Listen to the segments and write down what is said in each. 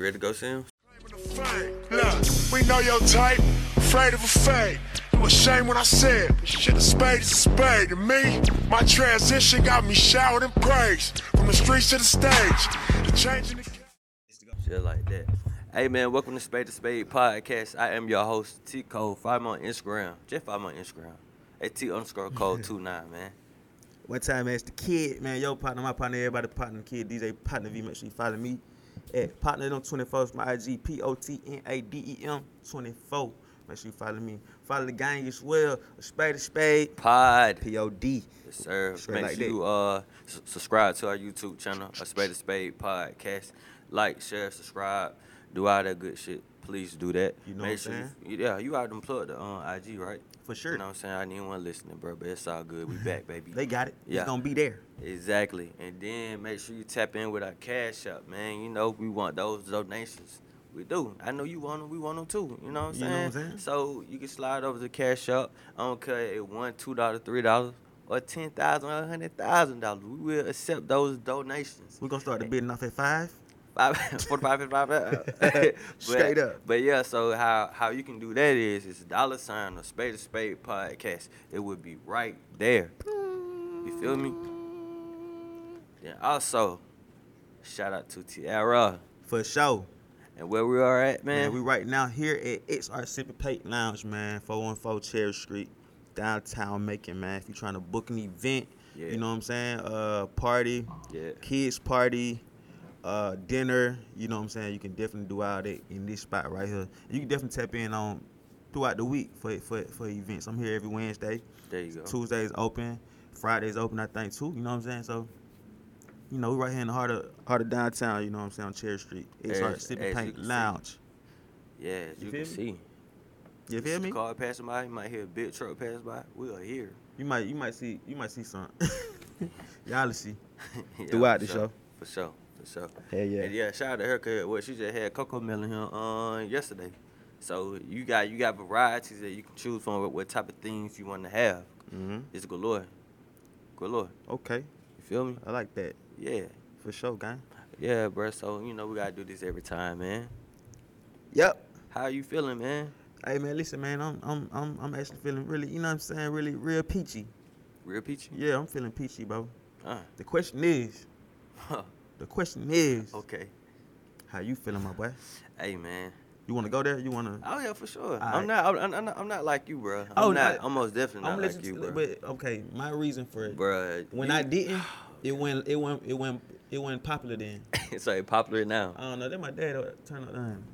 You ready to go see him? Look, we know your type, afraid of a fade. You a shame when I said, shit a spade is a spade. To me, my transition got me showered in praise. From the streets to the stage, the change in the Shit like that. Hey man, welcome to Spade to Spade podcast. I am your host, T Cole. Find me on Instagram. Just find me on Instagram. At T underscore code 29, man. One time asked the kid, man, yo partner, my partner, everybody partner, kid, DJ Potna V. Make sure you follow me at partner on 24. It's my IG, P O T N A D E M 24. Make sure you follow me. Follow the gang as well. A spade to spade. Pod. P O D. Yes, sir. Straight Make like sure you uh s- subscribe to our YouTube channel, a Spade to Spade podcast. Like, share, subscribe, do all that good shit. Please do that. You know Make what I'm you- yeah, you out them plug the uh, IG, right? For sure. You know what I'm saying? I need one listening, bro, but it's all good. We back, baby. They got it. Yeah. It's gonna be there. Exactly. And then make sure you tap in with our Cash App, man. You know, we want those donations. We do. I know you want them. We want them too. You know what I'm saying? You know what I'm saying? So you can slide over to Cash App. I don't care if one, two dollar, three dollars, or ten thousand, or a hundred thousand dollars. We will accept those donations. We're gonna start the bidding off at five. Five, 45, 55, but, Straight up. But yeah, so how how you can do that is it's dollar sign or spade to spade podcast. It would be right there. You feel me? Then also, shout out to Tiara For sure. and where we are at, Man, man. we right now here at XR Sipping Plate Lounge, man, 414 Cherry Street, downtown Macon, man. If you're trying to book an event, Yeah. you know what I'm saying? Uh, party, yeah, kids party, uh, dinner, you know what I'm saying? You can definitely do all that in this spot right here. You can definitely tap in on throughout the week for for for events. I'm here every Wednesday. there you go. Tuesdays open, Fridays open, I think too. You know what I'm saying? So, you know, we're right here in the heart of heart of downtown. You know what I'm saying on Cherry Street. It's As- our as Sipping Paint can see. Lounge. Yeah, You you, can me? see. You feel See me? Car passing by, you might hear a big truck pass by. We are here. You might you might see you might see something. Y'all will see. Yeah, Throughout the sure. show. For sure, for sure. Hell yeah. And yeah, shout out to her cause what she just had CoComelon here on yesterday. So you got you got varieties that you can choose from what, what type of things you want to have. Mm-hmm. It's galore. Galore. Okay, You feel me? I like that Yeah. for sure, gang. Yeah, bro. So, you know, we gotta do this every time, man. Yep. How you feeling, man? Hey man, listen, man. I'm I'm I'm I'm actually feeling really, you know what I'm saying, really real peachy. Real peachy? Yeah, I'm feeling peachy, bro. Uh. The question is, the question is, okay. how you feeling, my boy? Hey, man. You want to go there? You want to? Oh yeah, for sure. Alright. I'm not. I'm, I'm not. I'm not like you, bro. I'm Oh, not. I- I'm most definitely I'm not like you, bro. but okay, my reason for it. bro. When you- I didn't, it went, it went, it went, it went popular then. it's like popular now. I don't know. That my dad uh, turn up. Um,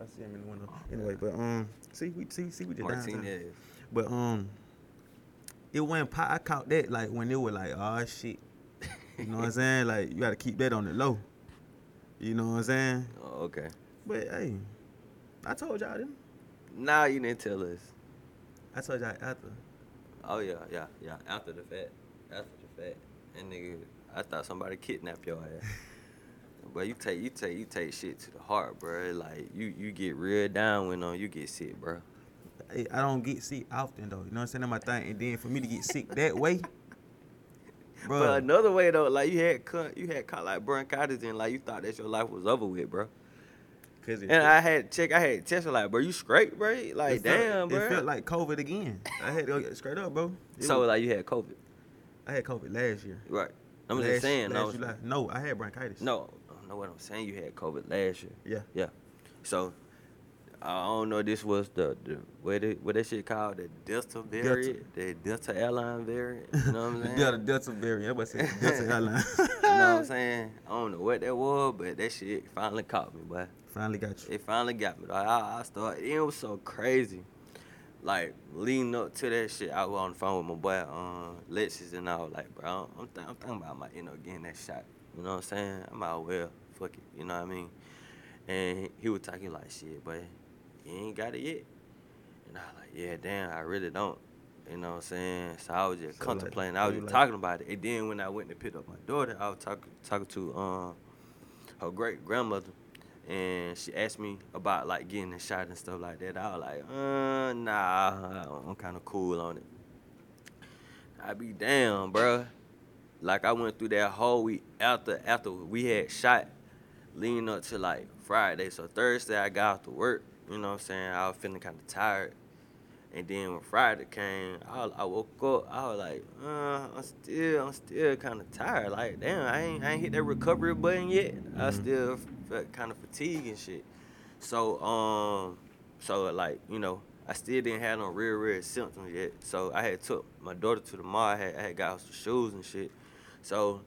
I see him in the window. Anyway, but um, see, we see, see, we did. Martinez. But um, it went. Pop, I caught that like when it was like, oh shit. You know what I'm saying? Like you got to keep that on the low. You know what I'm saying? Oh, okay. But hey, I told y'all them. Nah, you didn't tell us. I told y'all after. Oh yeah, yeah, yeah. After the fact, after the fact, and nigga, I thought somebody kidnapped your ass. but you take, you take, you take shit to the heart, bro. Like you, you get real down when on you get sick, bro. Hey, I don't get sick often though. You know what I'm saying? That's my thing. And then for me to get sick that way, bro. But another way though, like you had, cut, you had caught like bronchitis and like you thought that your life was over with, bro. Cause And I had check, I had test like, bro, you straight, bro? Like, it felt- damn, bro. It felt like COVID again. I had to go straight up, bro. It so was- like you had COVID, I had COVID last year. right? I'm last, just saying, last no, July. No, I had bronchitis. no, I know what I'm saying. You had COVID last year. Yeah. Yeah. So I don't know. This was the the what it, what that shit called the Delta variant, the Delta airline variant. You know what I'm The saying? Delta, Delta variant. Delta airline. you know what I'm saying? I don't know what that was, but that shit finally caught me, boy. Finally got you. It finally got me. Like, I, I started. It was so crazy. Like leading up to that shit, I was on the phone with my boy, um, Lexus, and I was like, bro, I'm, th- I'm thinking about my, you know, getting that shot. You know what I'm saying? I'm out well, fuck it. You know what I mean? And he was talking like, shit, but you ain't got it yet. And I was like, yeah, damn, I really don't. You know what I'm saying? So I was just So, like, contemplating. I was just like- talking about it. And then when I went to pick up my daughter, I was talking talking to um her great grandmother, and she asked me about like getting a shot and stuff like that. I was like, uh, nah, I'm kind of cool on it. I be damn, bruh. Like I went through that whole week after after we had shot. leading up to like Friday. So Thursday I got off to work. You know what I'm saying? I was feeling kind of tired. And then when Friday came, I, I woke up. I was like, uh, I'm still, I'm still kind of tired. Like, damn, I ain't, I ain't hit that recovery button yet. I Mhm. still felt kind of fatigued and shit. So, um, so like, you know, I still didn't have no real, real symptoms yet. So I had took my daughter to the mall. I had, I had got her some shoes and shit. So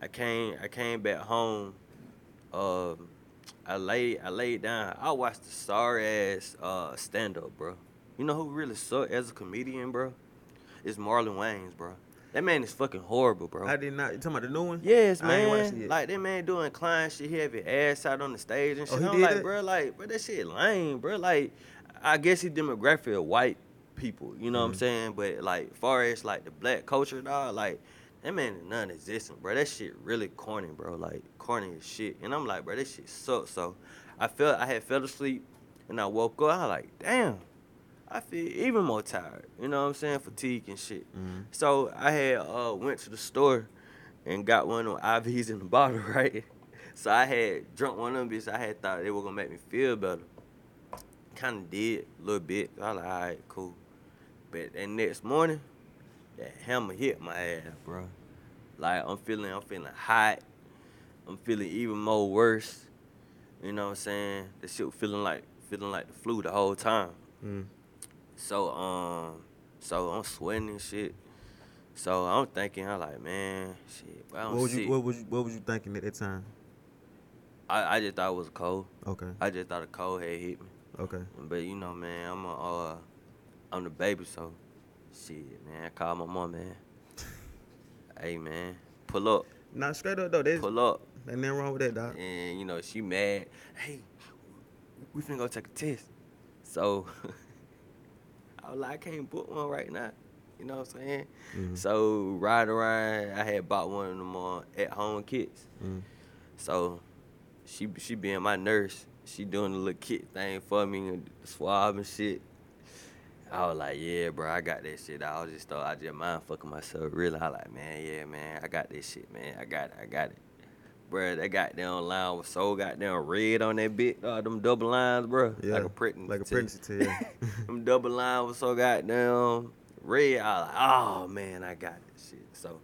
I came, I came back home. Um, I laid, I laid down. I watched the sorry ass uh stand up, bro. You know who really suck as a comedian, bro? It's Marlon Wayans, bro. That man is fucking horrible, bro. I did not. You talking about the new one? Yes, I ain't watched it man. Like that man doing client shit. He have his ass out on the stage and Oh, shit. he I'm did like, that? bro, like, bro, that shit lame, bro. Like, I guess he demographic of white people. You know what I'm Mhm. saying? But like, far as like the black culture, dog, like that man is non-existent, bro. That shit really corny, bro. Like corny as shit. And I'm like, bro, that shit sucks. So I felt I had fell asleep, and I woke up. I was like, damn. I feel even more tired. You know what I'm saying? Fatigue and shit. Mhm. So I had uh went to the store and got one of them IVs in the bottle, right? So I had drunk one of them bitches. I had thought they were gonna make me feel better. Kind of did a little bit. I was like, all right, cool. But that next morning, that hammer hit my ass, bro. Like I'm feeling, I'm feeling hot. I'm feeling even more worse. You know what I'm saying? The shit was feeling like feeling like the flu the whole time. Mm. So um, so I'm sweating and shit. So I'm thinking, I'm like, man, shit. What was you what was you what was you thinking at that time? I, I just thought it was a cold. Okay. I just thought a cold had hit me. Okay. But you know, man, I'm a, uh, I'm the baby, so shit, man. I call my mom, man. hey, man, pull up, Nah, straight up though. There's pull up, ain't nothing wrong with that, dog. and you know she mad. Hey, we finna go take a test. So I was like, I can't book one right now. You know what I'm saying? Mhm. So ride around, I had bought one of them uh, at home kits. Mm. So she she being my nurse, she doing the little kit thing for me and swab and shit. I was like, yeah, bro, I got that shit. I was just thought I just mind fucking myself. Really, I like, man, yeah, man, I got this shit, man. I got it, I got it. Bro, that goddamn line was so goddamn red on that bit. Uh, them double lines, bro. Yeah. Like a pregnancy. Like a pregnancy yeah. them double lines was so goddamn red. I was like, oh man, I got this shit. So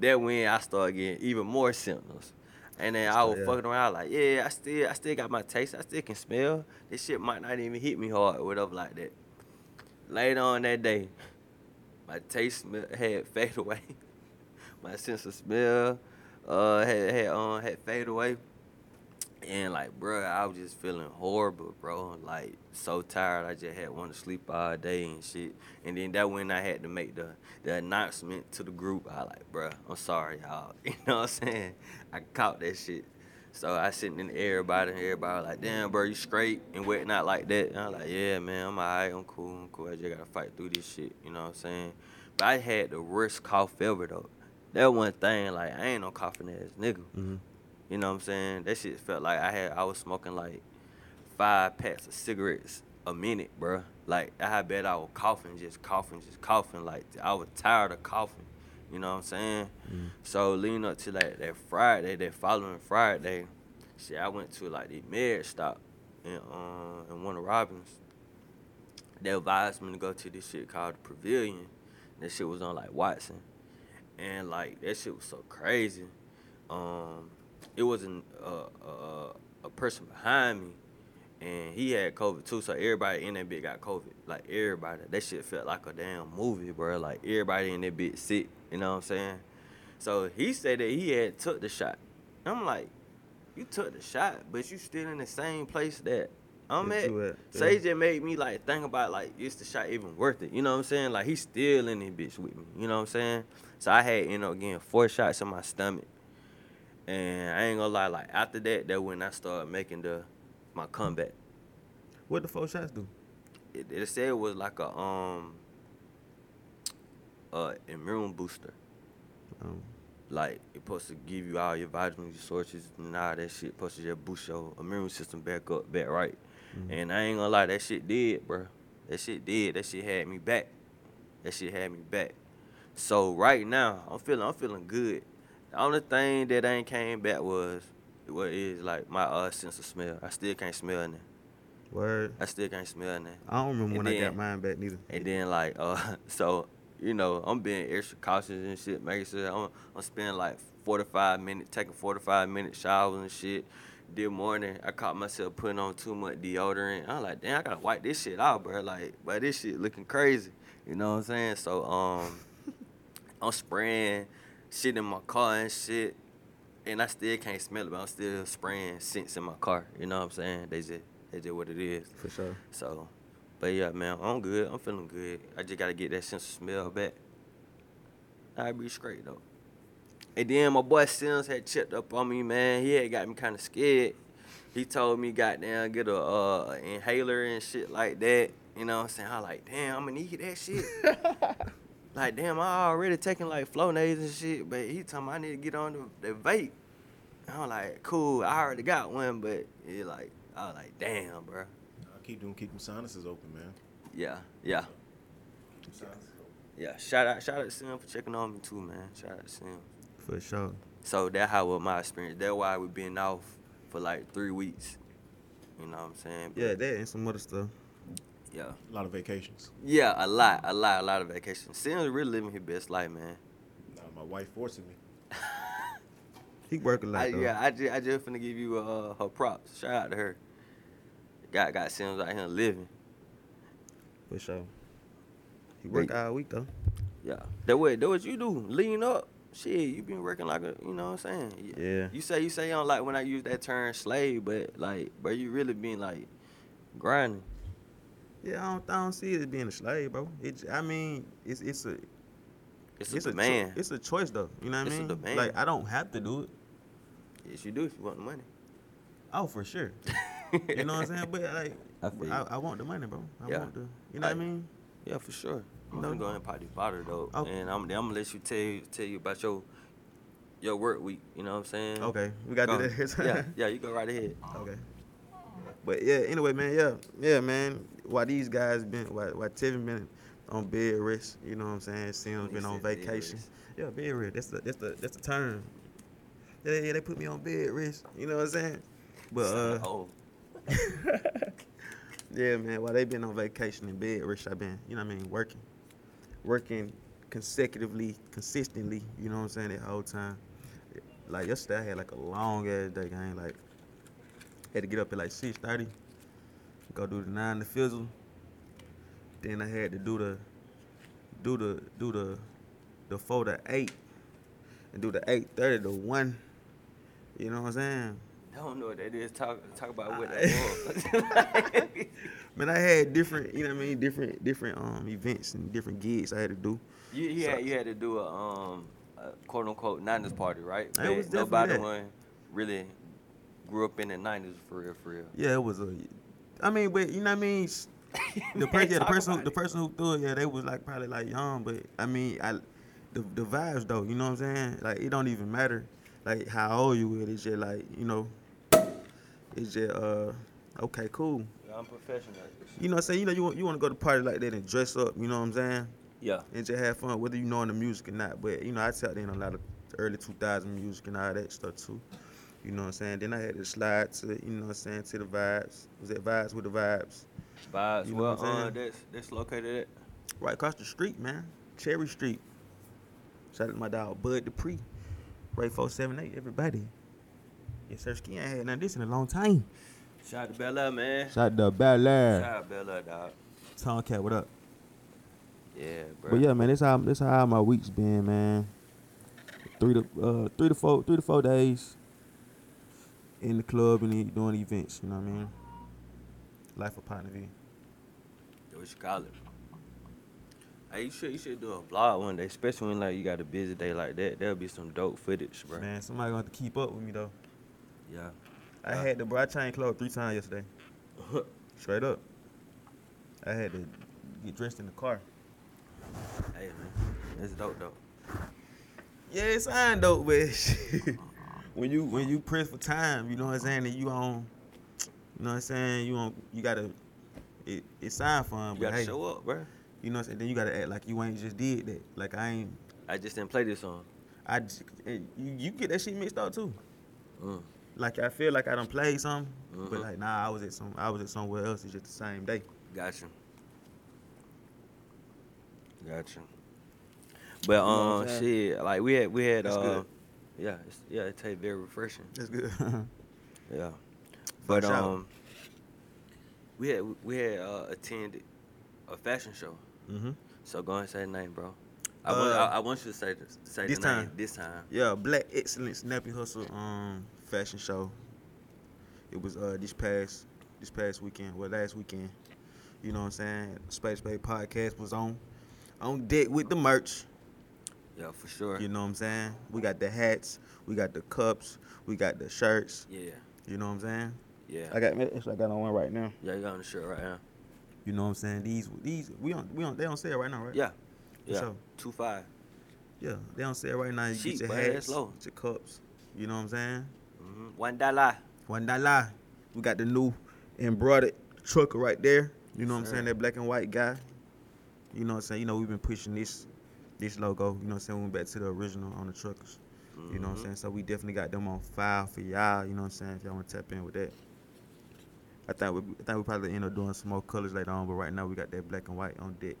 that when I started getting even more symptoms. And then I was Yeah. fucking around like, yeah, I still I still got my taste. I still can smell. This shit might not even hit me hard or whatever like that. Later on that day, my taste had faded away. my sense of smell uh had had um had faded away. And like, bro, I was just feeling horrible, bro. Like so tired. I just had wanted to sleep all day and shit. And then that when I had to make the the announcement to the group, I like, bro, I'm sorry, y'all. You know what I'm saying? I caught that shit. So I sitting in the everybody and everybody like, damn, bro, you straight and whatnot like that. And I'm like, yeah, man, I'm alright, I'm cool, I'm cool. I just gotta fight through this shit. You know what I'm saying? But I had the worst cough ever though. That one thing, like, I ain't no coughing ass nigga. Mhm. You know what I'm saying? That shit felt like I had I was smoking like five packs of cigarettes a minute, bro. Like I bet I was coughing, just coughing, just coughing. Like I was tired of coughing. You know what I'm saying? Mhm. So leading up to like that Friday, that following Friday, see, I went to like the med stop in uh in Warner Robins. They advised me to go to this shit called the Pavilion. That shit was on like Watson. And like that shit was so crazy. Um it wasn't uh, uh, a person behind me, and he had COVID too. So everybody in that bit got COVID. Like everybody, that shit felt like a damn movie, bro. Like everybody in that bit sick. You know what I'm saying? So he said that he had took the shot. I'm like, you took the shot, but you still in the same place that I'm That at. at, So yeah. it just made me like think about like is the shot even worth it? You know what I'm saying? Like he's still in this bitch with me. You know what I'm saying? So I had you know getting four shots in my stomach. And I ain't gonna lie, like after that, that when I started making the my comeback. What the four shots do? It, it said it was like a um uh immune booster. Um, Like it supposed to give you all your vitamins, your sources, and all that shit. Supposed to just boost your immune system back up, back right. Mhm. And I ain't gonna lie, that shit did, bro. That shit did. That shit had me back. That shit had me back. So right now, I'm feeling, I'm feeling good. The only thing that ain't came back was what is like my uh sense of smell. I still can't smell nothing. Word. I still can't smell nothing. I don't remember And when I got mine back neither. And then like uh so you know I'm being extra cautious and shit, making sure I'm I'm spending like 45 minutes taking 45 minute showers and shit. This morning I caught myself putting on too much deodorant. I'm like, damn, I gotta wipe this shit out, bro. Like, but this shit looking crazy. You know what I'm saying? So um, I'm spraying shit in my car and shit, and I still can't smell it, but I'm still spraying scents in my car. You know what I'm saying? They just that's just what it is. For sure. So, but yeah, man, I'm good. I'm feeling good. I just gotta get that sense of smell back. I be straight though. And then my boy Sims had checked up on me, man. He had got me kind of scared. He told me, goddamn, get a uh, inhaler and shit like that. You know what I'm saying? I'm like, damn, I'm gonna need that shit. like, damn, I already taking like Flonase and shit, but he told me I need to get on the, the vape. And I'm like, cool, I already got one, but it like, I was like, damn, bro. I'll keep them, keep them sinuses open, man. Yeah, yeah. Keep. Yeah, shout out, shout out to Sim for checking on me too, man. Shout out to Sim. For sure. So that how was my experience. That's why we been off for like three weeks. You know what I'm saying? But Yeah, that and some other stuff. yeah, A lot of vacations. yeah. A lot, a lot, a lot of vacations. Sim's really living his best life, man. Nah, my wife forcing me. He work a lot I, though. yeah, I just, I just finna give you uh, her props. Shout out to her. Got, got Sims out here living. For sure. He work Hey. all week though. Yeah, that what, that what you do. Lean up. Shit, you been working like a, you know what I'm saying? Yeah. You say you say you don't like when I use that term slave, but like, but you really been like grinding. Yeah, I don't, I don't see it as being a slave, bro. It, I mean, it's it's a It's a it's a demand. cho- it's a choice though. You know what I mean? demand. Like I don't have to do it. yes, you do if you want the money. Oh, for sure. You know what I'm saying? But like, I. I, I want the money, bro. I Yeah. want the. You know what I mean? Yeah, for sure. I'm No. gonna go ahead and pop though, Oh. and I'm, I'm gonna let you tell you tell you about your your work week. You know what I'm saying? Okay, we gotta do Go. that. every yeah, yeah, you go right ahead. Okay. But yeah, anyway, man, yeah, yeah, man. Why these guys been, why, why Tevin been on bed rest? You know what I'm saying? Sim's He been on said bed vacation. Yeah, bed rest. That's the that's the that's the term. Yeah, yeah, they put me on bed rest. You know what I'm saying? But uh, oh, yeah, man. While they been on vacation in bed rest, I been, you know what I mean, working, working consecutively, consistently. You know what I'm saying? That whole time. Like yesterday, I had like a long ass day, gang. Like had to get up at like six thirty, go do the nine to fizzle. Then I had to do the, do the, do the, the four to eight, and do the eight thirty to one. You know what I'm saying? I don't know what that is. Talk talk about what that was. Man, I had different, you know what I mean, different, different um events and different gigs I had to do. you, you So- had you had to do a um a quote unquote nineties party, right? It was nobody that. one really grew up in the nineties for real, for real. Yeah, it was a. I mean, but you know what I mean. The, per- yeah, the person, about the person who threw it, yeah, they was like probably like young, but I mean, I, the the vibes though, you know what I'm saying? Like it don't even matter, like how old you is. It's just like you know, it's just uh, okay, cool. I'm professional. You know what I'm saying? You know you want you want to go to party like that and dress up. You know what I'm saying? Yeah. and just have fun, whether you know the music or not. But you know, I tapped in a lot of early 2000 music and all that stuff too. You know what I'm saying? Then I had to slide to, you know what I'm saying, to the vibes. Was that vibes with the vibes? Vibes. You know well, what I'm uh, saying? that's that's located at. Right across the street, man. Cherry Street. Shout out to my dog Bud Dupree. Ray 478, everybody. Yes, sir. Ski ain't had none of this in a long time. Shout out to Bella, man. Shout out to Bel Air. Shout out Bella, dog. Tomcat, what up? Yeah, bro. But yeah, man, this how this how my week's been, man. Three to uh three to four three to four days in the club and e- doing events. You know what I mean? Life of Potna V. What you call it? Hey, you should you should do a vlog one day, especially when like you got a busy day like that. There'll be some dope footage, bro. Man, somebody gonna have to keep up with me though. Yeah. I had to, bro. I changed clothes three times yesterday. Straight up. I had to get dressed in the car. Hey man, that's dope though. Yeah, it's fine dope, but when you when you press for time, you know what I'm saying, and you on, you know what I'm saying, you on, you gotta, it, it's sign fun, You but gotta hey, show up, bro. you know what I'm saying, then you gotta act like you ain't just did that, like I ain't, I just didn't play this song. I, j- and you, you get that shit mixed up too. Mm. Like I feel like I don't play some, but Mhm. like nah, I was at some, I was at somewhere else. It's just the same day. Gotcha. Gotcha. But know what I'm um, shit, like we had, we had, That's uh, good. yeah, it's, yeah, it tastes very refreshing. That's good. Yeah. But sure. um, we had, we had uh, attended a fashion show. hmm So go ahead and say the name, bro. I, want, Uh, I, I want you to say the, say this the name time. this time. Yeah, Black Excellence Nappy Hustle um fashion show. It was uh this past this past weekend, well last weekend. You know what I'm saying? Space Bay Podcast was on on deck with the merch. Yeah, for sure. You know what I'm saying? We got the hats, we got the cups, we got the shirts. Yeah, You know what I'm saying? yeah. I got actually I got on one right now. yeah, you got on the shirt right now. You know what I'm saying? These these we on we on they on sale right now, right? Yeah, yeah. sure. Two five. Yeah, they on sale right now. You Cheap, get your hats, low. your cups. You know what I'm saying? Mm-hmm. One dollar. One dollar. We got the new embroidered trucker right there. You know what I'm saying? That black and white guy. You know what I'm saying? You know we've been pushing this this logo. You know what I'm saying? We went back to the original on the truckers. You know what I'm Mhm. saying? So we definitely got them on file for y'all. You know what I'm saying? If y'all want to tap in with that. I think we I think we probably end up doing some more colors later on, but right now we got that black and white on deck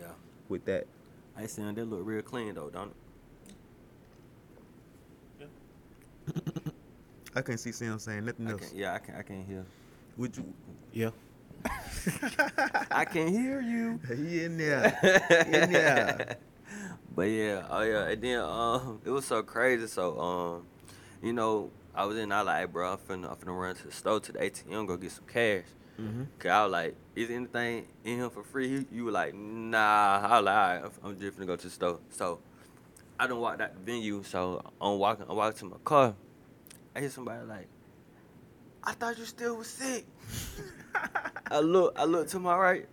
Yeah. with that. I see that look real clean though, don't it? I can't see Sam saying nothing I else. can, yeah, I can. I can hear. Would you? Yeah. I can hear you. He in there. in there. But yeah, oh yeah, and then um, it was so crazy. So um, you know, I was in. I like, bro, I'm finna, I'm finna run to the store to the ATM go get some cash. Mm-hmm. Cause I was like, is anything in here for free? You- You were like, nah. I was like, all right, I'm just finna go to the store. So I done walked out the venue. So I'm walking, I'm walking to my car. I hear somebody like, I thought you still was sick. I look, I look to my right.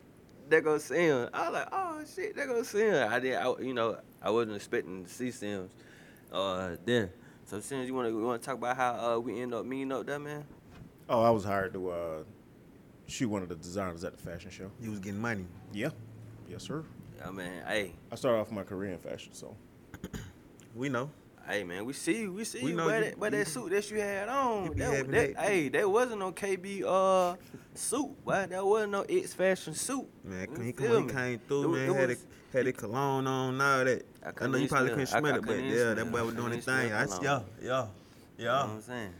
There goes Sam. I was like, oh shit, there goes Sam. I didn't, I, you know, I wasn't expecting to see Sims, Uh, then. So Sam, you wanna, you wanna talk about how uh, we end up meeting up that man? Oh, I was hired to uh, shoot one of the designers at the fashion show. You was getting money. Yeah. Yes, sir. Yeah, man. Hey, I started off my career in fashion, so We know. Hey man, we see you, we see We you, know but you- that, you- that suit that you had on, you that, that, that- hey, that wasn't no KB uh suit, boy. That wasn't no X fashion suit. Man, he, feel he me? came through, wa- man. it had was- it, had it cologne on, all that. I I, know you probably couldn't smell I it, but yeah, that boy was doing his thing. I, cologne. yeah, yeah, You know what I'm saying?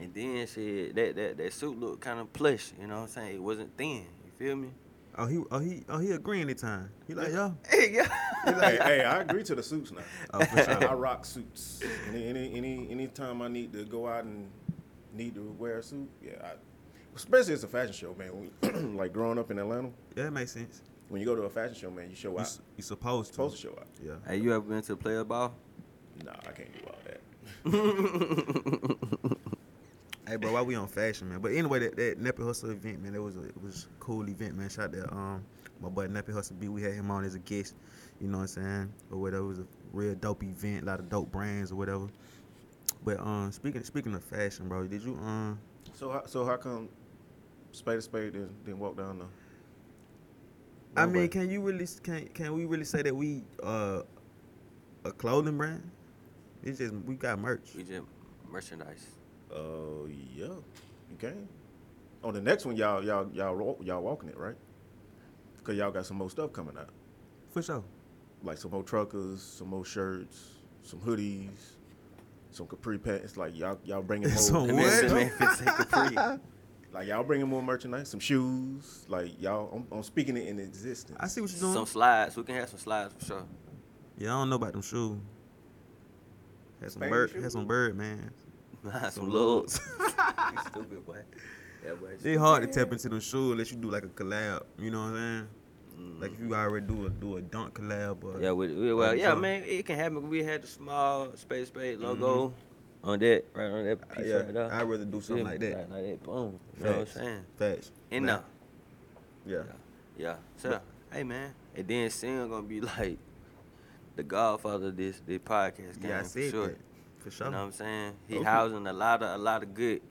And then shit, that that that suit looked kind of plush. You know what I'm saying? It wasn't thin. You feel me? Oh, he, oh, he, oh, he agreeing this time. He like, yeah. Hey, yeah. hey, hey, I agree to the suits now. Oh, for I, sure. I rock suits. Any, any, any, anytime I need to go out and need to wear a suit, yeah. I, especially it's a fashion show, man. Like growing up in Atlanta, Yeah, that makes sense. when you go to a fashion show, man, you show You, out. s- you supposed to. supposed to show out. Yeah. Hey, you ever been to a player ball? Nah, I can't do all that. Hey, bro, why we on fashion, man? But anyway, that, that Nappy Hustle event, man, it was a it was a cool event, man. Shout out to um my boy Nappy Hustle B. We had him on as a guest. You know what I'm saying? Or whatever. It was a real dope event, a lot of dope brands or whatever. But um, speaking speaking of fashion, bro, did you um So, how, so how come Spade to Spade didn't, didn't walk down the? I mean, runway? can you really can can we really say that we uh a clothing brand? It's just we got merch. We just merchandise. Uh, yeah, you can. On the next one, y'all, y'all, y'all, y'all walking it, right? Cause y'all got some more stuff coming out, For sure. like some more truckers, some more shirts, some hoodies, some capri pants. Like y'all, y'all bringing more. Some That What? man, that man fit say Capri. Like y'all bringing more merchandise, some shoes. Like y'all, I'm, I'm speaking it in existence. I see what you're doing. Some slides. We can have some slides for sure. yeah, I don't know about them shoes. Had some Spain bird, shoes? had some bird, man. Some Some looks. you stupid boy. That boy. It's hard to tap into them shoes unless you do like a collab. You know what I'm saying? Mm. Like if you already do a do a dunk collab. Or, Yeah, we, we, well, Like yeah, some- man, it can happen. We had the small space spade logo on that, right on that Uh, piece yeah, right there. I'd rather do something Feel like that. Like, like that, boom. You know what I'm saying? Facts. And now, Yeah. yeah. So, hey, man, and then Sam gonna be like the godfather of this this podcast game Yeah, I for said sure. that. For sure. You know what I'm saying? He Okay. housing a lot of a lot of good,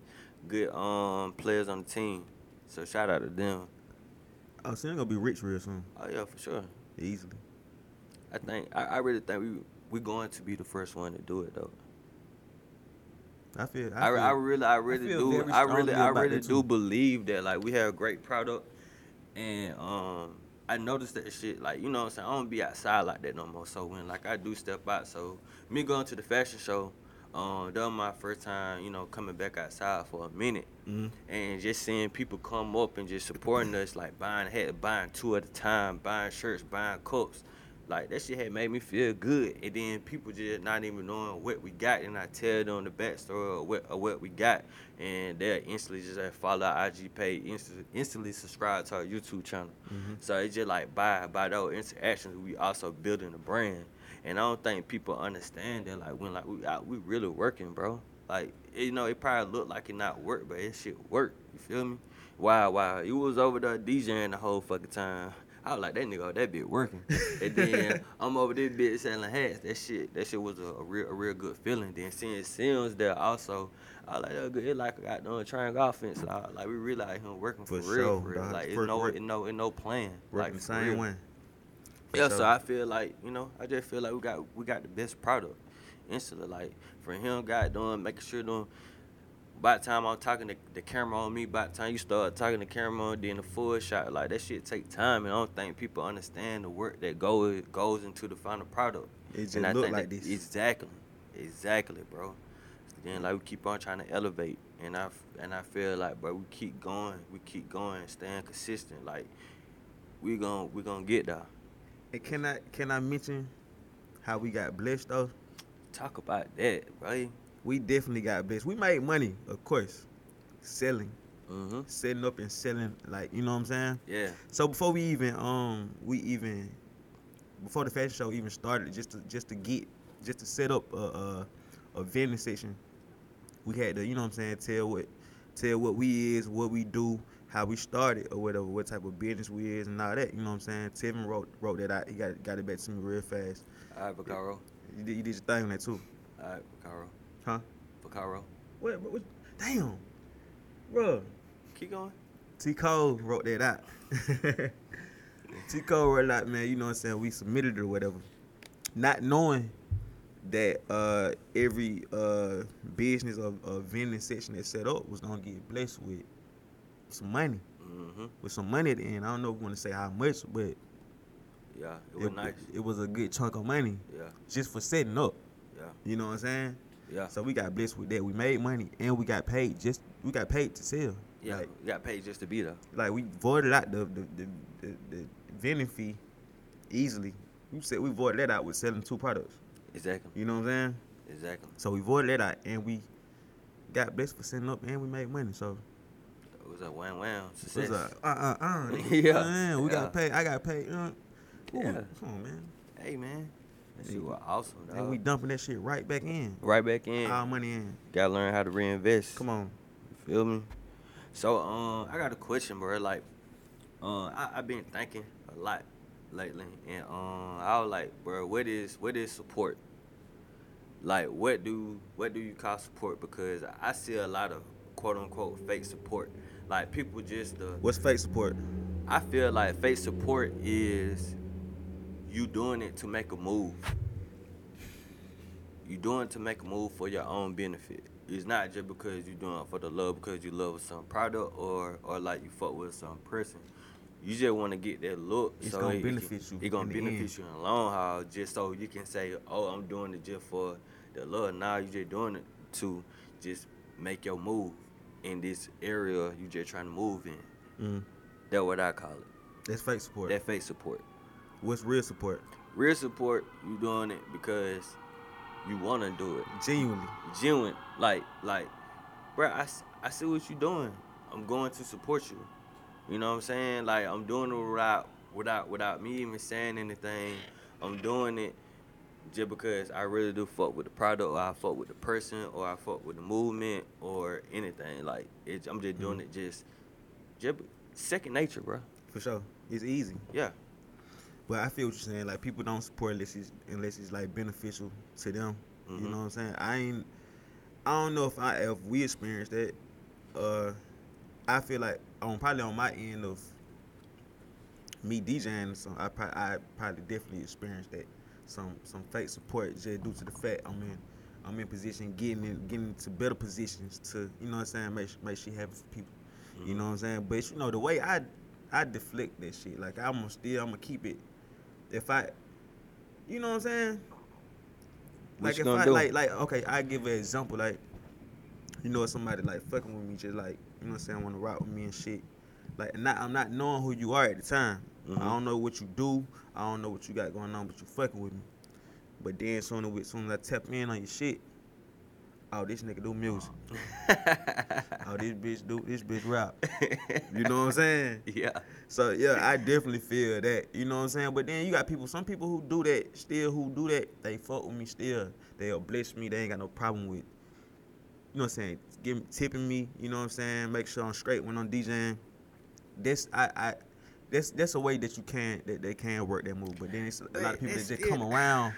good um players on the team. So shout out to them. Oh, Sam gonna be rich real soon. Oh yeah, for sure. Easily. I think I, I really think we we going to be the first one to do it though. I feel. I, feel, I really, I really feel do. I really, I really do believe that like we have a great product, and um, I noticed that shit. Like you know, what I'm saying I don't be outside like that no more. So when like I do step out, so me going to the fashion show, um, that was my first time, you know, coming back outside for a minute, Mhm. and just seeing people come up and just supporting us, like buying hats, buying two at a time, buying shirts, buying cups. Like that shit had made me feel good, and then people just not even knowing what we got, and I tell them the backstory of what, of what we got, and they'll instantly just like, follow our IG page, instantly, instantly subscribe to our YouTube channel. So it's just like by by those interactions, we also building a brand, and I don't think people understand that like when like we out, we really working, bro. Like you know, it probably looked like it not work, but it shit work. You feel me? Wow, wow. You was over there DJing the whole fucking time. I was like, that nigga, that bitch working. and then I'm over this bitch selling hats. That shit, that shit was a, a real, a real good feeling. Then seeing Sims there also, I was like, that good. It like got done triangle offense. Like, like we really like him working for, For real, sure, for real. dog. Like it's no, it no, it no plan. Working like the same way. Yeah, so. I feel like you know, I just feel like we got we got the best product instantly. Like for him, God doing making sure doing. By the time I'm talking the, the camera on me, by the time you start talking the camera on, then the full shot, like that shit take time, and I don't think people understand the work that goes goes into the final product. It just and I look think like that- this. Exactly, exactly, bro. Then like we keep on trying to elevate, and I and I feel like, bro, we keep going, we keep going, staying consistent. Like we gonna we gonna get there. And can I can I mention how we got blessed though? Talk about that, right? We definitely got blessed. We made money, of course, selling, Mm-hmm. setting up and selling. Like you know what I'm saying. Yeah. So before we even um we even before the fashion show even started, just to just to get just to set up a a, a vending section, we had to you know what I'm saying tell what tell what we is, what we do, how we started or whatever, what type of business we is and all that. You know what I'm saying? Tevin wrote wrote that out. He got got it back to me real fast. All right, Bacaro. You did, you did your thing on that too, All right, Bacaro. huh? Bacaro. What, what, what damn, bro. Keep going. T Cole wrote that out. T Cole wrote out, man, you know what I'm saying? We submitted it or whatever. Not knowing that uh, every uh, business or, or vending section that's set up was gonna get blessed with some money. Mm-hmm. With some money at the end. I don't know if we wanna say how much, but Yeah, it was nice. it was a good chunk of money Yeah, just for setting up. yeah, You know what I'm saying? yeah. So we got blessed with that. We made money and we got paid just we got paid to sell. Yeah, Like, you got paid just to be there. like we voided out the the, the, the, the vending fee easily. We said we voided that out with selling two products. Exactly, You know what I'm saying? exactly. So we voided that out and we got blessed for setting up and we made money. So It was a wham wham success. was a uh uh uh. Yeah, Man, we yeah. got paid. I got paid. Uh, ooh, Yeah. Come on, man. hey man, that shit was awesome, dog. And we dumping that shit right back in. right back in. Our money in. Gotta learn how to reinvest. Come on. You feel me? So um, I got a question, bro. Like, uh, I I been thinking a lot lately, and um, I was like, bro, what is what is support? Like, what do what do you call support? Because I see a lot of quote unquote fake support. Like people just uh, What's fake support? I feel like fake support is you doing it to make a move. You doing it to make a move for your own benefit. It's not just because you're doing it for the love because you love some product or or like you fuck with some person. You just want to get that look. So It's so gonna it- it benefit can- you It gonna benefit end. you in the long haul, just so you can say, "Oh, I'm doing it just for the love." Now you just doing it to just make your move in this area you just trying to move in. Mm. That's what I call it. That's fake support. That fake support. What's real support? Real support, you doing it because you want to do it. Genuinely. Genuine, like, like, bro, I, I see what you doing. I'm going to support you. You know what I'm saying? Like, I'm doing it without, without, without me even saying anything. I'm doing it just because I really do fuck with the product, or I fuck with the person, or I fuck with the movement, or anything. Like, it, I'm just doing it just, just second nature, bro. For sure. It's easy. Yeah. But I feel what you're saying. Like people don't support unless it's unless it's like beneficial to them. You Mhm. know what I'm saying? I ain't. I don't know if I if we experienced that. Uh, I feel like on probably on my end of me DJing, so I probably I probably definitely experienced that some some fake support just due to the fact I'm in I'm in position, getting in, getting into better positions to, you know what I'm saying, make make shit happen for people. You mm-hmm. know what I'm saying? But you know the way I I deflect that shit, like I'm gonna still I'm gonna keep it. If I, you know what I'm saying? What like if I do? like like okay, I give an example like, you know somebody like fucking with me just like you know what I'm saying want to rock with me and shit. Like not I'm not knowing who you are at the time. Mhm. I don't know what you do. I don't know what you got going on, but you fucking with me. But then soon as, soon as I tap in on your shit, oh this nigga do music. Oh this bitch do this bitch rap. You know what I'm saying? yeah. So yeah, I definitely feel that. You know what I'm saying? But then you got people, some people who do that still, who do that, they fuck with me still. They'll bless me. They ain't got no problem with. You know what I'm saying? Give tipping me. You know what I'm saying? Make sure I'm straight when I'm DJing. This I I. That's that's a way that you can that they can work that move. But then it's a lot of people that just still- come around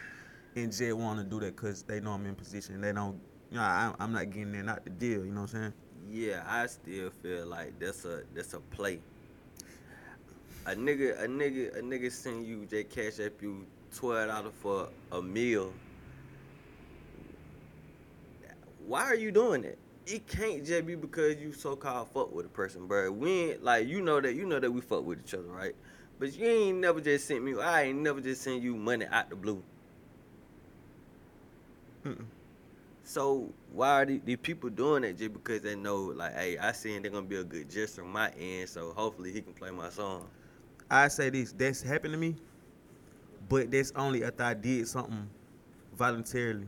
and just want to do that because they know I'm in position. They don't. You know, I, I'm not getting there, not the deal. You know what I'm saying? Yeah, I still feel like that's a that's a play. A nigga, a nigga, a nigga send you J Cash App you twelve dollars for a meal. Why are you doing that? It can't just be because you so called fuck with a person, bro. We ain't like you know that you know that we fuck with each other, right? But you ain't never just sent me. I ain't never just send you money out the blue. Mm-mm. So why are these, these people doing that just because they know like, hey, I seen they're gonna be a good gesture on my end, so hopefully he can play my song. I say this, that's happened to me, but that's only after I did something voluntarily.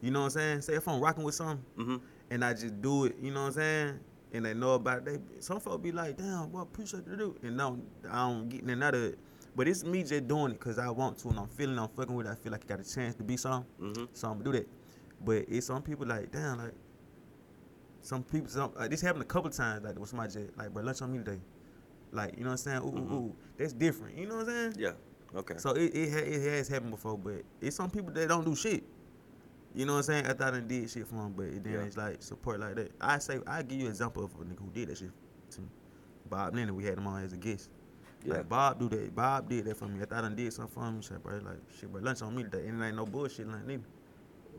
You know what I'm saying? Say if I'm rocking with something Mm-hmm. And I just do it, you know what I'm saying? And they know about it. They, some folks be like, damn, well, appreciate the do. And no, I don't get none of it. But it's me just doing it because I want to and I'm feeling I'm fucking with it. I feel like I got a chance to be something. Mm-hmm. So I'm gonna do that. But it's some people like, damn, like some people some like, this happened a couple times, like with somebody just like, bro, lunch on me today. Like, you know what I'm saying? Ooh, Mhm. ooh, ooh. That's different. You know what I'm saying? Yeah. Okay. So it, it, ha- it has happened before, but it's some people that don't do shit. You know what I'm saying? I thought I done did shit for them, but it Yeah. it's like support like that. I say I give you an example of a nigga who did that shit to me. Bob Lennon, we had him on as a guest. Yeah. Like Bob do that. Bob did that for me. I thought I done did something for him. Bro, like shit, but lunch on me today. And it ain't no bullshit like neither.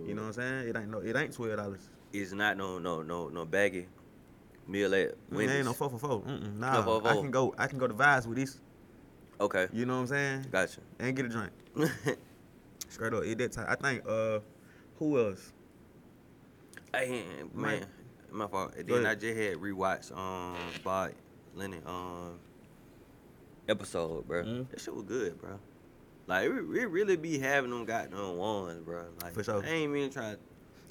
You know what I'm saying? It ain't no it ain't twelve dollars. It's not no no no no baggy meal at It Wendy's. ain't no four for four. Mm-mm, nah, No four for I can go I can go to Vibes with this. Okay. You know what I'm saying? Gotcha. And get a drink. Straight up. It that time. I think uh who else? hey man, my fault. And Go then I just had rewatched um Bob Lennon um episode, bro. Mhm. That shit was good, bro. Like we, we really be having them goddamn ones, bro. Like For sure. I ain't even trying.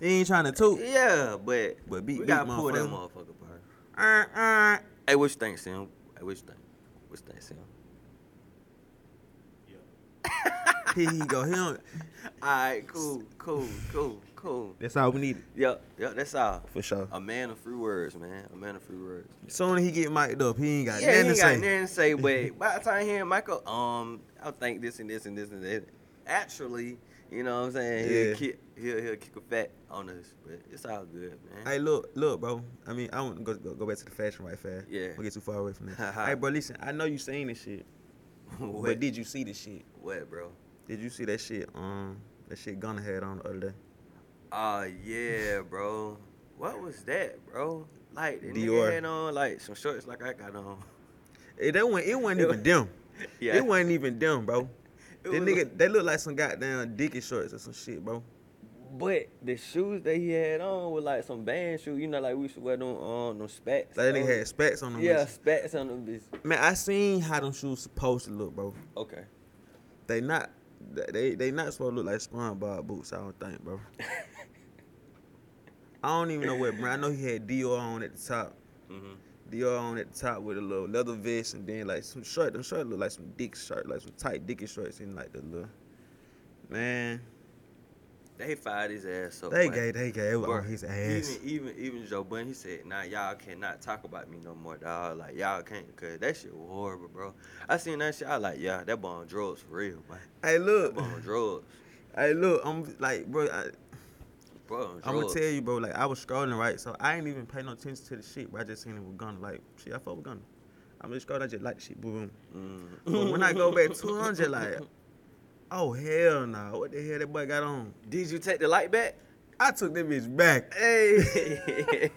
He ain't trying to toot. Yeah, but But beat- we beat gotta pull that motherfucker. motherfucker, bro. Uh, uh. Hey, what you think, Sam? Hey, what you think? What you think, Sam? Here he go. He don't, Alright, cool, cool, cool, cool. that's all we needed. Yep, yep, that's all. For sure. A man of few words, man. A man of few words. Soon as he get mic'd up, he ain't got yeah, he nothing ain't to got say. nothing to say, but by the time he and Michael, um, I think this and this and this and that. Actually, you know what I'm saying? He'll, Yeah. kick, he'll, he'll kick a fat on us, but it's all good, man. Hey, look, look, bro. I mean, I want to go, go go back to the fashion right fast. Yeah. We'll get too far away from that. hey, bro, listen. I know you seen this shit, but what, did you see this shit? what, bro? Did you see that shit? Um, that shit Gunna had on the other day. Oh yeah, bro. What was that, bro? Like the Dior. nigga had on like some shorts like I got on. It, that wasn't, it wasn't even them. Yeah. It wasn't even them, bro. That nigga, they look like some goddamn dicky shorts or some shit, bro. But the shoes that he had on were like some band shoes, you know, like we used to wear them on them spats. That nigga on. had spats on them. yeah, spats on them. Bitch. Man, I seen how them shoes supposed to look, bro. Okay. They not, they they not supposed to look like SpongeBob boots. I don't think, bro. I don't even know what brand. I know he had Dior on at the top. hmm Dior on at the top with a little leather vest and then like some shirt. Them shirt look like some dick shirt, like some tight dicky shorts and like the little. Man, They fired his ass up. they gave they gave on his ass. Even even even Joe Budden, he said, "Nah, y'all cannot talk about me no more, dog. Like y'all can't, cause that shit was horrible, bro. I seen that shit. I like, yeah, that boy on drugs for real, man. Hey, That look, boy on drugs, hey, look. I'm like, bro. I, bro. I'm gonna tell you, bro. Like I was scrolling right, so I ain't even paying no attention to the shit. But I just seen it with Gunna. Like shit, I fuck with Gunna. I'm just scrolling. I just like shit. Boom. Mm. But when I go back to it, I'm just like, oh hell no! What the hell that boy got on? Did you take the light back? I took that bitch back. Hey.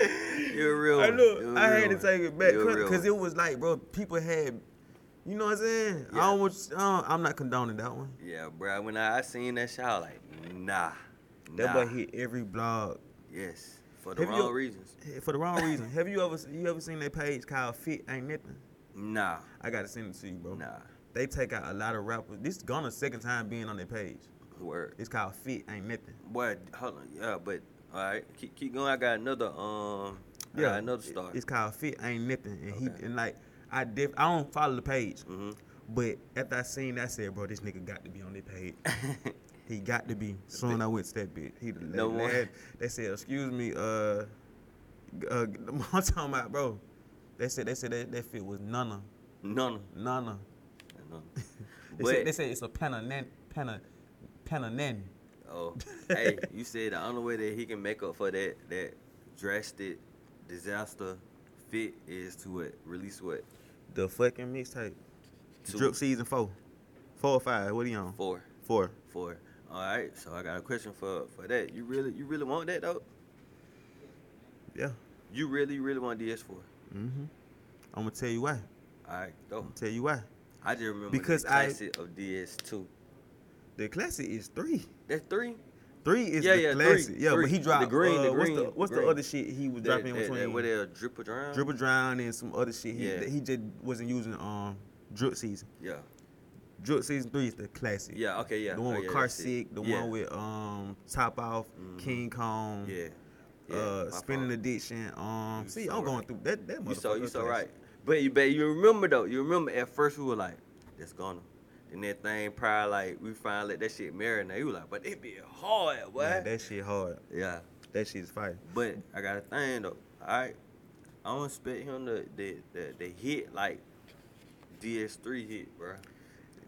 You're real. I look, You're I real had to take it back You're a real because it was like, bro, people had, you know what I'm saying? I Yeah. don't want, uh, I'm not condoning that one. Yeah, bro. When I, I seen that shit, I was like, nah. That nah. boy hit every blog Yes, for the Have you- wrong reasons. eh, for the wrong reason. Have you ever, you ever seen that page called Fit Ain't Nothing? Nah, I gotta send it to you, bro. nah. They take out a lot of rappers. This is Gunna's second time being on their page. Word. It's called Fit Ain't Nothing. Boy, hold on. Yeah, but all right, keep keep going. I got another um. I got another star. It's called Fit Ain't Nothing, and Okay. he and like I def I don't follow the page, Mhm. but after I seen that, I said, bro, this nigga got to be on their page. He got to be. Soon I went to that bit. He the No more. They said, excuse me, uh, uh, I'm talking about, bro. They said they said that, that fit was Nana, None. Nana. None. They But said, they said it's a pananan, pana, oh, hey, you said the only way that he can make up for that that drastic disaster fit is to what release what The fucking mixtape. Two. Drip season four, four or five. What are you on? four Four. four. All right, so I got a question for for that. You really you really want that though? Yeah. You really really want DS4? Mm-hmm. I'm gonna tell you why. All right, go. Tell you why. I just remember Because the I- classic of DS2. The classic is three. That's three. Three is Yeah, the yeah, three, classic. yeah, three. but he dropped The dropped green, uh, the what's green, the what's green. the other shit he was That, dropping in between? that, what they drip or drown? Dribble Drown and some other shit. He, Yeah. he just wasn't using um drip season. Yeah. Drip season three is the classic. Yeah. Okay. Yeah. The one oh, with yeah, Car. Sick, the yeah. one with um Top Off, Mhm. King Kong, Yeah. Yeah. uh Spinning. Addiction. Um, You see, so I'm going through that. That You so you motherfucker so right. But you but you remember though. You remember at first we were like, that's gonna. And that thing probably like we finally let that shit marinate. You were like, but it be hard, boy. Man, that shit hard. yeah. That shit's fire. But I got a thing though. Alright. I don't expect him to the the, the hit like DS3 hit, bro.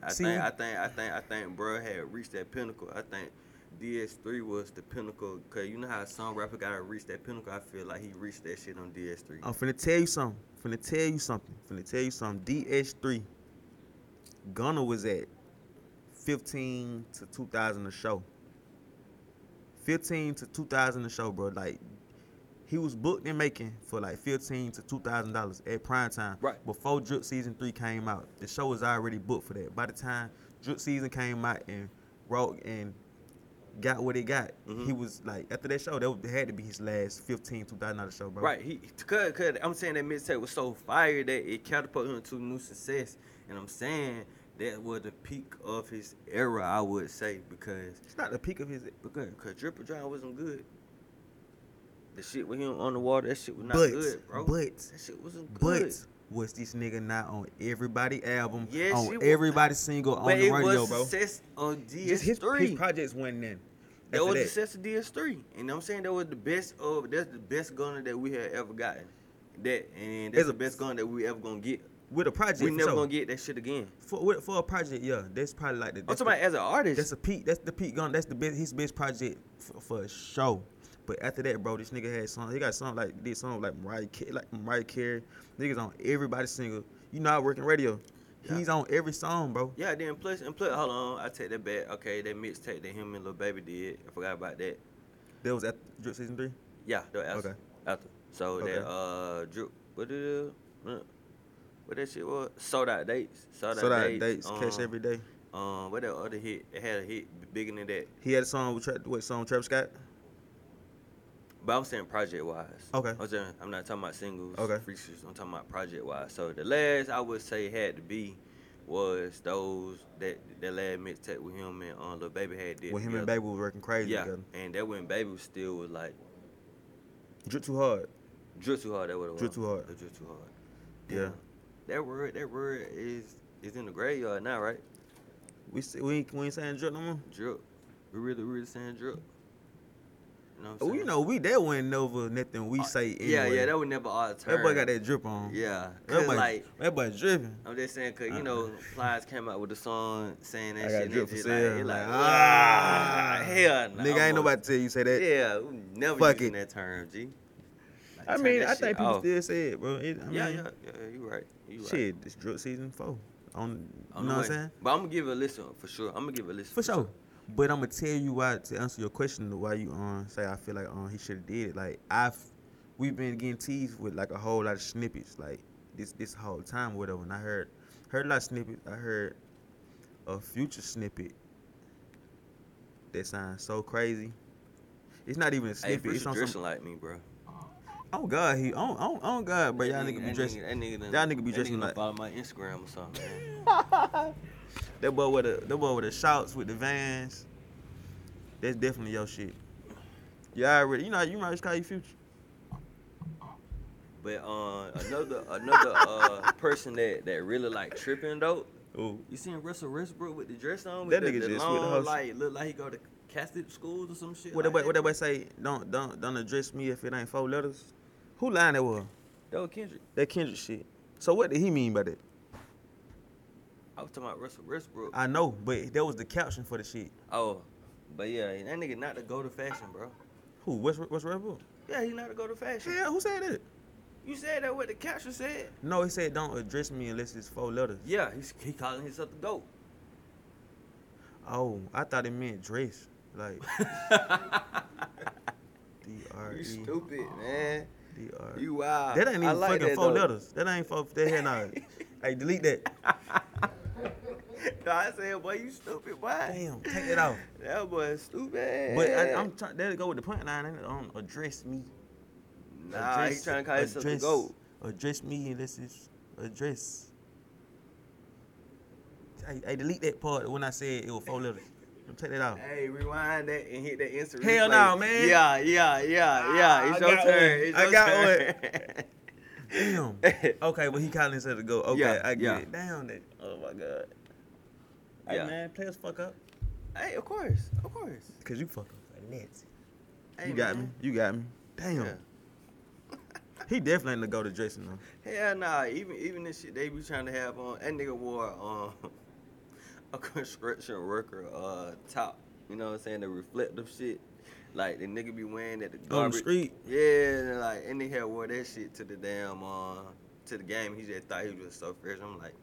I See, think I think I think I think bro had reached that pinnacle. I think DS3 was the pinnacle cause you know how some rapper gotta reach that pinnacle. I feel like he reached that shit on DS3. I'm finna tell you something. Finna tell you something. Finna tell you something. DH3, Gunna was at 15 to 2000 a show. 15 to 2000 a show, bro. Like he was booked and making for like 15 to 2000 dollars at prime time. Right. Before Drip Season 3 came out. The show was already booked for that. By the time Drip Season came out and wrote and got what it got, Mhm. he was like after that show, that had to be his last 15 2000 dollar show, bro. Right, he cause, cause I'm saying that mixtape was so fire that it catapulted him to new success, and I'm saying that was the peak of his era, I would say, because It's not the peak of his because cause Drip or Drown wasn't good. The shit with him on the water, that shit was not But- good, bro. but- that shit wasn't But good. was this nigga not on everybody album, Yes, on he everybody single on but the it radio, was bro? success on Just his, his DS3. projects wasn't then. That was the that, success of DS3, and I'm saying that was the best of that's the best Gunna that we had ever gotten. That and that's a- the best gun that we ever gonna get. with a project, We never sure. gonna get that shit again. for, for a project, yeah, that's probably like the. I'm talking about as an artist. that's a peak. That's the peak gun. That's the best. His best project for, for a show. But after that, bro, this nigga had song. He got something like did something like Mariah, Carey, like Mariah Carey. Niggas on everybody's single. You know, I work in radio. Yeah. He's on every song, bro. Yeah, then plus and plus, hold on, I take that back. Okay, that mixtape that him and Lil Baby did. I forgot about that. That was at Drip season three. Yeah, that was after. Okay. After. So Okay. that uh, drip. What it? Uh, what that shit was? Sold out dates. Sold out So that dates. dates, um, every day. Um, what that other hit? It had a hit bigger than that. He had a song with Tra- what song? Travis Scott. But I'm saying project wise. Okay. I'm saying I'm not talking about singles. Okay. Features. I'm talking about project wise. So the last I would say had to be was those that that last mixtape with him and uh, Lil Baby had did. When him and. Baby was working crazy Yeah, together. and that when Baby was still was like Drip too hard. drip too hard. That would. was. Drip too hard. Drip too hard. Yeah. That word, that word is is in the graveyard now, right? We we ain't, we ain't saying drip no more. Drip. We really, really saying drip. Know what I'm Oh, you know, we that wasn't never nothing we Uh, say anyway. Yeah, yeah, that would never alter. That boy got that drip on. Yeah, That boy, like that boy dripping. I'm just saying, cause you know, Plies came out with the song saying that I shit. got and drip just. Like, like, Like, ah, hell no. Nigga, ain't nobody tell you say that. Yeah, never Fuck using it. that term, G. Like, I mean, I think people off. still say it, bro. It, I Yeah, mean, yeah, yeah, you right. You right. Shit, it's drip season four. On, you know what I'm saying? But I'm gonna give it a listen for sure. I'm gonna give it a listen For sure. But I'm gonna tell you why to answer your question why you um say I feel like um he should have did it. Like I've we've been getting teased with like a whole lot of snippets like this this whole time whatever. And I heard heard a lot of snippets. I heard a future snippet that sounds so crazy. It's not even a Hey, snippet. Future it's on dressing some. like me, bro. Oh God, he on on on God, but y'all That nigga be that dressing. That nigga, done- y'all nigga be that dressing done like- follow my Instagram or something, man. That boy with the that boy with the shouts with the vans. That's definitely your shit. You already, you know, you might just call you future. But uh, another another uh person that that really like tripping though. Oh, You seen Russell Westbrook with the dress on? That with nigga the, the just with the long, house. like look like he go to Catholic schools or some shit. what that like boy, what that boy say? Don't don't don't address me if it ain't four letters. Who line that was? That was Kendrick. That Kendrick shit. So what did he mean by that? I was talking about Russell Westbrook. I know, but that was the caption for the shit. oh, but yeah, that nigga not to go to fashion, bro. Who? What's what's Bull? Yeah, he not to go to fashion. Yeah, who said that? You said that what the caption said. No, he said don't address me unless it's four letters. Yeah, he's he calling himself the goat. Oh, I thought it meant dress. Like D R You E stupid, man. D R. You wild. That ain't even like fucking four though. letters. That ain't four. That here now. hey, delete that. No, I said, boy, you stupid, boy. Damn, take it off. That boy is stupid. But I, I'm trying. to go with the point line. ain't it? Um, address me. nah, address, he trying to call himself the address, goat. Address me unless it's address. I, hey, delete that part when I said it was four letters. Take that out. Hey, rewind that and hit that instant Hell replay. no, man. Yeah, yeah, yeah, yeah. Ah, It's I your turn. one. It's I got turn. Damn. Okay, but he calling himself to go. Okay, Yeah, I get yeah. it. Damn that. Oh my god. Hey Yeah. man, play us fuck up. hey, of course, of course. Cause you fuck up like that. Hey, you got man. me. You got me. Damn. Yeah. He definitely ain't to go to dressing though. Hell nah, even even this shit they be trying to have on. That nigga wore um a construction worker uh top. You know what I'm saying? The reflective shit. Like the nigga be wearing at the On the street. Yeah, and like and nigga had wore that shit to the damn uh to the game. He just thought he was so fresh. I'm like,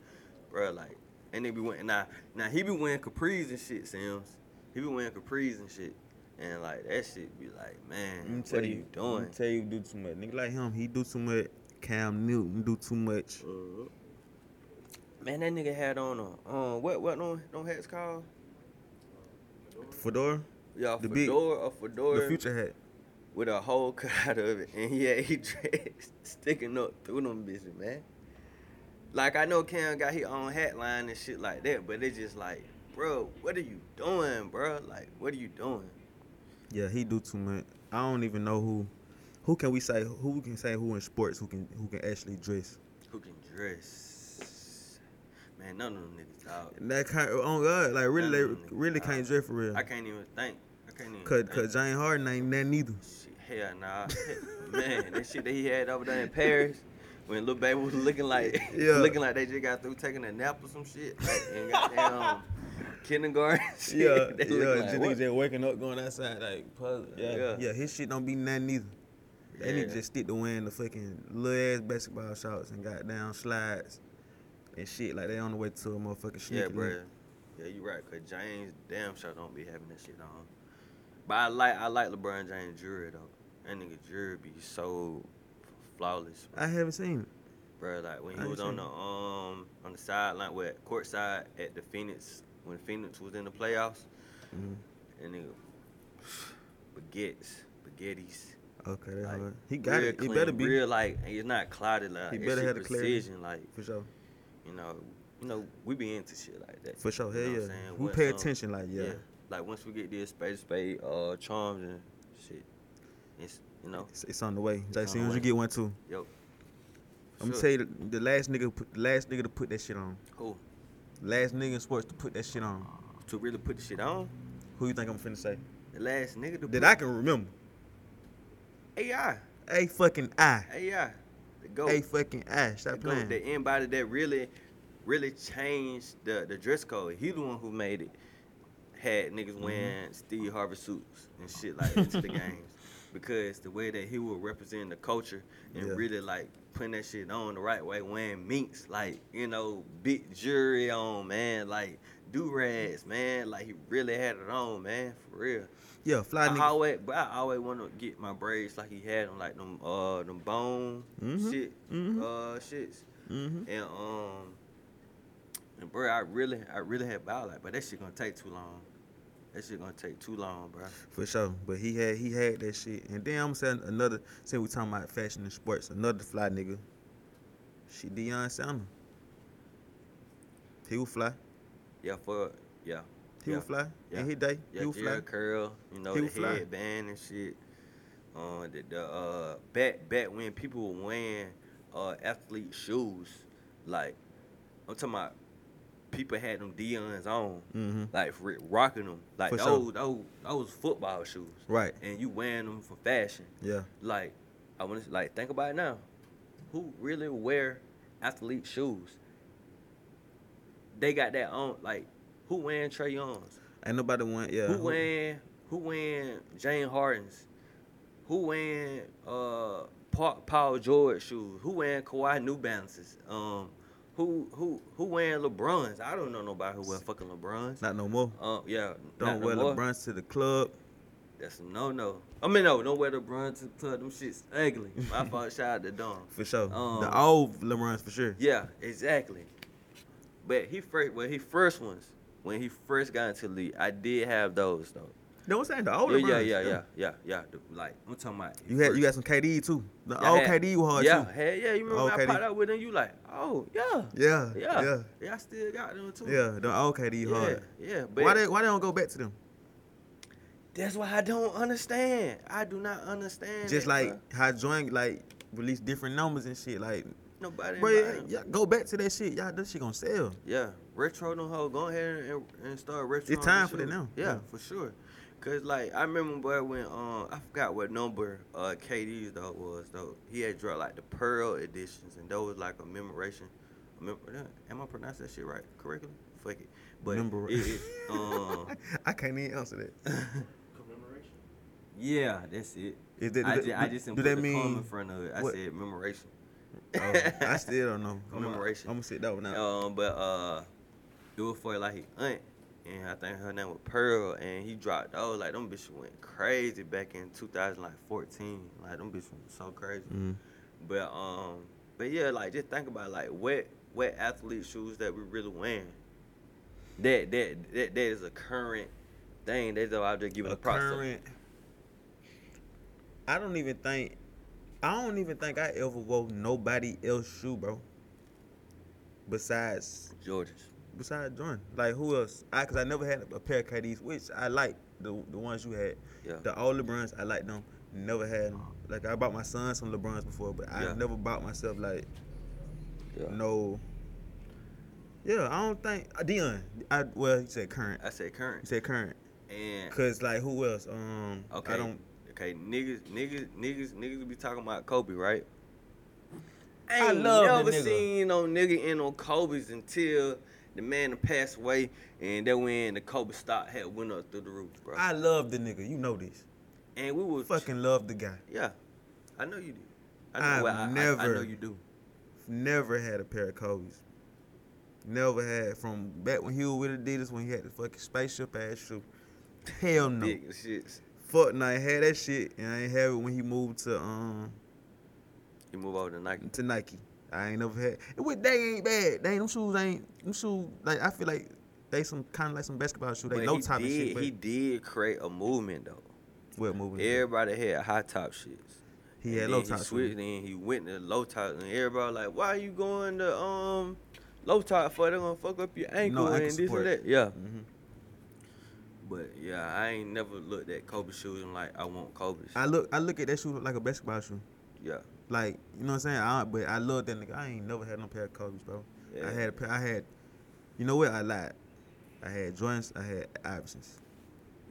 bro, like and they be wearing now now he be wearing capris and shit, Sims. He be wearing capris and shit. And like that shit be like, man, what are you, you Let doing? me tell you, do too much. Nigga like him, he do too much. Cam Newton do too much. Mhm. Man, that nigga had on a um what what no no hats called? Fedora, Yeah, The big- fedora, a fedora the future hat. with a hole cut out of it, and he had he dressed sticking up through them bitches, man. Like I know Cam got his own hat line and shit like that, but it's just like, bro, what are you doing, bro? Like, what are you doing? Yeah, he do too much. I don't even know who. Who can we say? Who we can say who in sports who can who can actually dress? Who can dress? Man, none of them niggas dog. And that kind oh on God, like really, they really can't dress for real. I can't even think. I can't even. Cause, think. cause James Harden ain't that neither. Shit, hell nah. Man, that shit that he had over there in Paris when Lil Baby was looking like Yeah. looking like they just got through taking a nap or some shit. Like in goddamn kindergarten shit. Yeah, They yeah. look just niggas what? just waking up, going outside, like, puzzle. Yeah, Yeah. yeah. His shit don't be nothing neither. They need to just stick to wearing the fucking little ass basketball shorts and goddamn slides and shit. Like they on the way to a motherfucking sneaker. Yeah, bro. Yeah, you right. Cause James damn sure don't be having that shit on. But I like I like LeBron James jewelry though. That nigga jewelry be so flawless, I haven't seen it. bro. Like when I he was on the um on the sideline, where courtside at the Phoenix when Phoenix was in the playoffs, Mhm. and he baguettes, baguettes. Okay, that's Like, hard. He got it. He better be real like it's not clouded like He better have precision like for sure. you know you know we be into shit like that For sure. You Hell know yeah. We Once, pay um, attention. Like yeah. Like once we get this space spade uh charms and shit, it's you know It's, it's on the way. Jay, on soon as you get one too. yo. I'm gonna tell you the, the last nigga, put, the last nigga to put that shit on. Who Last nigga in sports to put that shit on. to really put the shit on? Who you think I'm finna say? The last nigga to That I can remember. AI A fucking I. AI the goat A fucking I. the Stop goat the anybody that really really changed the the dress code. He the one who made it. Had niggas Mm-hmm. wearing Steve Harvey suits and shit like that to the games. Because the way that he would represent the culture and Yeah. really like putting that shit on the right way, wearing minks, like you know, big jewelry on, man, like do rags, man, like he really had it on, man, for real. Yeah, fly I nigga. always, but I always want to get my braids like he had them, like them, uh, them bone Mhm, shit, mhm. uh, shits, Mm-hmm. and um, and bro, I really, I really had bowed like, but that shit gonna take too long. That shit gonna take too long, bro. For sure. But he had he had that shit. And then I'm saying another since we talking about fashion and sports, another fly nigga. She Deion Sanders. He was fly. Yeah, for yeah, He yeah. was fly. Yeah. In his day. Yeah, he was fly. Curl, you know, He the fly. headband and shit. Uh, the, the uh, back back when people were wearing uh athlete shoes, like I'm talking about, people had them Deion's on, Mm-hmm. like rocking them, like For those sure. those those football shoes, Right. and you wearing them for fashion. Yeah. Like I want to like think about it now, who really wear athlete shoes? They got that on, like who wearing Trey Youngs? Ain't nobody went, yeah. Who wearing who wearing James Harden's? Who wearing uh Paul George shoes? Who wearing Kawhi New Balances? Um, who who who wearing LeBrons? I don't know nobody who wear fucking LeBrons. Not no more. Uh, yeah, Don't not no wear. LeBrons to the club. That's no no. I mean no, don't wear LeBrons to club. Them shits ugly. My fault. Shout out to Don. For sure. Um, the old LeBrons for sure. Yeah, exactly. But he first when he first ones when he first got into the league, I did have those though. No, I'm saying the old Yeah, LeBrons. yeah, yeah, yeah, yeah, yeah. Like I'm talking about. You had you had some KD too. The Yeah, old had- KD was hard yeah, too. Hell yeah, you remember Old I KD. popped out with him? You like, oh yeah, Yeah, yeah, yeah, yeah. I still got them too. yeah. The old KD yeah, hard. yeah. But Why they why they don't go back to them? that's why I don't understand. I do not understand. Just that, like bruh. how joint like release different numbers and shit. Like, nobody. bro, buying yeah, yeah, go back to that shit. Y'all, that shit gonna sell. Yeah, retro them hoe. Go ahead and, and start retro. It's time for that now. Yeah, Yeah. for sure. Cause like I remember boy when um I forgot what number uh KD's though was though. He had dropped like the Pearl editions and those like a memoration. a mem- Am I pronouncing that shit right correctly? Fuck it. But Remember- it, it, um I can't even answer that. Commemoration. yeah, that's it. Is that, I, do just, I just didn't do put that the comma in front of it. I what? said memoration. Oh, I still don't know. Commemoration. I'm gonna sit that one out. Um, but uh, do it was for like his aunt, and I think her name was Pearl, and he dropped those. Like them bitches went crazy back in 2014. Like them bitches went so crazy. Mhm. But um, but yeah, like just think about like what what athlete shoes that we really wearing. That that that, that is a current thing. That's all I'm just giving A a current. I don't even think. I don't even think I ever wore nobody else shoe, bro. Besides, Georges. Besides Jordan, like who else? I cause I never had a pair of KDs, which I like the the ones you had. Yeah. The old LeBrons, I like them. Never had them. Like I bought my son some LeBrons before, but I Yeah. never bought myself like Yeah. no. Yeah, I don't think uh, Dion. I well, you said current. I said current. You said current. And Cause like who else? Um, Okay. I don't. Okay, niggas, niggas, niggas, niggas be talking about Kobe, right? I I ain't love that never nigga. seen no nigga in no Kobe's until the man passed away, and that when the Kobe stock had went up through the roof, bro. I love the nigga. You know this. and we was Fucking love the guy. yeah, I know you do. I know, well, I, I, I know you do. Never had a pair of Kobe's. Never had from back when he was with Adidas when he had the fucking spaceship ass shoe. Hell no. Big shits. Fuck no, I had that shit and I ain't have it when he moved to um You move over to Nike. to Nike. I ain't never had it. With they ain't bad. They ain't them shoes ain't them shoes like I feel like they some kind of like some basketball shoe. They But low he top and did, shit. But he did create a movement though. what moving? Everybody had high top shits. He And had low he top switched, shoes. then he went to low top, and everybody like, why are you going to um low top for? They gonna fuck up your ankle ankle and this support. and that. Yeah. Mhm. But yeah, I ain't never looked at Kobe shoes and like I want Kobe's. I look I look at that shoe like a basketball shoe. yeah. Like, you know what I'm saying? I, but I love that nigga. I ain't never had no pair of Kobe's, bro. Yeah. I had a pair, I had, you know what? I lied. I had Jordans, I had Iversons.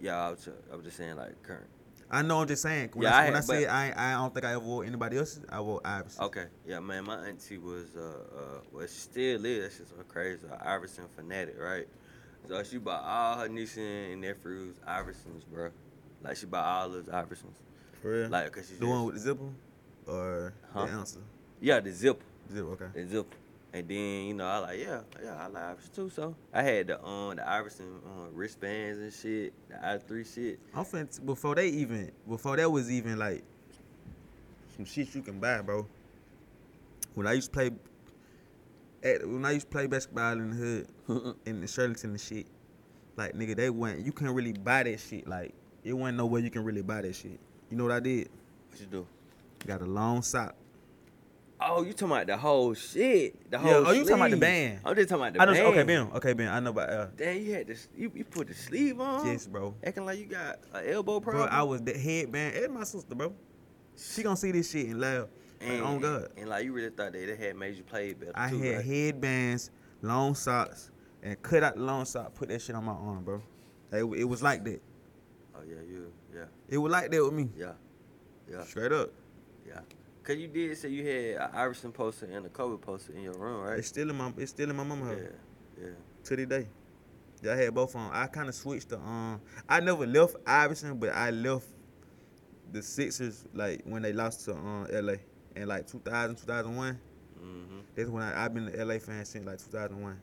Yeah, I was, ju- I was just saying like current. I know I'm just saying. When Yeah, I, I when I had- but- I, I don't think I ever wore anybody else's, I wore Iversons. Okay. Yeah, man, my auntie was uh uh well she still is, that's just so crazy, a Iverson fanatic, right? So she bought all her nieces and nephews Iversons, bro. Like she bought all those Iversons. For real? Like, cause you the one with the zipper or Huh? the answer? yeah, the zipper. Zipper, okay. the zipper. And then you know I like yeah yeah I like Iverson too. So I had the um the Iverson uh, wristbands and shit, the I three shit. I'm finna before they even before that was even like some shit you can buy, bro. When I used to play at when I used to play basketball in the hood in the Shirlington and shit, like nigga, they went you can't really buy that shit. Like it wasn't no way you can really buy that shit. You know what I did? What you do? Got a long sock. Oh, you talking about the whole shit? The whole. Yeah, oh, you talking about the sleeve. band. I'm just talking about the I know. band. Okay, Ben. Okay, Ben. I know about. Uh, Damn, you had this. You, you put the sleeve on. yes, bro. Acting like you got an elbow Bro, problem. I was the headband and my sister, bro. She gonna see this shit and laugh. Like, And, on God. And, like you really thought they, they had made you play better I too, had right? headbands, long socks, and cut out the long sock, put that shit on my arm, bro. It, it was like that. Oh yeah, you yeah It was like that with me. yeah yeah Straight up. Cause you did say you had an Iverson poster and a Kobe poster in your room, right? It's still in my it's still in my mama house Yeah yeah. to this day. Yeah, I had both of them. I kind of switched to um. I never left Iverson, but I left the Sixers like when they lost to um LA in like 2000 2001. Mm-hmm. That's when I, I've been an LA fan since like 2001.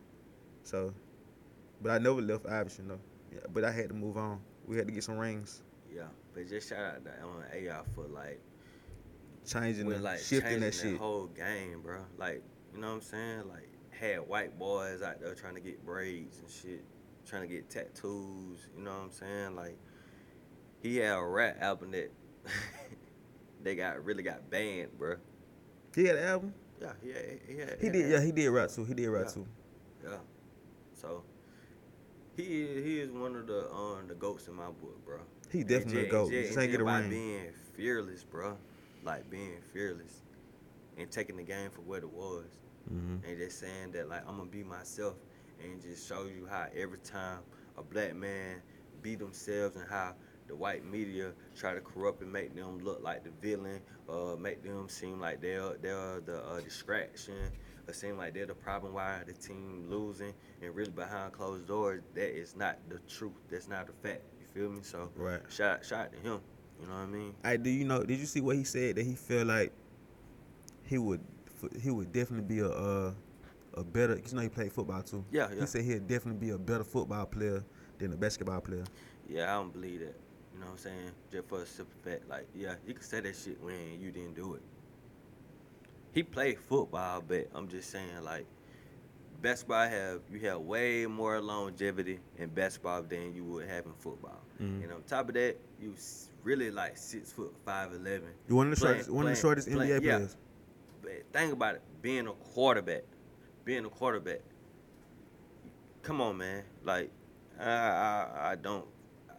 So, but I never left Iverson though. Yeah, but I had to move on. We had to get some rings, Yeah, but just shout out to um, AI for like changing, with the, like shifting that shit. whole game, bro. Like you know what I'm saying? Like had white boys out there trying to get braids and shit, trying to get tattoos. You know what I'm saying? Like he had a rap album that they got really got banned, bro. He had an album. Yeah, he had, he had, He did. Yeah, he did rap too. He did rap Yeah. too. Yeah. So he is he is one of the um the goats in my book, bro. He And definitely a ju- goat. and ju- Just and ain't get a by ring. being fearless, bro. Like being fearless and taking the game for what it was, hmm and just saying that like I'm gonna be myself, and just show you how every time a black man be themselves and how the white media try to corrupt and make them look like the villain, uh, make them seem like they're they're the uh, distraction, or seem like they're the problem why the team losing, and really behind closed doors, that is not the truth. That's not the fact. You feel me? So Right. shout shout out to him. You know what I mean? I do. You know? Did you see what he said? That he felt like he would he would definitely be a uh, a better. You know, he played football too. Yeah, yeah. He said he'd definitely be a better football player than a basketball player. Yeah, I don't believe that. You know what I'm saying? Just for a simple fact, like, yeah, you can say that shit when you didn't do it. He played football, but I'm just saying, like, basketball have you have way more longevity in basketball than you would have in football. Mhm. And on top of that, you really like six foot five eleven. You one of the Playing- shortest, one of the shortest playing- NBA yeah. players. But think about it, being a quarterback, being a quarterback. Come on, man. Like, I, I, I don't,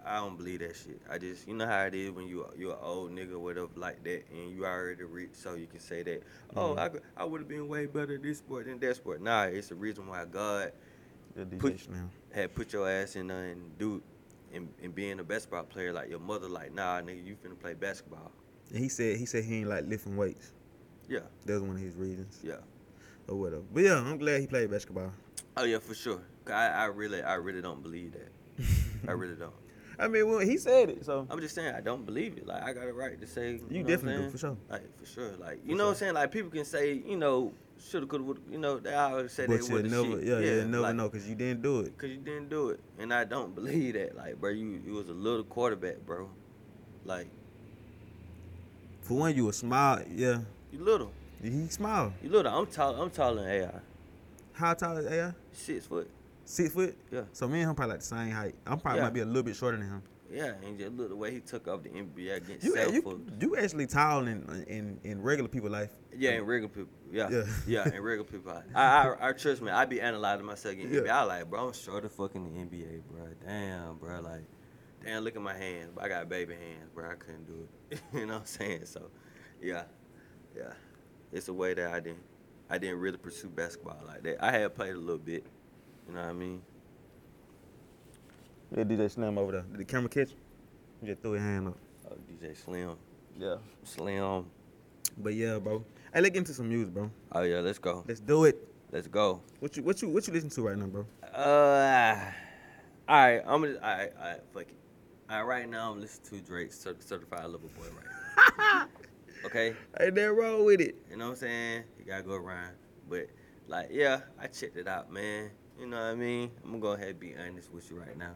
I don't believe that shit. I just, you know how it is when you, you're an old nigga, whatever, like that, and you already rich, so you can say that, oh, Mhm. I, I would have been way better at this sport than that sport. Nah, it's the reason why God Put- had put your ass in there and do, and, and being a basketball player, like your mother, like, nah, nigga, you finna play basketball. And he said he said he ain't like lifting weights. Yeah, That was one of his reasons yeah. or whatever. But yeah, I'm glad he played basketball. Oh yeah, for sure. I, I really, I really don't believe that. I really don't. I mean, well, he said it, so I'm just saying I don't believe it. Like I got a right to say. You, you know definitely do for sure. Like for sure. Like you For know what I'm saying? Like people can say, you know, shoulda, coulda, woulda. You know, they always say But they you woulda. never, shit. yeah, yeah, never like, know because you didn't do it. Cause you didn't do it, and I don't believe that. Like, bro, you you was a little quarterback, bro. Like For one, you were small. Yeah, you little, he small. you little. I'm tall. I'm taller than AI. How tall is AI? Six foot. Six foot. Yeah. So me and him probably like the same height. I'm probably Yeah. might be a little bit shorter than him. Yeah, and just look the way he took off the NBA against You, South you, you actually tall in in in regular people life. Yeah, in regular people. Yeah. Yeah. Yeah, in regular people. I, I, I trust me, I be analyzing myself in Yeah. NBA. I like, bro, I'm short of fucking the NBA, bro. Damn, bro. Like, damn, look at my hands. I got baby hands, bro. I couldn't do it. you know what I'm saying? So, yeah. Yeah. It's a way that I didn't I didn't really pursue basketball like that. I had played a little bit. You know what I mean? Yeah, DJ Slim over there. Did the camera catch? him? He just threw his hand up. Oh, DJ Slim. Yeah. Slim. But yeah, bro. Hey, let's get into some music, bro. Oh yeah, let's go. Let's do it. Let's go. What you what you what you listen to right now, bro? Uh, all right, I'm gonna. All right, all right, fuck it. All right, right now I'm listening to Drake's Cer- Certified Lover Boy right now. okay, Ain't that wrong with it? you know what I'm saying? You gotta go around. But like, yeah, I checked it out, man. You know what I mean? I'm gonna go ahead and be honest with you right now.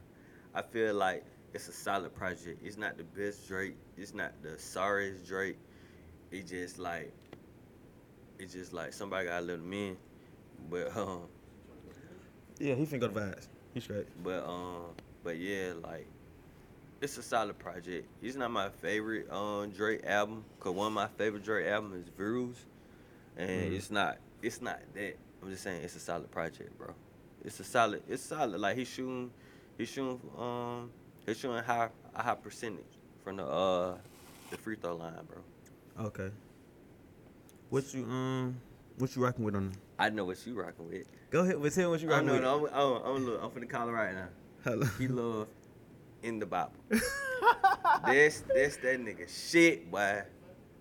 I feel like it's a solid project. It's not the best Drake. It's not the sorriest Drake. It just like, it's just like somebody got a little in. But um, Yeah, he finna go to vibes. He straight. But um, but yeah, like it's a solid project. It's not my favorite um Drake album, cause one of my favorite Drake albums is Views, and Mhm. it's not it's not that. I'm just saying it's a solid project, bro. It's a solid. It's solid. Like he's shooting, he's shooting um he's shooting high a high percentage from the uh the free throw line, bro. Okay. What you um what you rocking with on? I know what you rocking with. Go ahead, tell me what you I rocking know. with. I'm, I'm, I'm, look, I'm finna call her right now. Hello. He love in the Bible. that's that's that nigga shit, boy.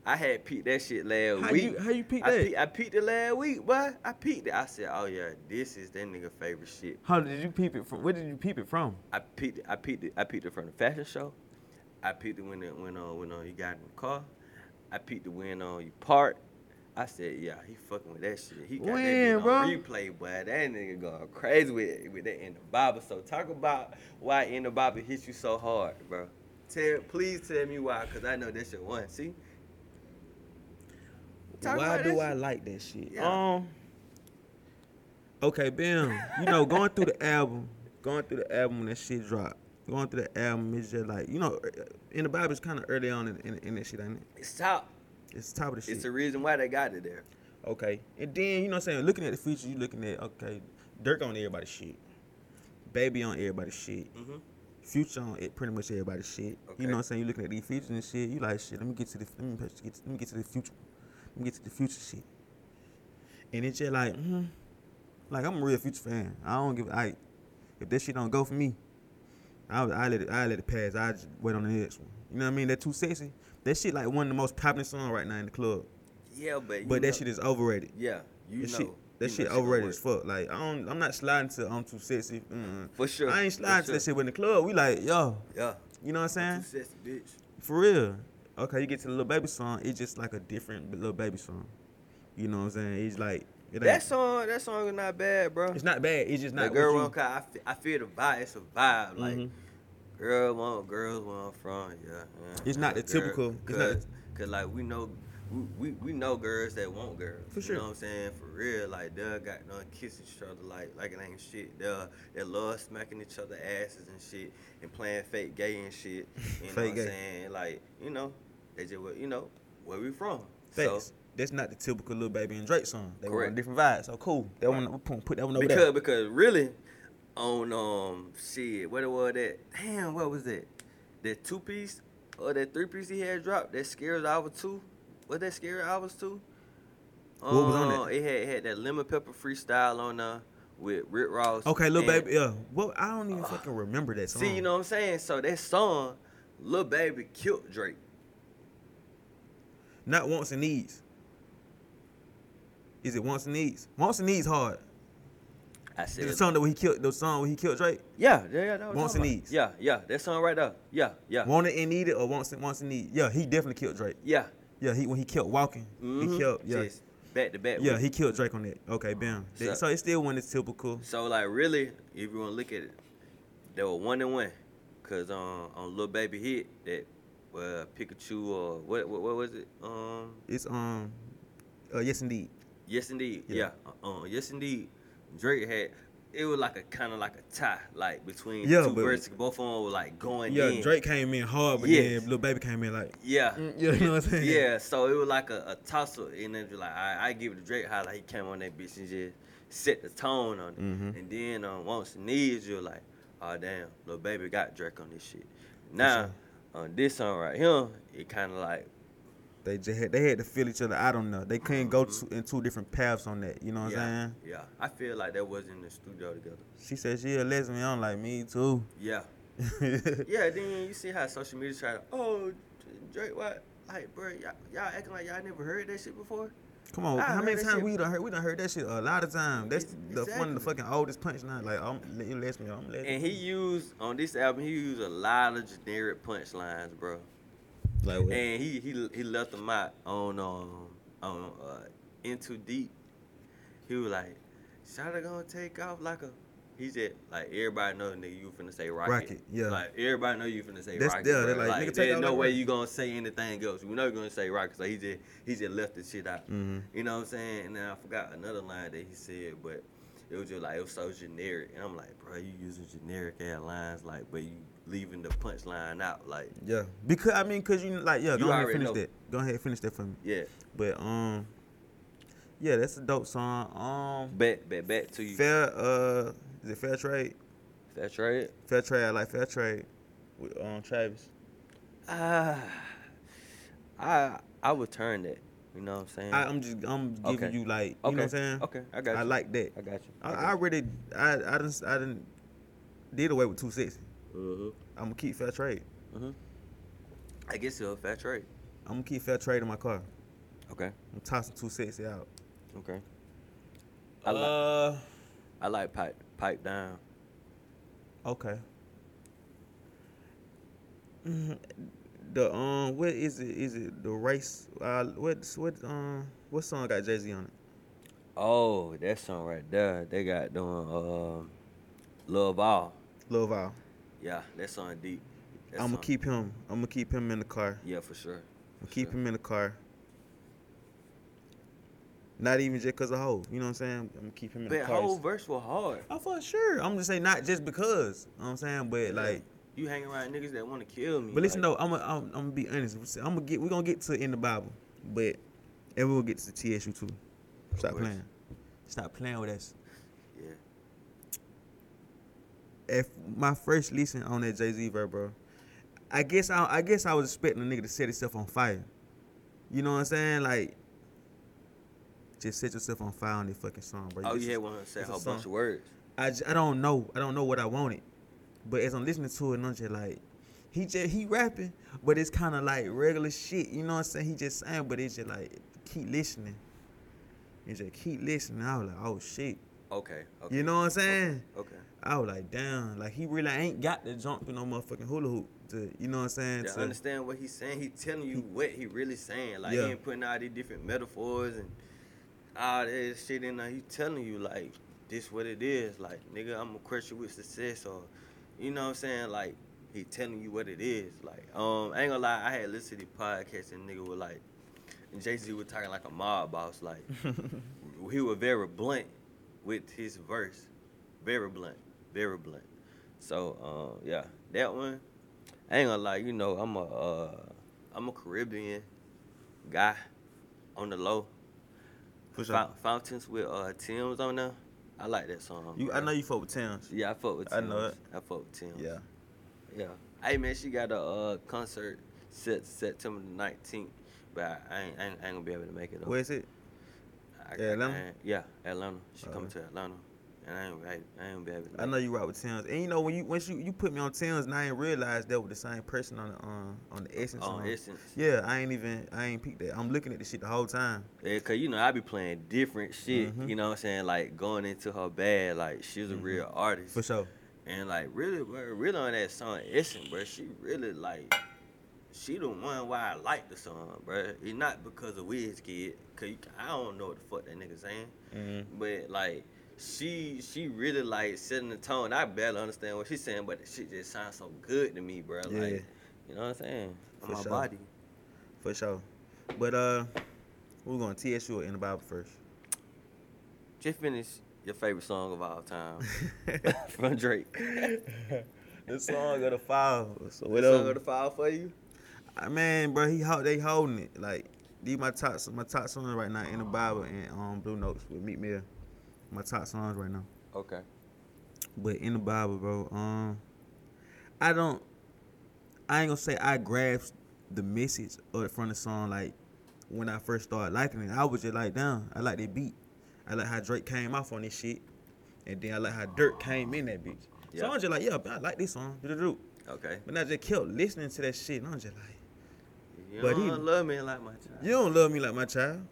I had peeped that shit last How week. you how you peep that? peeped, I peeped it last week, boy. I peeped it. I said, oh yeah, this is that nigga favorite shit. How did you peep it from? Where did you peep it from? I peeped it. I peeped it. I peeped it from the fashion show. I peeped it when it when uh when uh, you got in the car. I peeped it when uh you parked. I said, yeah, he fucking with that shit. He got When, that bitch bro? on replay, boy. That nigga going crazy with with that in the Bible. So talk about why in the Bible hits you so hard, bro. Tell, please tell me why, cause I know that's your one. See. Talk Why do I shit. like that shit? Yeah. Um. Okay, bam. You know, going through the album, going through the album when that shit dropped, going through the album is just like you know, in the Bible it's kind of early on in, in, in that shit, ain't it? It's top. It's top of the shit. It's the reason why they got it there. Okay. And then, you know what I'm saying, looking at the future, you looking at, okay, Durk on everybody's shit. Baby on everybody's shit. Mhm. Future on it, pretty much everybody's shit. Okay. You know what I'm saying? You looking at these features and shit, you like shit, let me get to the let me, get to, let me get to the future. Let me get to the future shit. And it's just like, hmm. Like I'm a real future fan. I don't give I if that shit don't go for me, I I let it I let it pass. I just wait on the next one. You know what I mean? That too sexy. That shit like one of the most popular songs right now in the club. Yeah, but you But that shit is overrated. Yeah, you that know. shit, that you shit know overrated work. as fuck. Like I don't, I'm not sliding to I'm too sexy. Mm-mm. For sure. I ain't for sliding to that shit. But in the club, we like, yo, Yeah. you know what I'm saying? Too saying? sexy, bitch. For real. Okay, you get to the Lil Baby song, it's just like a different Lil Baby song. You know what I'm saying? It's like it That song, that song is not bad, bro. It's not bad. It's just the not. girl what want. I feel, I feel the vibe. It's a vibe. Like Mhm. girl want girls where I'm from. Yeah. yeah. It's not the Girl- typical- it's not Cause, cause like we know. We, we, we know girls that want girls. For sure. You know what I'm saying? For real. Like they'll got no kissing each other like like it ain't shit. They'll they love smacking each other asses and shit and playing fake gay and shit. You know what I'm saying? Like, you know, they just wa- you know, where we from. Facts. So That's not the typical Lil Baby and Drake song. They want Correct. different vibes. So cool. That one, we put that one over because there. because really on um shit what it was that damn what was that that two piece or that three piece he had dropped that Scary Hours two what that scary hours two What was on Uh, that? it had it had that lemon pepper freestyle on there with Rick Ross Okay, little baby. Yeah. Well, I don't even fucking remember that song. see you know what I'm saying so that song Lil Baby killed Drake Not wants and needs. Is it wants and needs? Wants and needs hard. I said The song that he killed, the song where he killed Drake. yeah yeah yeah that Wants and about. Needs. yeah yeah that song right there yeah yeah Want it and need it or wants and wants and need. Yeah, he definitely killed Drake. yeah Yeah, he when he killed walking, mhm. he killed. Yeah, Just back to back yeah, he killed Drake on that. Okay, bam. So- So, so it still one is typical. So like really, if you want to look at it, they were one and one, cause um on Lil Baby hit that uh, Pikachu or what, what what was it? Um It's um, uh, yes indeed. yes indeed Yeah. yeah, uh, uh, yes indeed. Drake had it was like a kind of like a tie like between Yeah, two verses. Both of them were like going Yeah, in. Drake came in hard, but Yes. then Lil Baby came in like, Yeah. mm, you know what I'm saying? Yeah, so it was like a, a tussle, and then you like I, I give it to Drake how like he came on that bitch and just set the tone on it, Mhm. and then um, once the needs you're like, oh damn, Lil Baby got Drake on this shit. Now on this song right here, it kind of like They just had, they had to feel each other. I don't know. They couldn't go to, in two different paths on that. You know what yeah, I'm saying? yeah. I feel like that was in the studio together. She said she a lesbian. I'm like me too. Yeah, yeah. Then you see how social media try to, oh Drake, what? Like, bro, y'all, y'all acting like y'all never heard that shit before. Come on, I how many times we done heard? We done heard that shit a lot of times. That's Ex- the one of the fucking oldest punchline. Like I'm you lesbian. I'm lesbian. And he used on this album, he used a lot of generic punchlines, bro. Like what? and he he he left them out on um on uh in too deep. He was like, "Shot gonna take off like a." He said, like everybody know, nigga, you finna say rocket. Rocket, yeah. Like everybody know you finna say That's- rocket. yeah, bro. they're like, like, there's no way rocket. you gonna say anything else. We know you're gonna say rocket. So he just he just left the shit out. Mhm. You know what I'm saying? And then I forgot another line that he said, but it was just like it was so generic. And I'm like, bro, you using generic ass lines, like, but you leaving the punchline out, like, Yeah, because I mean, cause you like, yeah, You go ahead and finish know. that. Go ahead and finish that for me. yeah. But um, yeah, that's a dope song. Um, back, back, back to you. fair uh, is it fair trade? Fair trade. Fair trade. I like fair trade with um Travis. Ah, I I would turn that. You know what I'm saying? I, I'm just I'm giving Okay. you like you okay. know what I'm saying. Okay, I got you. I like that. I got you. I, I already I I didn't I didn't did away with two sixty. mm-hmm. I'm gonna keep fair trade. Mm-hmm. I guess it's a fair trade. I'm gonna keep fair trade in my car. Okay. I'm tossing two sixty out. Okay. I like uh, I like pipe pipe down. okay. Mhm. The um, what is it? Is it the race? Uh, what what um, what song got Jay Z on it? Oh, that song right there. They got doing um, Love All. Lil Val. Yeah, that song deep. That I'm gonna keep him. I'm gonna keep him in the car. Yeah, for sure. For keep sure. him in the car. Not even just cause of hoe. You know what I'm saying? I'm gonna keep him in the car. whole verse was hard. Oh, for sure. I'm just saying not just because. You know what I'm saying? But like, You hang around niggas that want to kill me. but listen like, though, I'm gonna I'm, I'm gonna be honest. I'm gonna get we're gonna get to in the Bible, but and we'll get to TSU too. Stop playing. Stop playing with us. Yeah. If my first listen on that Jay Z verse, bro, I guess I I guess I was expecting a nigga to set himself on fire. You know what I'm saying? Like, just set yourself on fire on that fucking song, bro. Oh, This you had one say a whole bunch of words. I, j- I don't know. I don't know what I wanted. But as I'm listening to it, I'm just like, he just he rapping, but it's kind of like regular shit. You know what I'm saying? He just saying, but it's just like keep listening. You just keep listening. I was like, oh shit. Okay. okay. You know what I'm saying? Okay. I was like, damn, like he really ain't got to jump in no motherfucking hula hoop. To, you know what I'm saying? To To- understand what he's saying, he telling you what he really saying. Like Yeah. he ain't putting all these different metaphors and all that shit in there. He telling you like this what it is. Like nigga, I'm gonna crush you with success or you know what I'm saying. Like he telling you what it is. Like um, I ain't gonna lie, I had listened to the podcast and nigga was like, and Jay Z was talking like a mob boss. Like he was very blunt with his verse, very blunt, very blunt. So um, yeah, that one. I ain't gonna lie, you know, I'm a uh, I'm a Caribbean guy on the low. For sure. Fou- Fountains with uh Tems on there. I like that song. You, I know you fuck with Towns. Yeah, I fuck with Tems. I know it. I fuck with Tems. Yeah. Yeah. Hey man, she got a uh, concert set September the nineteenth, but I, I, ain't, I, ain't, I ain't gonna be able to make it. Though. Where is it? I, Atlanta? I, yeah, Atlanta. She coming to Atlanta, and I ain't, I, ain't- I ain't gonna be. I know you rock with Towns. And you know when you once you, you put me on Towns, and I ain't realized that was the same person on the um, on the Essence. On song. Essence. Yeah, I ain't even I ain't peeked that. I'm looking at the shit the whole time. Yeah, cause you know I be playing different shit. Mhm. You know what I'm saying? Like going into her bag, like she's a Mhm. real artist. For sure. And like really, bro, really on that song Essence, bro, she really like she the one why I like the song, bro. It's not because of Wizkid, cause I don't know what the fuck that nigga saying. Mm-hmm. But like she she really like setting the tone. I barely understand what she's saying, but the shit just sounds so good to me, bro. Yeah. Like you know what I'm saying? For my sure. body. For sure. But uh, we're going to TSU or in the Bible first. Just finish your favorite song of all time from Drake. the song of the file. So Song whatever. of the file for you? Uh, man, bro, he hold, they holding it. Like these my top my top songs right now in the Bible and um Blue Notes with Meek Mill. My top songs right now. Okay. But in the Bible, bro, um, I don't. I ain't gonna say I grasped the message of from the song like when I first started liking it. I was just like, damn, I like that beat. I like how Drake came off on this shit, and then I like how Durk came in that bitch. So I'm just like, yeah, I like this song. Do-do-do. Okay. But I just kept listening to that shit, and I'm just like, You But don't he- love me like my child. you don't love me like my child.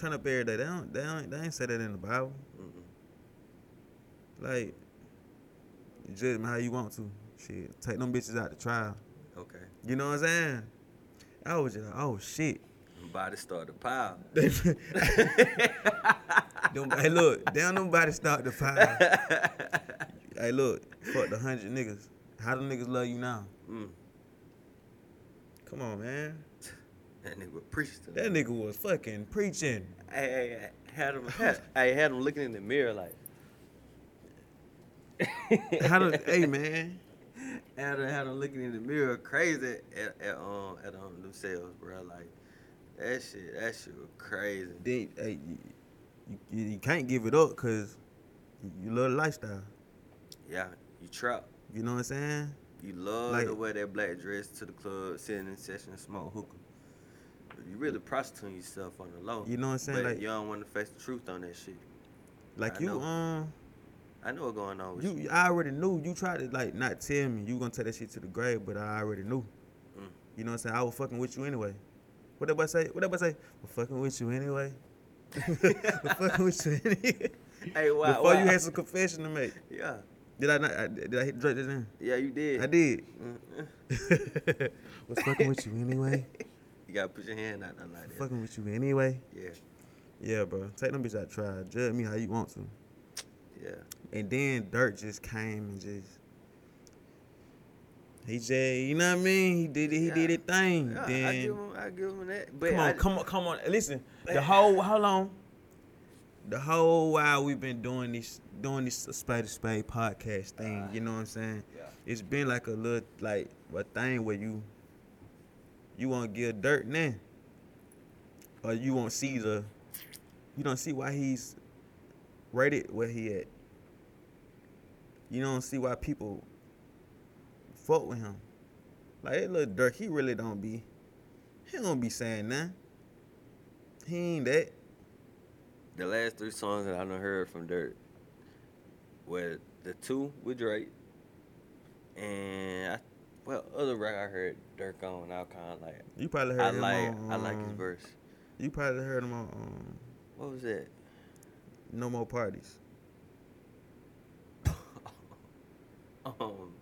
Turn up every day. They don't. They don't. They ain't say that in the Bible. Mm-mm. Like, judge me how you want to. Shit, take them bitches out the trial. Okay. You know what I'm saying? I was just like, oh shit. Body start to pile. Them- hey, look, damn, nobody start to pile. hey, look, fuck the hundred niggas. How them niggas love you now? Mm. Come on, man. That nigga was preaching. That nigga was fucking preaching. I, hey, hey, had him, I had him looking in the mirror like. How do, hey, man. had him, had him looking in the mirror crazy at, at um at um themselves, bro. Like that shit, that shit was crazy. Then, hey, you, you, you can't give it up because you love the lifestyle. Yeah, you trap. You know what I'm saying? You love Like- to wear that black dress to the club, sitting in session, smoke hookah. You really prostituting yourself on the low. You know what I'm saying? But Like- you don't want to face the truth on that shit. Like I you, know. um, I know what's going on with you. you, I already knew. You tried to like not tell me you gonna take that shit to the grave, but I already knew. Mm. You know what I'm saying? I was fucking with you anyway. What that boy say? What that boy say? We're fucking with you anyway. We're fucking with you anyway. Hey, why? Before why? you had some confession to make. Yeah, Did I not? I, did I hit Drake just then? yeah, you did. I did. Was fucking with you anyway. You gotta put your hand out there like that. Fucking with you anyway. Yeah, Yeah, bro. Take them bitch out. Try. Judge me how you want to. yeah. And then Durk just came and just. He just, you know what I mean? He did it. He Yeah. did his thing. Yeah, then I give him, I give him that. But come on, I, come on, come on. Listen, the whole how long? The whole while we've been doing this, doing this spade to spade podcast thing. Uh, you know what I'm saying? Yeah. It's been like a little like a thing where you, you want to give Durk now, or you see the, you don't see why he's rated where he at. You don't see why people fuck with him. Like that little Durk, he really don't be. He don't be saying nothing. He ain't that. the last three songs that I done heard from Durk were the two with Drake, and I, well, other record I heard Durk on. Of like. You probably heard I him like, on. I like his um, verse. You probably heard him on um, What was that? No More Parties. Um,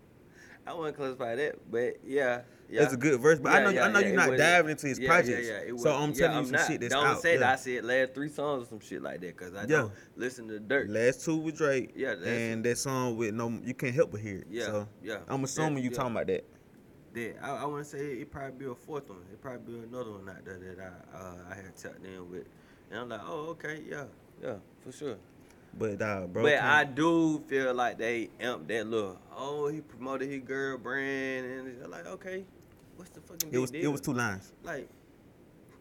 I wouldn't classify that, but yeah, yeah. It's a good verse, but I know yeah, I know yeah, you're not was- diving into his yeah, projects. Yeah, yeah, so I'm yeah, telling you I'm some not, shit that's don't out. say yeah. that I said last three songs or some shit like that, cause I Yeah. don't listen to Durk. Last two with Drake. Yeah, and that song with no, you can't help but hear it. Yeah, so yeah. I'm assuming you yeah. talking about that. That I, I want to say it probably be a fourth one. It probably be another one out there that I uh, I had tapped in with, and I'm like, oh okay, yeah, yeah, for sure. But uh, bro, but I do feel like they amp that look. Oh, he promoted his girl brand, and like, okay, what's the fucking? it was deal? it was two lines. like,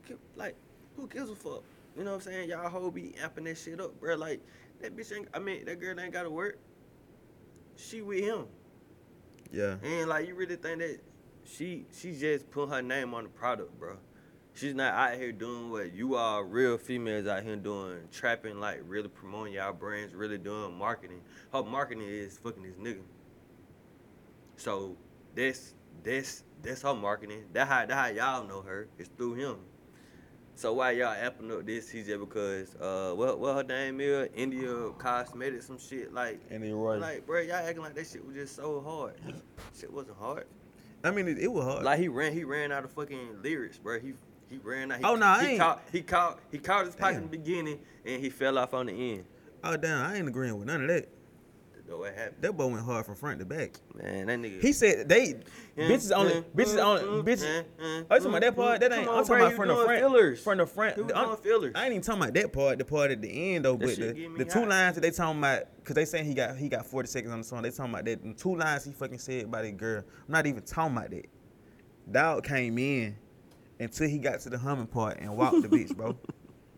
who like, who gives a fuck? You know what I'm saying? Y'all whole be amping that shit up, bro. Like, that bitch ain't, I mean, that girl ain't gotta work. She with him. Yeah. And like, you really think that she, she just put her name on the product, bro. She's not out here doing what you are real females out here doing, trapping, like really promoting y'all brands, really doing marketing. Her marketing is fucking this nigga. So that's that's that's her marketing. That how that how y'all know her. It's through him. So why y'all amping up this? He's just because uh what what her name is India Cosmetics some shit like And then Roy. like bro y'all acting like that shit was just so hard. Shit wasn't hard. I mean, it, it was hard. Like he ran he ran out of fucking lyrics, bro. He he ran out. He, Oh, nah, I he ain't- caught he caught he caught his pocket in the beginning and he fell off on the end. oh damn, I ain't agreeing with none of that. That's what happened. That boy went hard from front to back. Man, that nigga. He said they bitches only bitches only bitches. Oh, you talking about that part? That ain't. Come I'm talking bro, about from the front. Fillers. From the front. I'm- fillers. I ain't even talking about that part. The part at the end though, That but the, the two lines that they talking about, cause they saying he got he got 40 seconds on the song. They talking about that. The two lines he fucking said about that girl. I'm not even talking about that. Dog came in until he got to the humming part and walked the bitch, bro.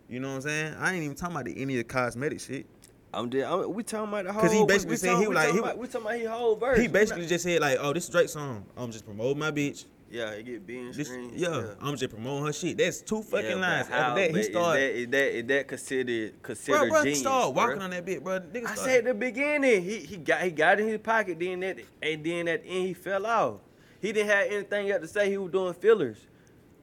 You know what I'm saying? I ain't even talking about the, any of the cosmetic shit. I'm dead. I'm, we talking about the whole. 'Cause he we- basically we said talking- he we like- talking he about- we talking about his whole verse. He basically not- just said like, "Oh, this is Drake song. I'm just promoting my bitch. yeah, he get being This, streams. yeah, I'm just promoting her shit. That's two fucking Yeah, lines. how- After that, he started. Is that, is that, is that considered considered Bro, bro, genius? start walking on that bit, bro. Nigga I said the beginning, he he got he got in his pocket. Then that and then at the end he fell off. He didn't have anything else to say. He was doing fillers.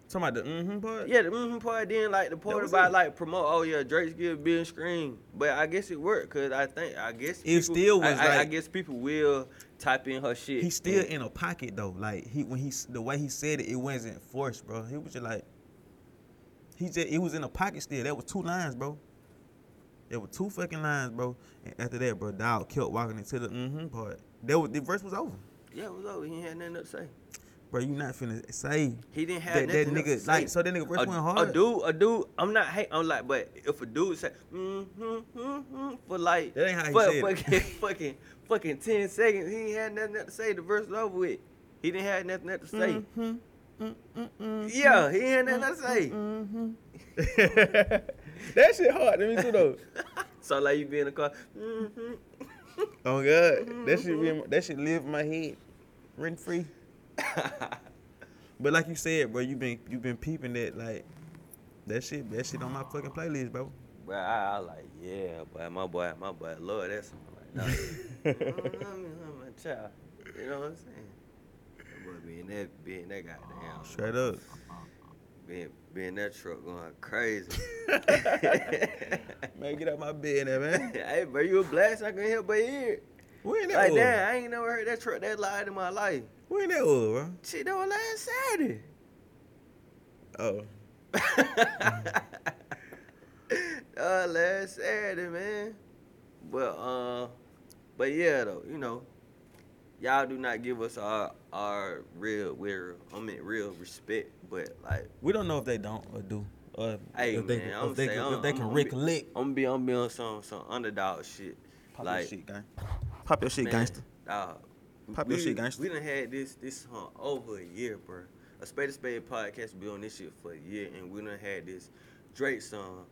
Talking about the mm-hmm part? Yeah, the mm-hmm part. Then like the part about it. like promote. Oh yeah, Drake's good being screen. But I guess it worked because I think I guess It still was I, I- I guess people will type in her shit. He's still and- in a pocket though. Like he when he the way he said it, it wasn't forced, bro. He was just like he just it was in a pocket still. That was two lines, bro. There were two fucking lines, bro. And after that, bro, Dog kept walking into the mm-hmm part. That was the verse was over. Yeah, it was over. He had nothing to say. Bro, you not finna say He didn't have that, that nothing else to nigga say. like so that nigga verse a, went hard. A dude, a dude. I'm not hate. I'm like, but if a dude say mm-hmm, mm-hmm, for like That ain't how he for said it. fucking, fucking, fucking ten seconds, he ain't had nothing to say. The verse over with. He didn't have nothing to say. Mm-hmm. Yeah, he ain't had nothing to say. that shit hard Let me too though. So like you be in the car. Mm-hmm. Oh god, that shit be in my, that shit live in my head, rent free. but like you said, bro, you been you been peeping that like that shit that shit on my fucking playlist, bro. But I, I like, yeah, boy, my boy, my boy, Lord, that's something like, I'm my child. You know what I'm saying? Boy being that, being that goddamn, Straight up. being, being that truck going crazy. Man, get out my bed there, man. hey, bro, you a blast? I can hear but hear. Where in that Like, was? damn, I ain't never heard that truck that loud in my life. Where in that was, bro? Shit, that was last Saturday. Oh. uh, last Saturday, man. But uh, but yeah, though, you know, y'all do not give us our our real, real, I mean, real respect. But like, We don't know if they don't or do. Or hey, if they, man, if I'm they, can, if they I'm, can I'm recollect. Be, I'm be, I'm be on some some underdog shit. Pop like, shit, gang. Pop your shit, man, gangster. Dog, Pop we, your shit, gangster. We done had this this huh, over a year, bro. A Spade to Spade podcast be on this shit for a year, and we done had this Drake song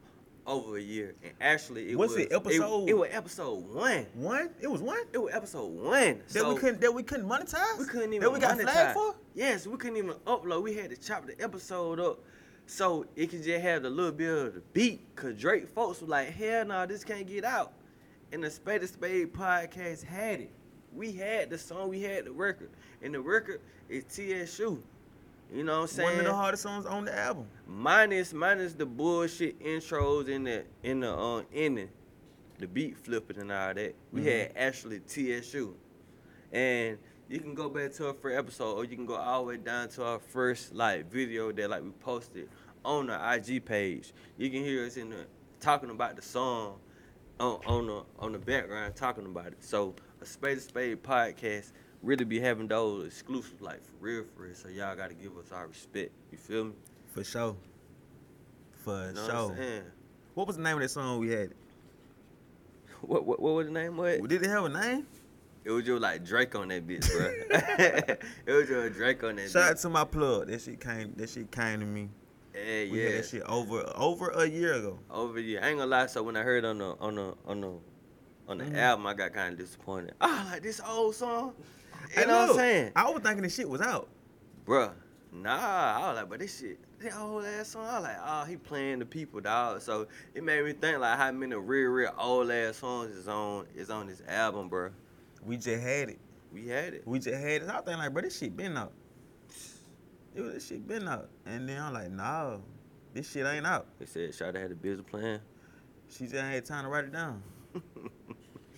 over a year. And actually, it What's was it, episode- It, it was episode one. One? It was one? It was episode one. That so we couldn't that we couldn't monetize? we couldn't even that we got monetize. flagged for? Yes, we couldn't even upload. We had to chop the episode up so it could just have the little bit of the beat. Cause Drake folks were like, hell no, this can't get out. And the Spade to Spade podcast had it. We had the song, we had the record. And the record is TSU. You know what I'm saying? One of the hardest songs on the album. minus minus the bullshit intros in the in the uh, ending, the beat flipping and all that. We Mhm. had actually TSU, and you can go back to our first episode, or you can go all the way down to our first like video that like we posted on the IG page. You can hear us in the talking about the song on on the on the background talking about it. So a Spade to Spade podcast really be having those exclusive like for real for real. So y'all gotta give us our respect. You feel me? For sure. For You know sure. what? What was the name of that song we had? What, what what was the name of it? Did it have a name? It was just like Drake on that bitch, bro. it was just Drake on that Shout out to my plug. That shit came that shit came to me. Yeah, We yeah. had that shit over over a year ago. Over the I ain't gonna lie. So when I heard on the on the on the on the Mhm. album, I got kind of disappointed. Ah, like this old song. You Hey, know what I'm saying, I was thinking the shit was out. Bruh, Nah, I was like, but this shit, that old ass song. I was like, oh, he playing the people, dog. So it made me think like how many real, real old ass songs is on is on this album, bro. We just had it. We had it. We just had it. I was thinking like, bro, this shit been out. Was this shit been out. And then I'm like, nah, this shit ain't out. They said Shawty had a business plan. She just ain't had time to write it down.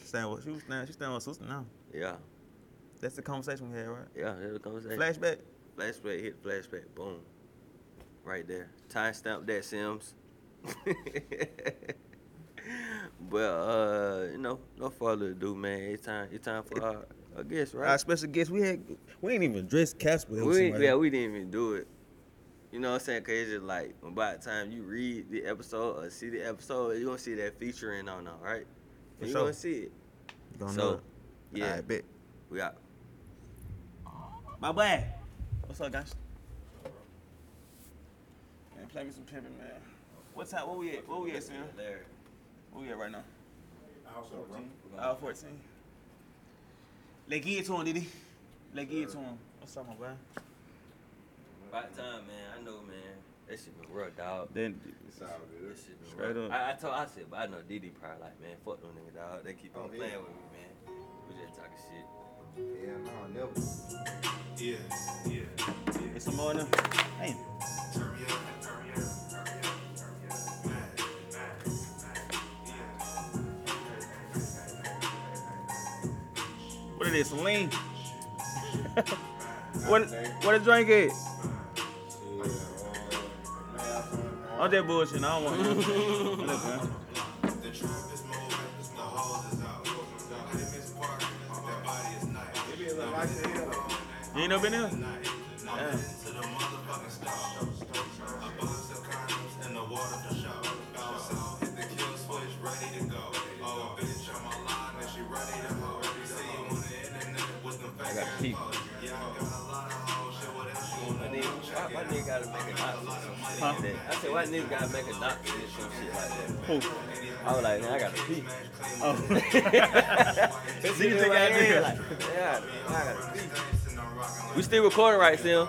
She staying with she was staying, she staying with sister now. yeah, That's the conversation we had, right? yeah, that's the conversation. Flashback. Flashback, hit flashback, boom. Right there. Timestamp that Sims. but uh, you know, no further ado, man. It's time it's time for our, our guest, Our right? special guest, we had we ain't even dressed Casper. We yeah, we didn't even do it. You know what I'm saying? Cause it's just like by the time you read the episode or see the episode, you're gonna see that featuring on there, right? For You're sure. gonna see it. Gonna so, know it. Yeah, I bet. we got My boy. What's up, guys? Man, play me some pimpin', man. What time? Where we at? Where we at, Sam? Larry. Where we at right now? Also, bro. Hour 14. Let's get it to him, did Let's get it to him. What's up, my boy? About time, man. I know, man. That shit been rough, dog. Then it's all good. That shit been Straight rough. up. I, I told, I said, but I know DD probably like, man, fuck them niggas, dog. They keep on Oh, yeah. playing with me, man. We just talking shit. Yeah, no, never. Yeah, yeah, yeah. It's the morning. Hey. Turn me up, turn me this lean. what what a drink is? I'm just bullshitting. I don't want it. Look, man. You ain't up in there? Huh? I said, why niggas gotta make a doctor and some shit like that? Who? I was like, man, I gotta pee. Oh. See, you think I did? Like, yeah, I gotta pee. We still recording right, Sim?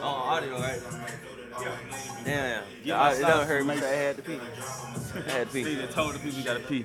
Oh, audio, right? Damn. Yeah, it don't hurt me. I had to pee. I had to pee. See, they told the people you gotta pee.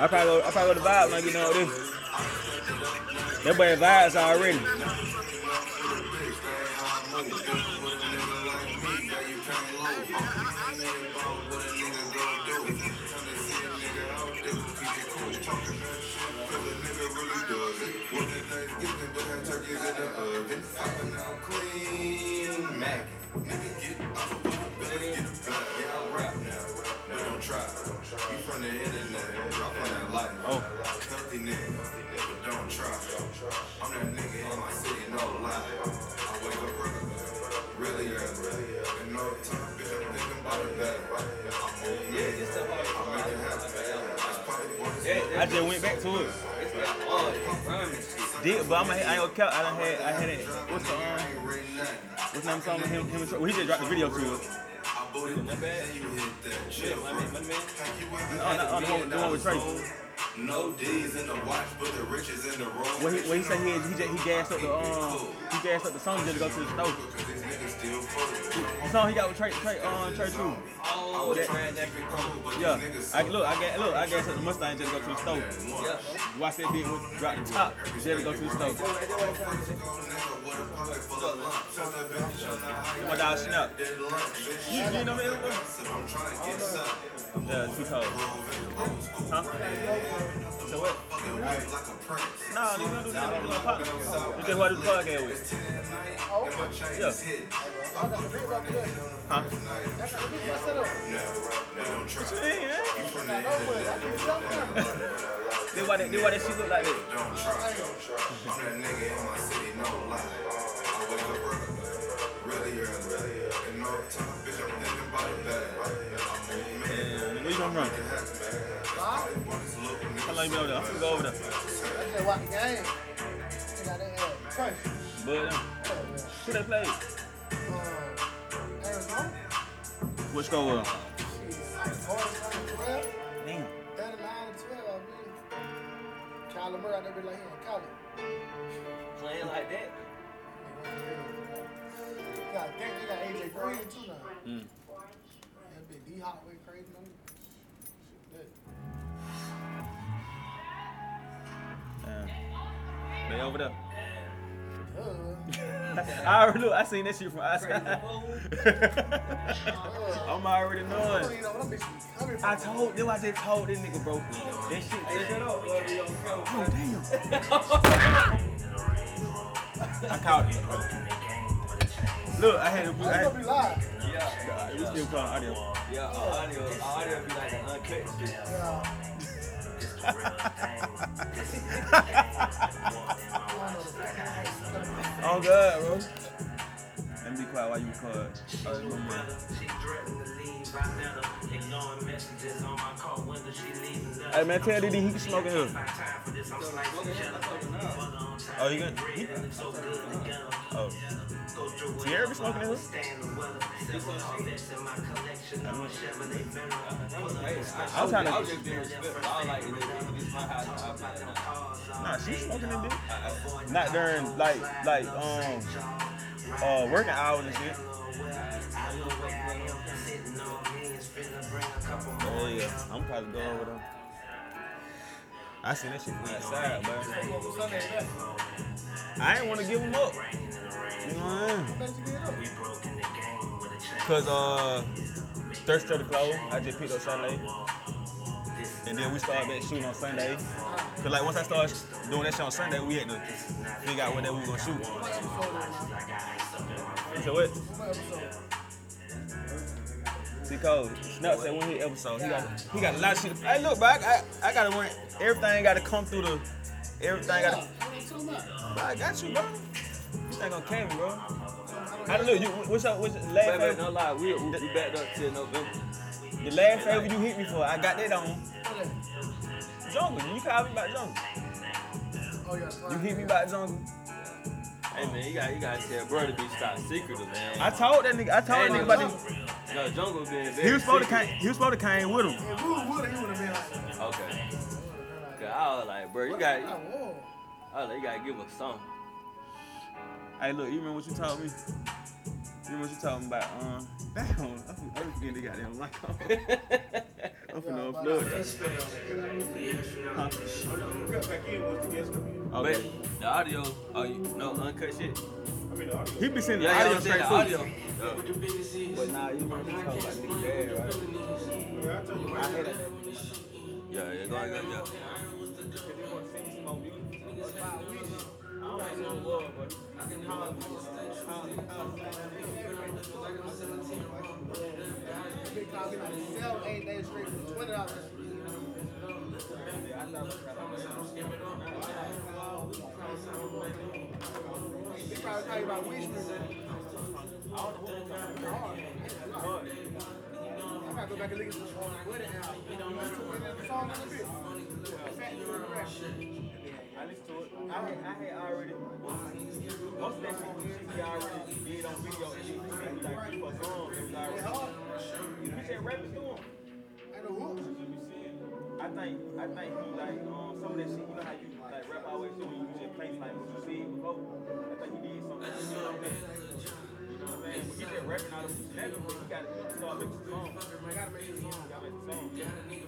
I probably go, I probably go to vibe, like you know this. That boy Vibes already. nigga, but don't try. I'm that nigga in my city, no lie. I wake up really early, and no time, bitch, I'm thinking about it better. I'm moving, I happen. I just went back to it. Did, but I'm a, I ain't gonna count. I done had, I had it. What's the um, what's the name song with him? Him and Well, he just dropped the video to it. Oh, no, no, no, no, no. No D's in the watch, but the riches in the road. What he, what he said he he, he gassed up the um he gassed up the song just to go to the store. The song he got with Trey Trey um Trey True. Oh, that, yeah. I, look, I got look, I gassed up the Mustang just to go to the store. Yeah. Watch that bitch with drop the top just to go to the store. Come dog, snap. You, know what I'm? Yeah, too cold. Huh? So what? No, you don't do that. I'm my. You just what this podcast with. Yeah. Huh? What you mean, man? Then why that, then why that shit look like that? Man, where you come from? How long you been over there? I'm gonna go over there. just watch the game. They got that uh, Trey. But um, who they play? Um, Arizona. What score was? Forty-seven, twelve. Damn. 39 to 12, I mean. Kyler Murray out there be like he in college. Playing like that. They got, they got AJ Green too now. Mm. Damn. They over there. Uh, I already look. I seen that shit from outside. I'm already uh, knowing. you know, them bitches be coming I told them. I just told this nigga, bro. That shit. That up, Oh damn. I caught it. Look, I had to. I gonna be live. Yeah. we still calling audio. Yeah, audio, audio be like uncut shit. Yeah. Oh good, bro. Me be quiet while you record. Oh, my man. Hey man, tell Diddy he can smoke in here. Oh, you gonna? He, oh. Tierra be smoking in here? I was trying I was to. just being respectful. I was like, this is my house. I'm not Nah, she's smoking in bitch. Not during like like um uh working hours and shit. Oh yeah, I'm probably going over them. I seen that shit from outside, bro. I ain't want to give him up. You mean? Cause uh, Thirst to the close. I just picked up Sunday. And then we started back shooting on Sunday. Cause like once I started doing that shit on Sunday, we had to figure out what that we was gonna shoot. So what? Because Snap said one hit episode, he got he got a lot of shit. Hey, look, bro, I, I, gotta run. Everything gotta come through the. Everything gotta. I got you, bro. You ain't gonna carry bro. I don't know. You, what's up? what's your last Baby, favor? no lie, we, we we backed up till November. The last favor you hit me for, I got that on. Jungle, you call me about jungle. Oh, yeah. You hit me about jungle. Hey man, you got you gotta tell bro to be stop secretive, man. I told that nigga. I told Hey, that nigga nigga, about this. No, jungle being very He was supposed to secretive. came. He was supposed to came with him. If Rue would, he would have been Okay. Cause I was like, bro, you got, whoa. I was like, you gotta give us something. Hey, look, you remember what you told me? You remember what you told me about? Um, damn, I'm, I'm forgetting the goddamn mic on. I'm finna unplug that. But Okay. the audio, oh, you no uncut shit. He be sending the Yeah, yeah, audio straight the audio. Yeah. But nah, you remember you talking about nigga bad, right? I hate that. Yeah, yeah, go ahead, go, yeah. Big dog, he like seven, eight days straight for twenty dollars. He probably tell you about wish me. I gotta go back and look at the song. Wedding album. You know, the song in the bit. Fat and the rest. I listened to it. I had, I had already. Most of that shit he already did on video. And he said like keep us on. It was already. hard. He said rappers do 'em. Ain't no hooks. I think I think he like um some of that shit. You know how you like rap always do when you just place like what you said before. I think he did something. You know what I mean? You know what I mean? When he just rapping out of his neck, but he got to start making songs. I gotta make this song. Gotta make some songs.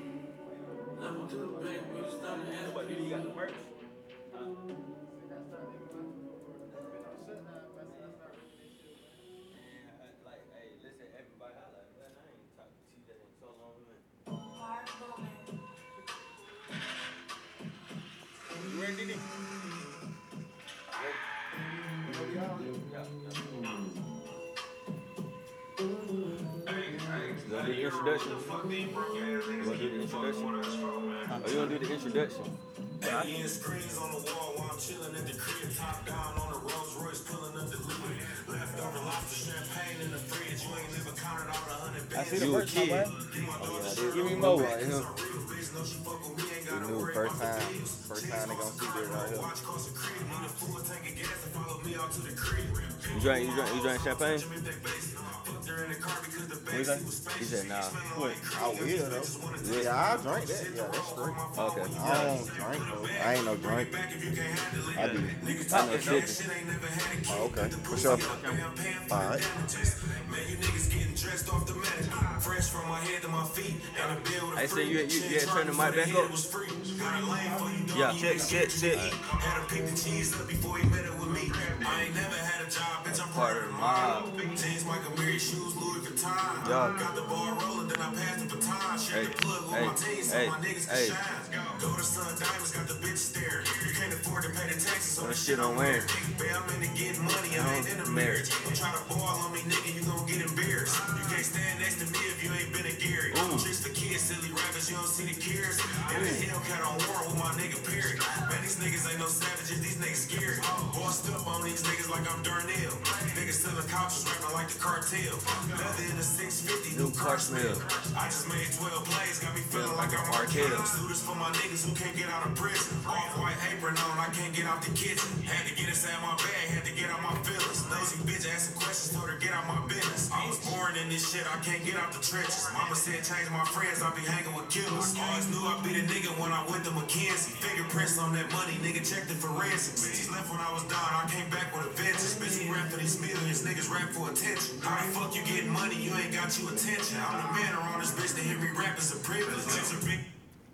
I to TJ in so long, man. Hard moment. You ready, Diddy? You gonna do the introduction? You gonna oh, do the introduction? Oh, you gonna do the introduction? Alien screens on the wall while I'm chilling at the crib. Top down on a Rolls Royce, pulling up the lid. Leftover lobster champagne in the fridge. You ain't never counted all the hundred bands. You a kid. Give me more right here. Real bitch, know she fuck with me, ain't We gotta knew first time, first time they gonna see this right here. Watch cost a crib, need a full tank of gas to follow me out to the crib. You drink, you drink, you drink champagne? Fucked her in the car What? He said, nah. I will though. Yeah, I drink that. Yeah, that's straight. Okay. I don't drink though. I ain't no drink. I do. I know sipping. Oh, okay. For sure. Alright. Man, you niggas getting dressed off the mat. Fresh from my head to my feet. And a bill I said free you, you, you had turned the mic back up. was free. Got a lane for you, Yeah. Check, check, check. Had to pick the cheese up before he met it with me. I ain't never had a job, bitch. I'm part of the mob. Jeans, Mike Amiri shoes, Louis Vuitton. Yeah. Got the ball rolling, then I passed the baton. Share Hey, the plug with hey, my team so my niggas can shine. Go to Sun Diamonds, got the bitches there. You can't afford to pay the taxes on the shit I'm wearing. Babe, I'm into getting money, I ain't uh-huh. in a marriage. Don't try to ball on me, nigga, you gon' get embarrassed. You can't stand next to me if you ain't been a Gary. Tricks mm. for kids, silly rappers, you don't see the cares. And the mm. Hellcat on war with my nigga Perry. Man, these niggas ain't no savages, these niggas scary. Bossed up on these niggas like I'm Darnell. Niggas selling couches, rapping like the cartel. Leather in a 650, new car smell. I just made 12 plays, got me feeling like I'm Arkell. This for my niggas who can't get out of prison. Off white apron on, I can't get out the kitchen. Had to get inside my bag, had to get out my feelings. Lazy bitch asking questions, told her get out my business. I was born in this shit, I can't get out the trenches. Mama said change my friends, I be hanging with killers. Always knew I'd be the nigga when I went to McKinsey. Fingerprints on that money, nigga checked the forensics. Bitches left when I was down, I came back with a vengeance. Bitch, we rap for these millions, niggas rap for attention. How the fuck you getting money, you ain't got you attention. I'm the man around this bitch, to hear me rap is a privilege. It's a big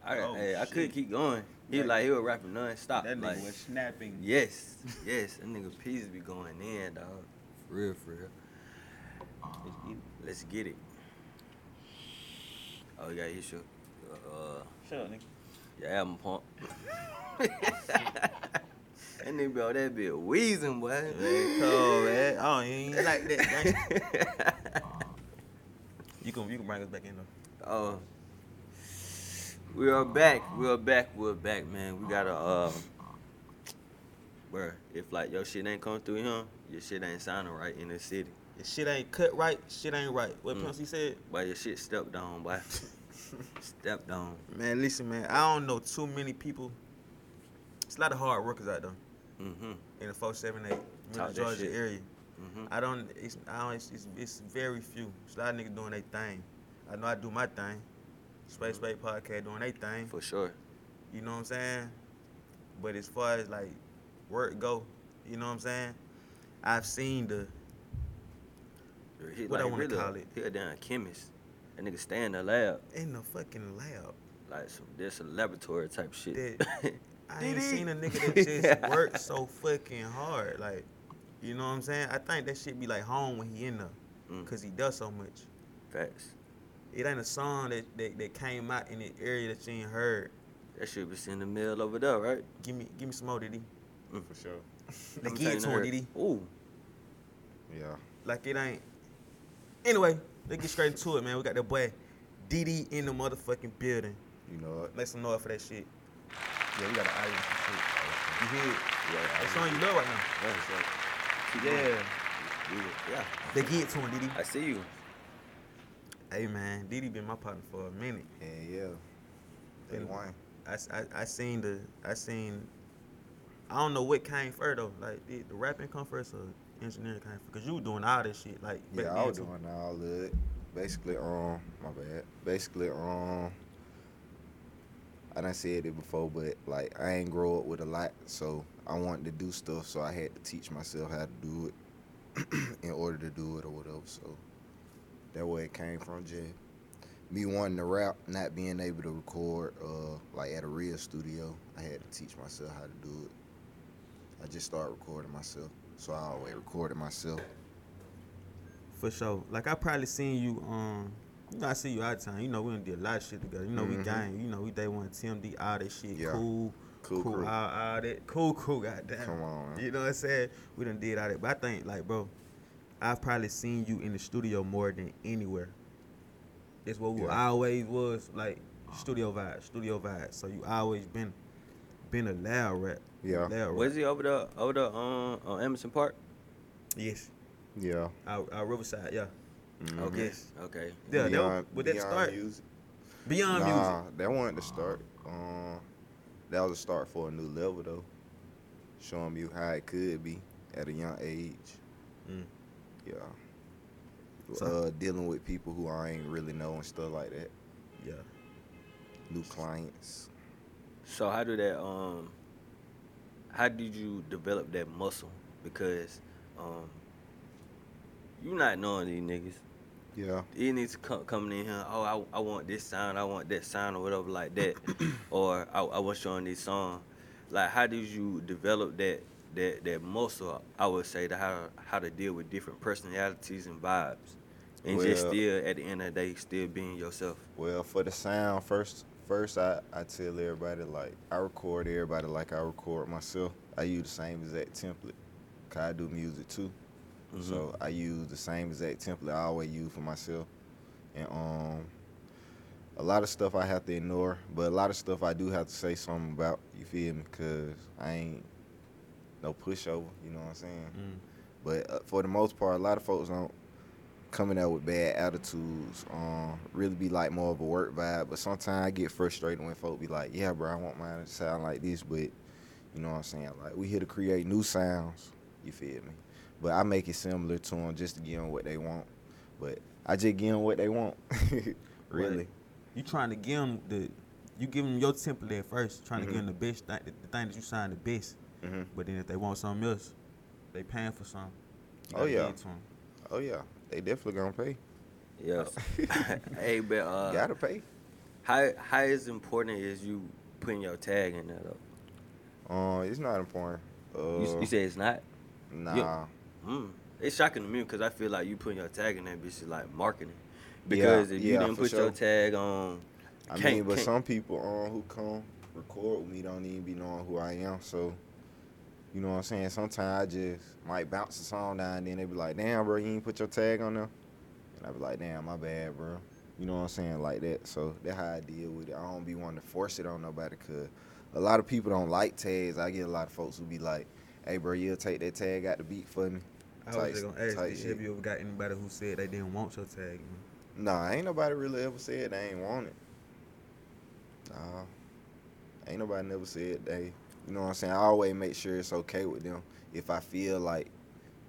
I, Oh, hey, I shit. could keep going. He like he was rapping non-stop. That like, nigga was snapping. yes, yes, that nigga Peas be going in, dog. For real, for real. Let's get it. Oh, yeah, you should. Uh, Shut up, nigga. your album pump. that nigga be on that bit wheezing, boy. Man, cold, man. I don't even like that. you can you can bring us back in though. Oh, we are back. We are back. We're back, man. We gotta, uh, bruh, if like your shit ain't coming through here, your shit ain't sounding right in the city. If shit ain't cut right, shit ain't right. What Mm. Said? Boy, your shit stepped on, boy. stepped on. Man, listen, man. I don't know too many people. It's a lot of hard workers out there Mm-hmm. in the 478 Talk Middle that Georgia shit. area. Mm-hmm. I don't. It's I don't. It's, it's, it's very few. It's a lot of niggas doing their thing. I know I do my thing. Space Space Podcast doing their thing. For sure. You know what I'm saying? But as far as like work go, you know what I'm saying? I've seen the He, What I like, wanna call it? He a damn chemist. That nigga stay in the lab. in the fucking lab. Like some this a laboratory type shit. That- I ain't seen a nigga that just worked so fucking hard. Like, you know what I'm saying? I think that shit be like home when he in there, Mm. cause he does so much. Facts. It ain't a song that, that, that came out in the area that you ain't heard. That shit be in the mill over there, right? Give me give me some more, Diddy. For sure. Like, Let me give tell it to you him, the- Diddy. Ooh. Yeah. Like it ain't. Anyway, let's get straight into it, man. We got that boy DD in the motherfucking building. You know what? Make some noise for that shit. Yeah, we got an audience and shit. You hear it? Yeah, That song you love right now. Yeah, so, Yeah. yeah, They get to him, DD. I see you. Hey man, DD been my partner for a minute. Yeah, yeah. Been- wine. I, I, I seen the I seen I don't know what came first though. Like did the rapping come first or engineering came first? Cause you were doing all this shit like Yeah, I was too. doing all of it. Basically, um, my bad. Basically, um, I done said it before, but like I ain't grow up with a lot, so I wanted to do stuff, so I had to teach myself how to do it in order to do it or whatever. So that way it came from just me wanting to rap, not being able to record uh like at a real studio. I had to teach myself how to do it. I just started recording myself, so I always recorded myself. For sure. Like I probably seen you um you know I see you all the time. You know we done did a lot of shit together. You know we Mhm. gang. You know we day one TMD all that shit. Yeah. Cool. Cool Cool. crew. All, all that. Cool. Cool. Goddamn. Come on, man. You know what I'm saying? We done did all that. But I think like bro, I've probably seen you in the studio more than anywhere. That's what we Yeah. always was like studio vibe, studio vibe. So you always been been a loud rap. Yeah. Loud rap. Was he over the over the um on Emerson Park? Yes. Yeah. Our, our Riverside, yeah. Mhm. Okay. Yes. Okay. Yeah, that, Beyond- would that Beyond start? Music. Beyond nah, music. that wasn't the start. Um, that was a start for a new level though, showing you how it could be at a young age. Mm. Yeah. So- uh, dealing with people who I ain't really know and stuff like that. Yeah. New clients. So how do that um how did you develop that muscle? Because um you not knowing these niggas. Yeah. Need to come coming in here. Oh, I, I want this sound. I want that sound or whatever like that. or I, I was showing this song. Like, how did you develop that that that muscle? I would say to how how to deal with different personalities and vibes, and just Well- still at the end of the day still being yourself. Well, for the sound, first, first I, I tell everybody like I record everybody like I record myself. I use the same exact template. Cause I do music too, so I use the same exact template I always use for myself. And um, a lot of stuff I have to ignore, but a lot of stuff I do have to say something about. You feel me? Cause I ain't no pushover. You know what I'm saying? Mm. But uh, for the most part, a lot of folks don't coming out with bad attitudes. Um, really be like more of a work vibe. But sometimes I get frustrated when folk be like, "Yeah, bro, I want mine to sound like this," but you know what I'm saying? Like we here to create new sounds. You feel me? But I make it similar to them just to give them what they want. But I just give them what they want. really? You trying to give them the, you give them your template at first, trying to Mhm. give them the best, thing, the, thing that you sign the best. hmm But then if they want something else, they paying for something. Oh, gotta yeah. to 'em. Oh yeah, they definitely gonna pay. Yes. hey, but uh, Gotta pay. how how is important is you putting your tag in there though? Uh, it's not important. Uh, You, you say it's not. nah. Mm. It's shocking to me because I feel like you putting your tag in that bitch is like marketing. Yeah, Because if you yeah, didn't put your sure. tag on, I mean, but some people um, who come record with me don't even be knowing who I am. So, you know what I'm saying? Sometimes I just might bounce a song down and then they be like, damn, bro, you ain't put your tag on there. And I be like, damn, my bad, bro. You know what I'm saying? Like that. So that's how I deal with it. I don't be wanting to force it on nobody because a lot of people don't like tags. I get a lot of folks who be like, hey, bro, you'll take that tag out the beat for me. I was just gonna ask you, shit. you ever got anybody who said they didn't want your tag? Nah, ain't nobody really ever said they ain't want it. Nah. Ain't nobody never said they you know what I'm saying? I always make sure it's okay with them. If I feel like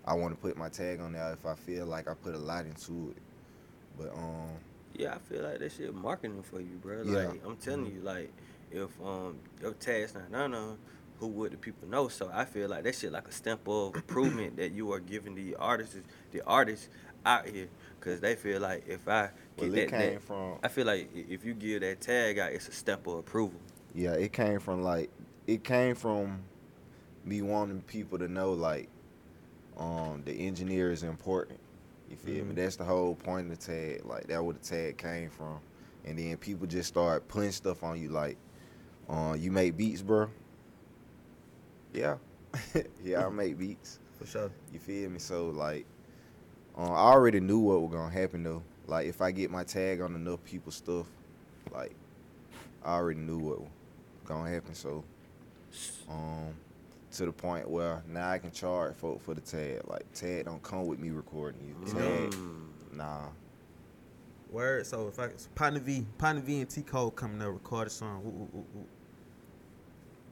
I want to put my tag on there, if I feel like I put a lot into it. But um yeah, I feel like that shit marketing for you, bro. Yeah. Like I'm telling you, like if um your tag's not done on, who would the people know? So I feel like that shit like a stamp of improvement that you are giving the artists, the artists out here, cause they feel like if I get well, that, came that from I feel like if you give that tag out, it's a stamp of approval. yeah, it came from like it came from me wanting people to know like um the engineer is important. You feel me? Mhm. That's the whole point of the tag. Like that where the tag came from. And then people just start putting stuff on you like, uh, you make beats, bro. Yeah. yeah, I make beats. For sure. You feel me? So like, uh, I already knew what was gonna happen though. like if I get my tag on enough people's stuff, like I already knew what was gonna happen. So, um, to the point where now I can charge folk for the tag. Like tag don't come with me recording you. Tag, Mm. nah. Word. So if I so Potna V, Potna V and T Col coming up record a song. Woo, woo, woo, woo.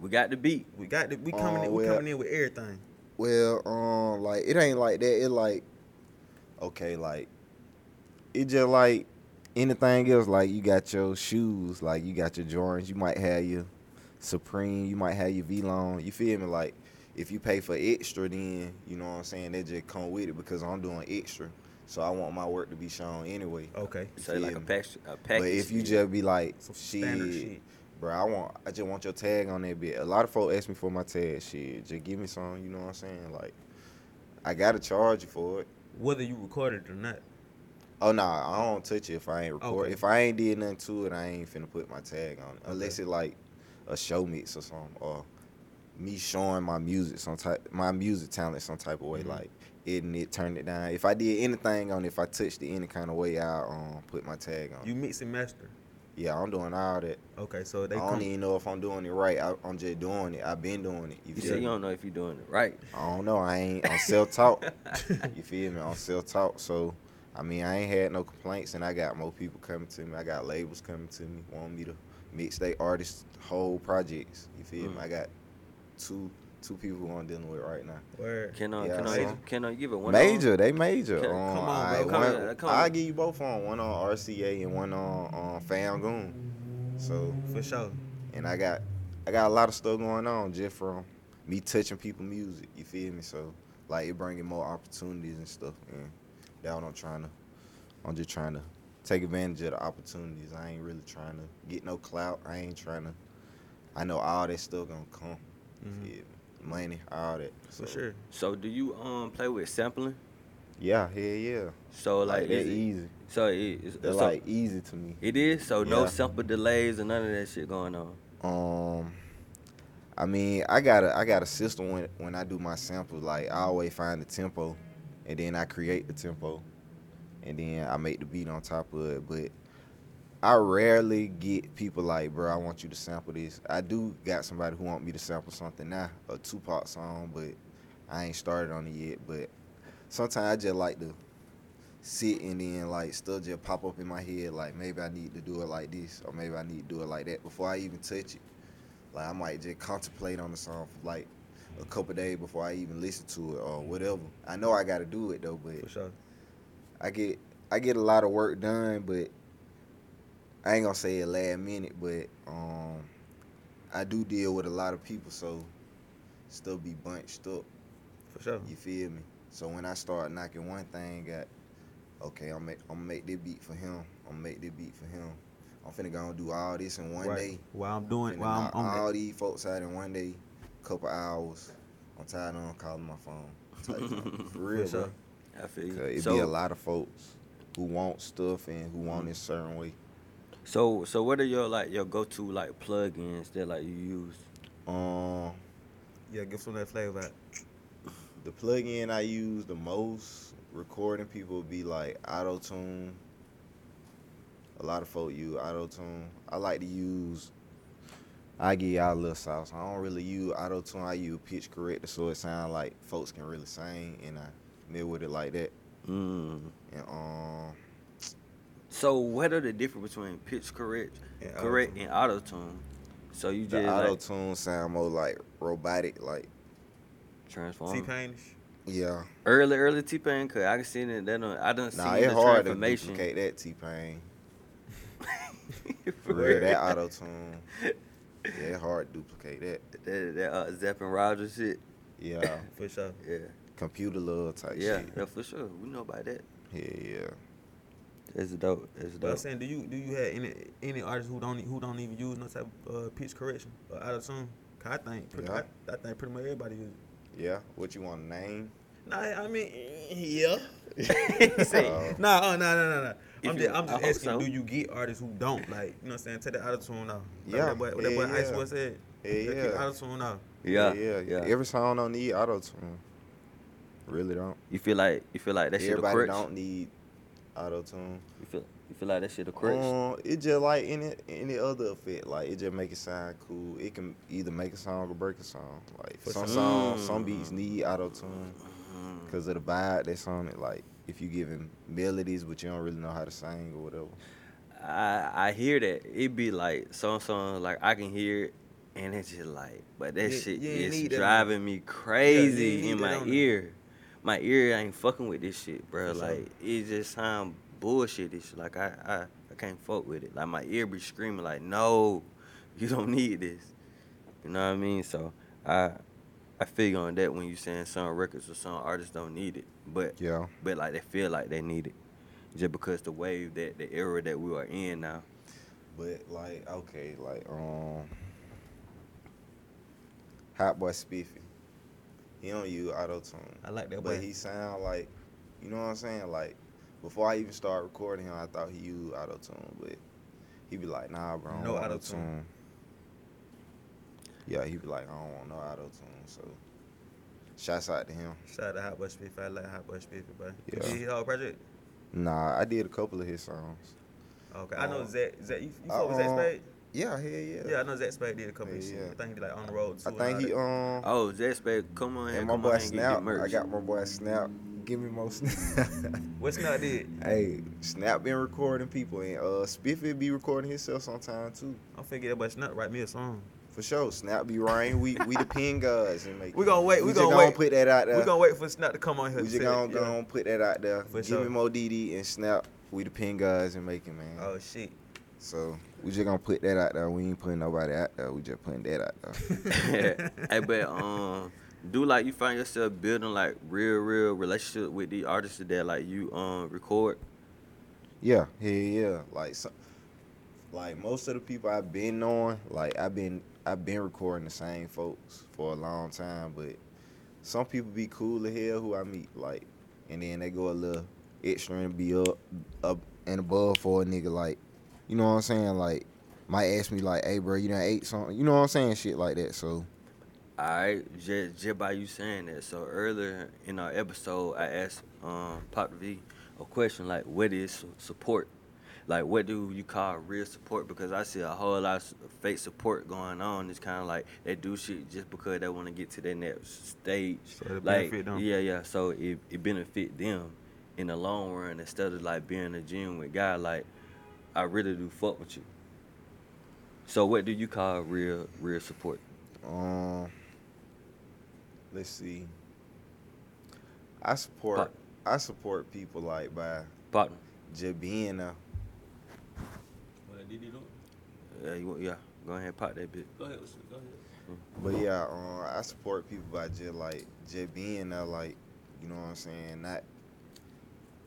We got the beat. We got the, we coming Oh, in, we well. coming in with everything. Well, um, like it ain't like that. It like, okay, like it just like anything else. Like you got your shoes, like you got your Jordans. You might have your Supreme. You might have your VLONE. You feel me? Like if you pay for extra, then you know what I'm saying. They just come with it because I'm doing extra. So I want my work to be shown anyway. Okay. So feel like a me? package. A package. But if you deal. just be like, Some shit, shit. bro, I want, I just want your tag on that bit. A lot of folks ask me for my tag. Shit, just give me some. You know what I'm saying? Like, I gotta charge you for it. Whether you record it or not. Oh nah, I don't touch it if I ain't record. Okay. If I ain't did nothing to it, I ain't finna put my tag on it. Unless it like a show mix or something, or me showing my music some type, my music talent some type of way, Mhm. like editing it, turn it down. If I did anything on if I touched it any kind of way, I um put my tag on. You mix and master. Yeah, I'm doing all that. Okay, so they I don't come. even know if I'm doing it right. I, I'm just doing it. I've been doing it. You you feel say you don't know if you're doing it right. I don't know. I ain't on self talk. you feel me? On self talk. So I mean, I ain't had no complaints, and I got more people coming to me. I got labels coming to me, want me to mix they artists whole projects. You feel me? Mm. I got two two people who I'm dealing with right now. Where Can I Yeah, can I so- can I give it one major, they major. Can- um, come on, I, come one, on, come I'll on. give you both on one on RCA and one on um, Fam Goon. So For sure. and I got I got a lot of stuff going on just from me touching people music. You feel me? So like it bringing more opportunities and stuff. And that's what I'm trying to. I'm just trying to take advantage of the opportunities. I ain't really trying to get no clout. I ain't trying to. I know all that stuff gonna come. Mhm. feel me? Money, all that. For sure. So do you um play with sampling? Yeah, hell yeah. So like, Like, that is it- easy. So it's so like easy to me. it is. So no sample delays and none of that shit going on. Um, I mean, I got a I got a system when when I do my samples. Like I always find the tempo, and then I create the tempo, and then I make the beat on top of it. But I rarely get people like, bro, I want you to sample this. I do got somebody who want me to sample something now, a Tupac song, but I ain't started on it yet. But sometimes I just like to sit and then like stuff just pop up in my head like maybe I need to do it like this or maybe I need to do it like that before I even touch it. Like I might just contemplate on the song for like a couple days before I even listen to it or whatever. I know I got to do it though, but For sure. I get I get a lot of work done, but I ain't gonna say it last minute, but um I do deal with a lot of people, so still be bunched up. For sure. You feel me? So when I start knocking one thing, got okay, I'm make I'm make this beat for him. I'm make this beat for him. I'm finna go and do all this in one Right. day. While I'm doing, while I'm on all these folks out in one day, couple hours. I'm tired of calling my phone. Type for real, For sure. bro. I feel you. 'Cause it so, be a lot of folks who want stuff and who want it a certain way. So so what are your like your go to like plugins that like you use? Um, Yeah, give some of that flavor out. the plug-in I use the most recording people would be like Auto Tune. A lot of folk use Auto Tune. I like to use. I give y'all a little sauce. I don't really use Auto Tune. I use pitch corrector so it sound like folks can really sing, and I mill with it like that. Mm. And um, So what are the difference between pitch correct, And correct auto-tune. and auto tune? So you the just Auto like Tune sound more like robotic, like transform. T Pain. yeah. Early early T Pain, cause I can see that that don't, I don't see Nah, the it's hard to transformation. duplicate that T Pain. For For real, that. Auto Tune. Yeah, hard to duplicate that. that that uh, Zapp and Rogers shit. Yeah. For sure. Yeah, computer love type yeah, shit. yeah, for sure. We know about that. Yeah, yeah. That's dope. That's But I'm saying, do you do you have any any artists who don't who don't even use no type of uh, pitch correction or auto tune? Cause I think pretty, Yeah. I, I think pretty much everybody use it. Yeah. What you want to name? Nah, I mean, yeah. Say, Uh, Nah, oh, nah, nah, nah, nah. I'm you- just, I'm just asking, so. do you get artists who don't like, you know what I'm saying? Take the auto tune out. Like Yeah, That boy, what that boy yeah, Ice yeah. Boy said. Yeah, yeah. Auto tune out. yeah, yeah, yeah. Every song don't need auto tune. Really don't. You feel like you feel like that shit a Everybody crutch. don't need auto tune. You feel you feel like that shit a crutch? Um, it just like any any other effect. Like it just make it sound cool. It can either make a song or break a song. Like For some sure. songs, some beats need auto tune Mm-hmm. because of the vibe that's on it. Like if you giving melodies but you don't really know how to sing or whatever. I I hear that. It be like some songs like I can hear it and it's just like but that You- shit you is need that driving me crazy need in my on there. ear. My ear ain't fucking with this shit, bro. For sure. Like it just sound bullshit. This. Like I, I I can't fuck with it. Like my ear be screaming like no, you don't need this. You know what I mean? So I I figure on that when you saying some records or some artists don't need it, but Yeah. but like they feel like they need it, just because the wave that the era that we are in now. But like, okay, like um, Hot Boy Spiffy, he don't use auto tune, I like that but boy. he sound like, you know what I'm saying? Like before I even started recording him, I thought he used auto tune, but he be like, Nah, bro, I don't No auto-tune. auto-tune. Yeah, he be like, I don't want no auto tune. So, shouts out to him. Shout out to Hot Boy Spiffy. I like Hot Boy Spiffy, bro. Yeah. Did his whole project? Nah, I did a couple of his songs. Okay. I know Uh, Zach. Zach, you, you uh, Zach uh, Spade? Yeah, hell yeah. Yeah, I know Zach Spade did a couple of shit. yeah. I think he did like on the road too. I think he um. Oh, Zespay, come on And my come boy on here and get, Snap, merch. I got my boy Snap. Give me more Snap. What Snap did? hey, Snap been recording people, and uh, Spiffy be recording himself sometime too. I'm finna that boy Snap write me a song. For sure, Snap be writing. We we the pin guys and make. We gonna wait- we just gonna gonna wait. put that out there. We gonna wait for Snap to come on here. We just gonna, it, yeah. gonna put that out there. For Give sure. me more DD and Snap. We the pin guys and making man. Oh shit. So we just gonna put that out there. We ain't putting nobody out there. We just putting that out there. hey, but um, do like you find yourself building like real, real relationship with the artists that like you um record. Yeah, yeah, yeah. Like, so, like most of the people I've been knowing, like I've been, I've been recording the same folks for a long time. But some people be cool as hell who I meet, like, and then they go a little extra and be up, up and above for a nigga, like, you know what I'm saying? Like, might ask me like, "Hey, bro, you done ate something?" You know what I'm saying? Shit like that. So Alright, just, just by you saying that. So earlier in our episode, I asked um Pop V a question like, "What is support? Like, what do you call real support?" Because I see a whole lot of fake support going on. It's kind of like they do shit just because they want to get to their next stage. So it like, benefit them. yeah, yeah. So it it benefit them in the long run instead of like being a gym with guy. Like, I really do fuck with you. So what do you call real real support? Um, let's see. I support Pop. I support people like by Partner. just being there. What did he do? Yeah, you, want- yeah. Go ahead, and pop that bit. Go ahead. Go ahead. But yeah, um, I support people by just like just being there, like you know what I'm saying. Not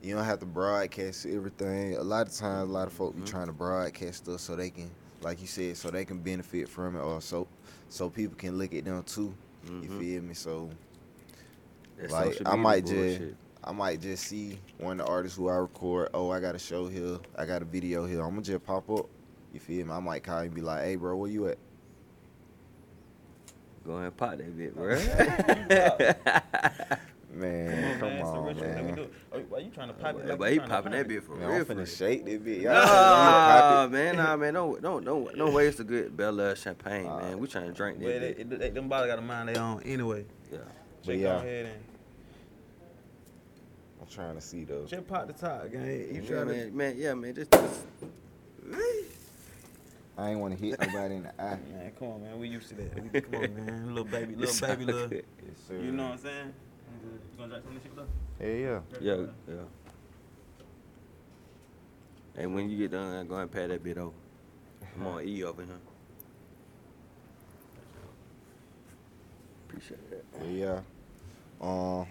you don't have to broadcast everything. A lot of times, a lot of folk be Mhm. trying to broadcast stuff so they can, like you said, so they can benefit from it, or so so people can look at them too. You Mhm. feel me? So That like I media might just. I might just see one of the artists who I record. Oh, I got a show here. I got a video here. I'm gonna just pop up. You feel me? I might call you and be like, "Hey, bro, where you at?" Go ahead, and pop that bit, bro. Man, come on, Let man. do. Oh, Why you trying to pop it? But like but he popping that it? bit for Man, real. I'm for finna shake this bitch. Y'all Nah, man, nah, man, don't don't don't don't waste a good Bel Air champagne, man. We trying to drink But that it, bit. it, it, them bottles got a mind their own anyway. Yeah. But Just yeah. and I'm trying to see those. just pop the top, gang. You Yeah, trying to man, man, yeah, man. Just, just I ain't want to hit nobody in the eye. Man, come on, man. We used to that. We, come on, man. Little baby, little baby, little. Yes. You know what I'm saying? You gonna drink some of this shit with us? Hell yeah. yeah, yeah. And when you get done, go ahead and pat that bit over. Come on, E over here. Appreciate that. Yeah. Um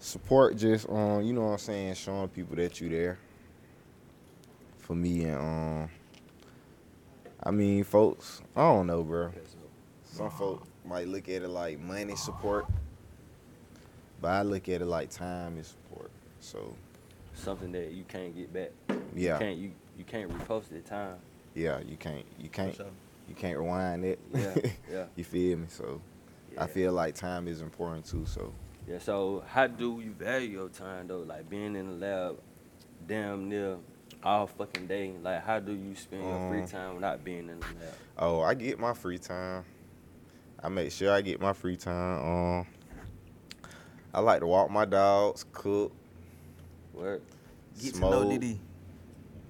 support just um, you know what I'm saying, showing people that you there. For me and um I mean folks, I don't know, bro. Some folk might look at it like money support. But I look at it like time is support. So Something that you can't get back. yeah. You can't you, you can't repost it time. Yeah, you can't you can't sure. you can't rewind it. Yeah, yeah. you feel me? So I feel like time is important too. So Yeah. So how do you value your time though? Like being in the lab, damn near all fucking day. Like how do you spend your free Um, time without being in the lab? Oh, I get my free time. I make sure I get my free time. Um, I like to walk my dogs, cook, Word. Get to know smoke. DD.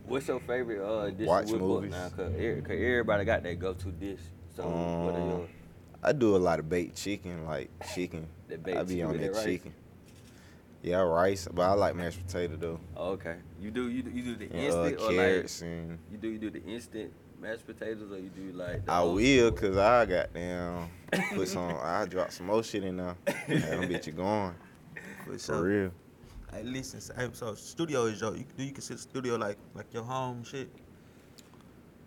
What's your favorite uh dish Watch you whip up movies. now? Cause, every- cause everybody got their go-to dish. So what are Um, yours? I do a lot of baked chicken, like chicken. That baked I be chicken on with that that rice? chicken. Yeah, rice, but I like mashed potato though. Oh, okay. You do you do, you do the And, uh, instant or like and you do you do the instant mashed potatoes or you do like the I will, school? cause I got down put some. I drop some more shit in there. Have them bitch you going For for real. Hey, listen, so, hey, so studio is your. You, can do you consider studio like like your home shit?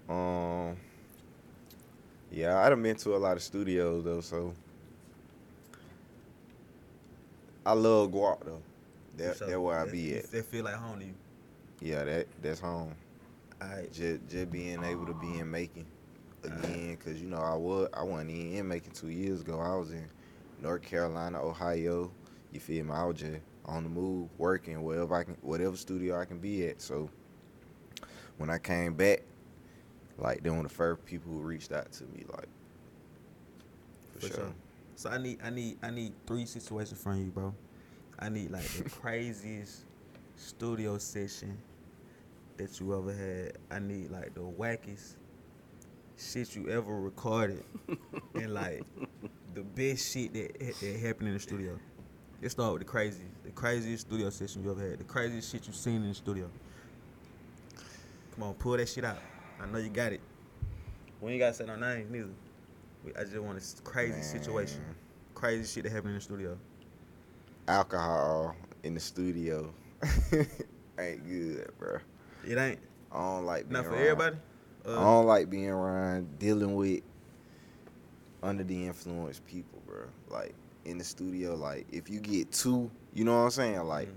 Um, yeah, I done been to a lot of studios though, so I love Guap though. That For that's where I That- be at. That feel like home to you. Yeah, that that's home. Alright. Just just being able to be in making again, cause you know I was I wasn't even in making two years ago. I was in North Carolina, Ohio. You feel me? I was just on the move, working wherever I can, whatever studio I can be at. So when I came back, like they were the first people who reached out to me, like for, For sure. sure. So I need I need I need three situations from you, bro. I need like the craziest studio session that you ever had. I need like the wackest shit you ever recorded, and like the best shit that, that happened in the studio. Let's start with the craziest, the craziest studio session you ever had, the craziest shit you've seen in the studio. Come on, pull that shit out. I know you got it. We ain't gotta say no names neither. I just want a crazy situation, crazy shit that happened in the studio. Alcohol in the studio ain't good, bro. It ain't I don't like being not for around- everybody. I Uh, don't like being around dealing with under the influence people, bro. Like in the studio, like if you get too, you know what I'm saying? Like Mm.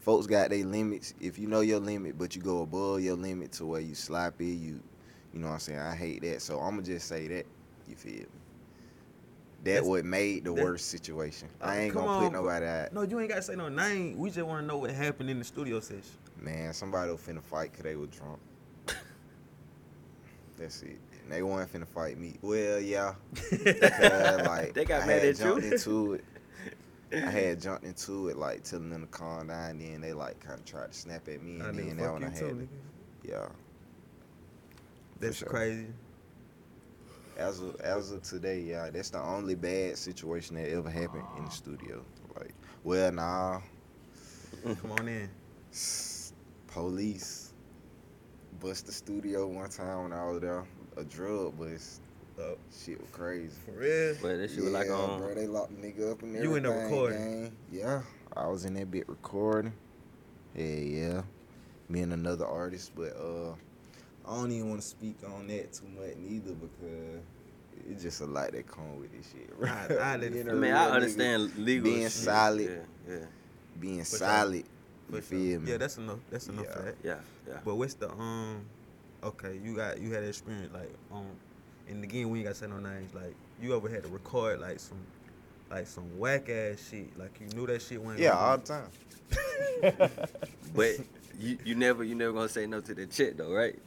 folks got their limits. If you know your limit, but you go above your limit to where you sloppy, you, you know what I'm saying? I hate that. So I'm gonna just say that. You feel me? That That's- what made the that- worst situation. I Uh, ain't gonna put on, bro. nobody out. no, you ain't gotta say no name. We just want to know what happened in the studio session. Man, somebody was finna fight because they were drunk. That's it. And they weren't finna fight me. Well, yeah. 'cause, like, They got I mad had at you? jumped into it. I had jumped into it, like telling them to calm down. And then they like kind of tried to snap at me, I and nigga, then that fuck one you I had, too, to- nigga. yeah. That's sure. crazy. As of as of today, yeah, that's the only bad situation that ever happened in the studio. Like, well, nah, Come on in. Police bust the studio one time when I was there. A drug bust. Oh. Shit was crazy. For real. But that shit was like yeah, on. bro, they locked the nigga up and You in there everything, recording? gang. Yeah, I was in that bit recording. Yeah, yeah. Me and another artist, but uh, I don't even want to speak on that too much neither because it's just a lot that come with this shit. Right? I- I let it Being fly. a I mean, I understand legal being shit. solid. Yeah, yeah, being For sure. solid. For You sure. feel me? Yeah, that's enough. That's enough for Yeah. that. yeah, yeah. But what's the um? Okay, you got you had experience like um, and again we ain't got to say no names. Like you ever had to record like some, like some whack ass shit. Like you knew that shit went. yeah, all the time. But you, you never you never gonna say no to the chick though, right?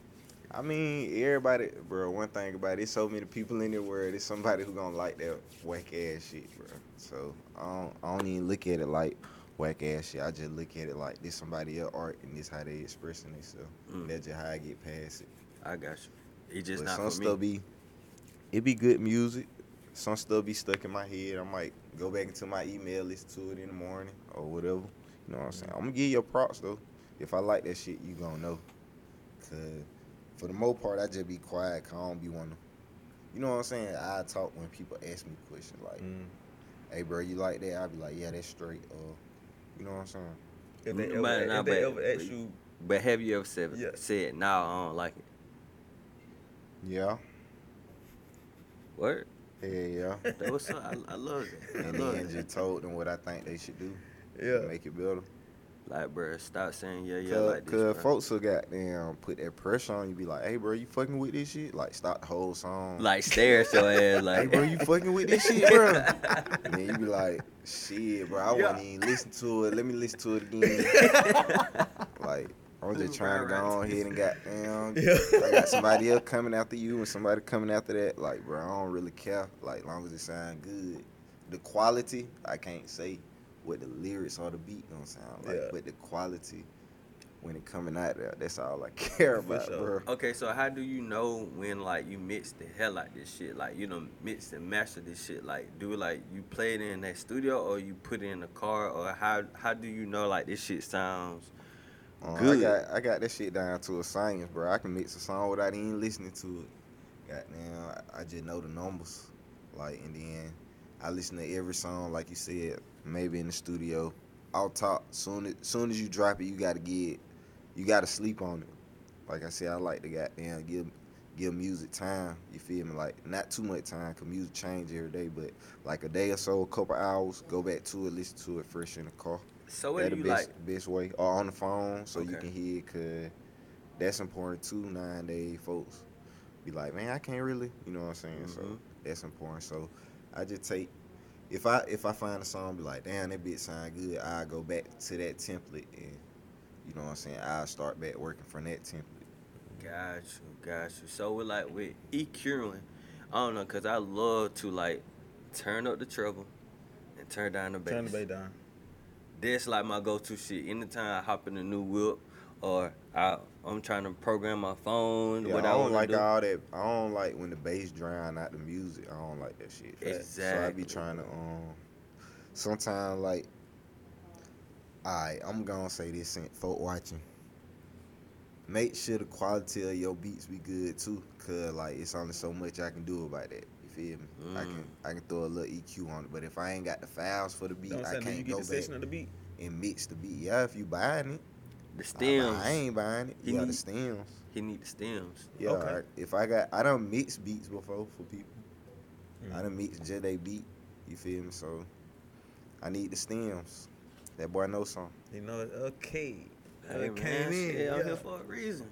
I mean, everybody, bro. One thing about it, there's so many people in the world. There's somebody who gonna like that whack ass shit, bro. So I don't, I don't even look at it like whack ass shit. I just look at it like this somebody else art and this how they expressing themselves. Mm. That's just how I get past it. I got you. It just but not some for me. stuff be, it be good music. Some stuff be stuck in my head. I might go back into my email, listen to it in the morning or whatever. You know what I'm saying? I'm gonna give you props though. If I like that shit, you gonna know. Cause for the most part, I just be quiet. Cause I don't be wanna. You know what I'm saying? I talk when people ask me questions like, Mm. "Hey, bro, you like that?" I be like, "Yeah, that's straight." Or, you know what I'm saying? If they ever, But nah, if they but- ever ask you, But have you ever said Yeah. said no, I don't like it? Yeah, What? yeah, yeah. That was so, I, I love that. I and then that. just told them what I think they should do. yeah, make it better. Like, bro, stop saying yeah, yeah, Cause, like this. cause bruh. folks will goddamn put that pressure on you. Be like, hey, bro, you fucking with this shit? Like, stop the whole song. like stare at your ass, hey, bro, you fucking with this shit, bro? and then you be like, shit, bro, I Yeah. won't even listen to it. Let me listen to it again. like, I'm just trying to go on ahead and goddamn. I got somebody else coming after you and somebody coming after that. Like, bro, I don't really care. Like, long as it sound good. The quality, I can't say what the lyrics or the beat gonna sound like, Yeah. but the quality when it coming out there, that's all I care about, sure. bro. Okay, so how do you know when like you mix the hell out this shit? Like you know, mix and master this shit. Like do it like you play it in that studio or you put it in the car or how how do you know like this shit sounds? Uh, I Good. got I got that shit down to a science, bro. I can mix a song without even listening to it. Goddamn, I, I just know the numbers. Like, and then I listen to every song, like you said, maybe in the studio. I'll talk soon as soon as you drop it, you gotta get you gotta sleep on it. Like I said, I like to goddamn give give music time. You feel me? Like not too much time, cause music change every day, but like a day or so, a couple hours, go back to it, listen to it fresh in the car. So what That do the you best, like? best way. Or on the phone so you can hear it, cause that's important too. Nowadays, folks be like, man, I can't really, you know what I'm saying? So Mhm. that's important. So I just take if I if I find a song, be like, damn, that bit sound good. I go back to that template and you know what I'm saying. I will start back working from that template. Got you, got you. So with like with EQing, I don't know, cause I love to like turn up the treble and turn down the bass. Turn the bass down. That's like my go-to shit. Anytime I hop in a new whip or I I'm trying to program my phone, Yeah, what I I, don't want like do. all that. I don't like when the bass drown out the music. I don't like that shit. Exactly. So I be trying to um. Sometimes like, alright, I'm gonna say this ain't folk watching. Make sure the quality of your beats be good too, cause like it's only so much I can do about that. You feel me? I Mm. can I can throw a little EQ on it, but if I ain't got the files for the beat, Don't I say, do you can't get go the section back of the beat? and mix the beat. Yeah, if you buying it, The stems. I ain't buying it. He You got the stems. He need the stems. Yeah, Okay. I- if I got, I don't mix beats before for people. Mm. I done mixed just they beat. You feel me? So I need the stems. That boy knows something. You know, okay. Hey, man, came in. shit, I'm yeah. here for a reason.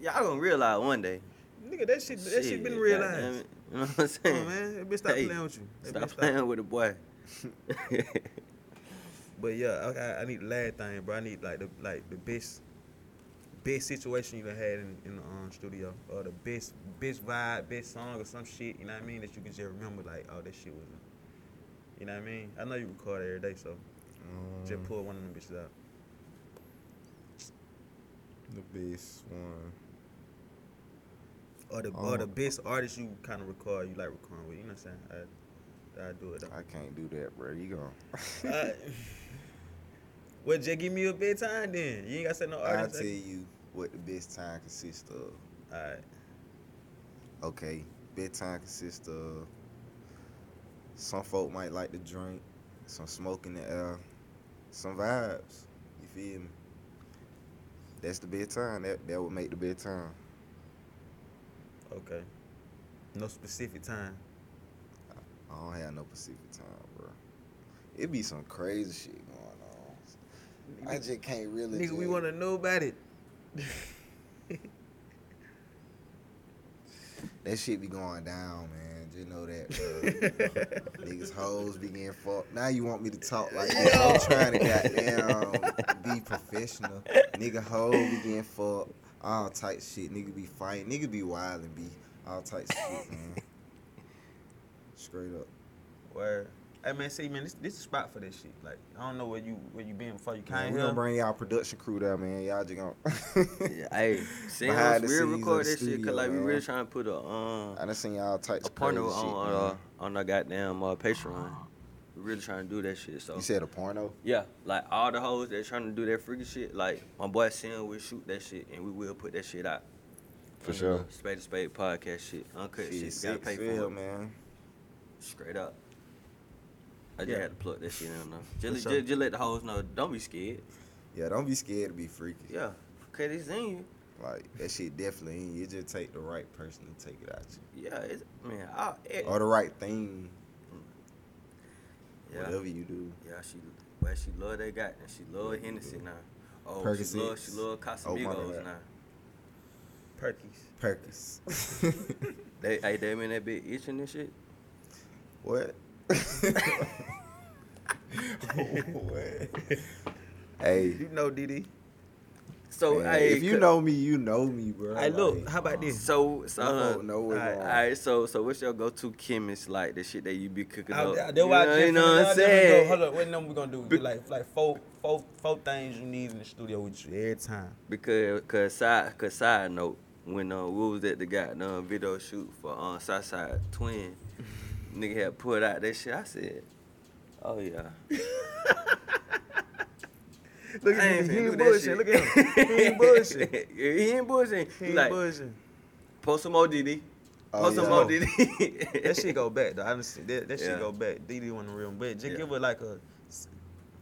Y'all gonna realize one day. Nigga, that shit, that shit been realized. You know what I'm saying? on, man. That bitch stop Hey, playing with you. That Stop bitch playing with the boy. But yeah, I, I- need the last thing, bro. I need like the like the best best situation you done had in, in the um, studio, or the best best vibe, best song, or some shit. You know what I mean? That you can just remember, like, oh, that shit was. You know what I mean? I know you record every day, so just pull one of them bitches out. The best one. Or the or the Oh. best artist you kind of record, you like recording with. You know what I'm saying? I I do it though. I can't do that, bro. You go. Uh, well, just give me a bedtime then. You ain't got to say no I'll artist. Eh? tell you what the best time consists of. Alright. Okay, bedtime consists of some folk might like to drink, some smoke in the air, some vibes. You feel me? That's the bedtime. That that would make the bedtime. Okay. No specific time. I don't have no specific time, bro. It'd be some crazy shit. I just can't really. Nigga, we want to know about it. That shit be going down, man. Just know that, bro. Niggas hoes be getting fucked. Now you want me to talk like this? I'm trying to goddamn be professional. Nigga hoe be getting fucked. All type shit. Nigga be fighting. Nigga be wild and be all types of shit, man. Straight up. Where? Hey man, see man, this this is a spot for this shit. Like I don't know where you where you been before you Man, came we here. gonna bring y'all production crew there, man. Y'all just gonna. Yeah, hey, see, us real record this shit, cause like we really trying to put a um I done seen y'all types a porno shit, on man. uh, on our goddamn uh, Patreon. We really trying to do that shit. So You said a porno? yeah, like all the hoes that trying to do that freaky shit, like my boy Sam will shoot that shit and we will put that shit out. For On the sure. Spade to Spade podcast shit, uncut Shit, shit. You gotta pay for it, man. straight up. I just Yeah. had to plug that shit in though. For Just, sure. just, just let the hoes know. Don't be scared. Yeah, don't be scared to be freaky. Yeah, okay, this in you. Like that shit definitely in you. It just take the right person to take it out you. Yeah, it's, man. I, it, Or the right thing, yeah. whatever you do. Yeah, she well, she love that guy and she love Hennessy now. Oh, Percocets. she love, she love Oh, my Casamigos bad. now. Perkies. Perkins. They, hey, they in that bit itching and shit. what? What? Hey, You know, DD. So, man, hey, if you know me, you know me, bro. Hey, look, Like, how about this? so, so, you uh, don't know what's all, right, all right. so so what's your go-to chemist like the shit that you be cooking I, up? that's you know, just you know what I'm Go, saying? hold up, what number we gonna do? Be- like like four, four, four things you need in the studio with you every time. Because, cause side, cause side note, when uh, we was at the goddamn video shoot for uh, Southside Twin, nigga had put out that shit. I said, oh yeah. Look at him. He finna ain't bullshit. Look at him. He ain't bullshit. He ain't bullshit. He He ain't like, bullshit. post some more DD. Oh, Post some yeah. more oh. DD. That shit go back though. I understand. That, that Yeah. shit go back. DD one of the real, but just Yeah. give it like a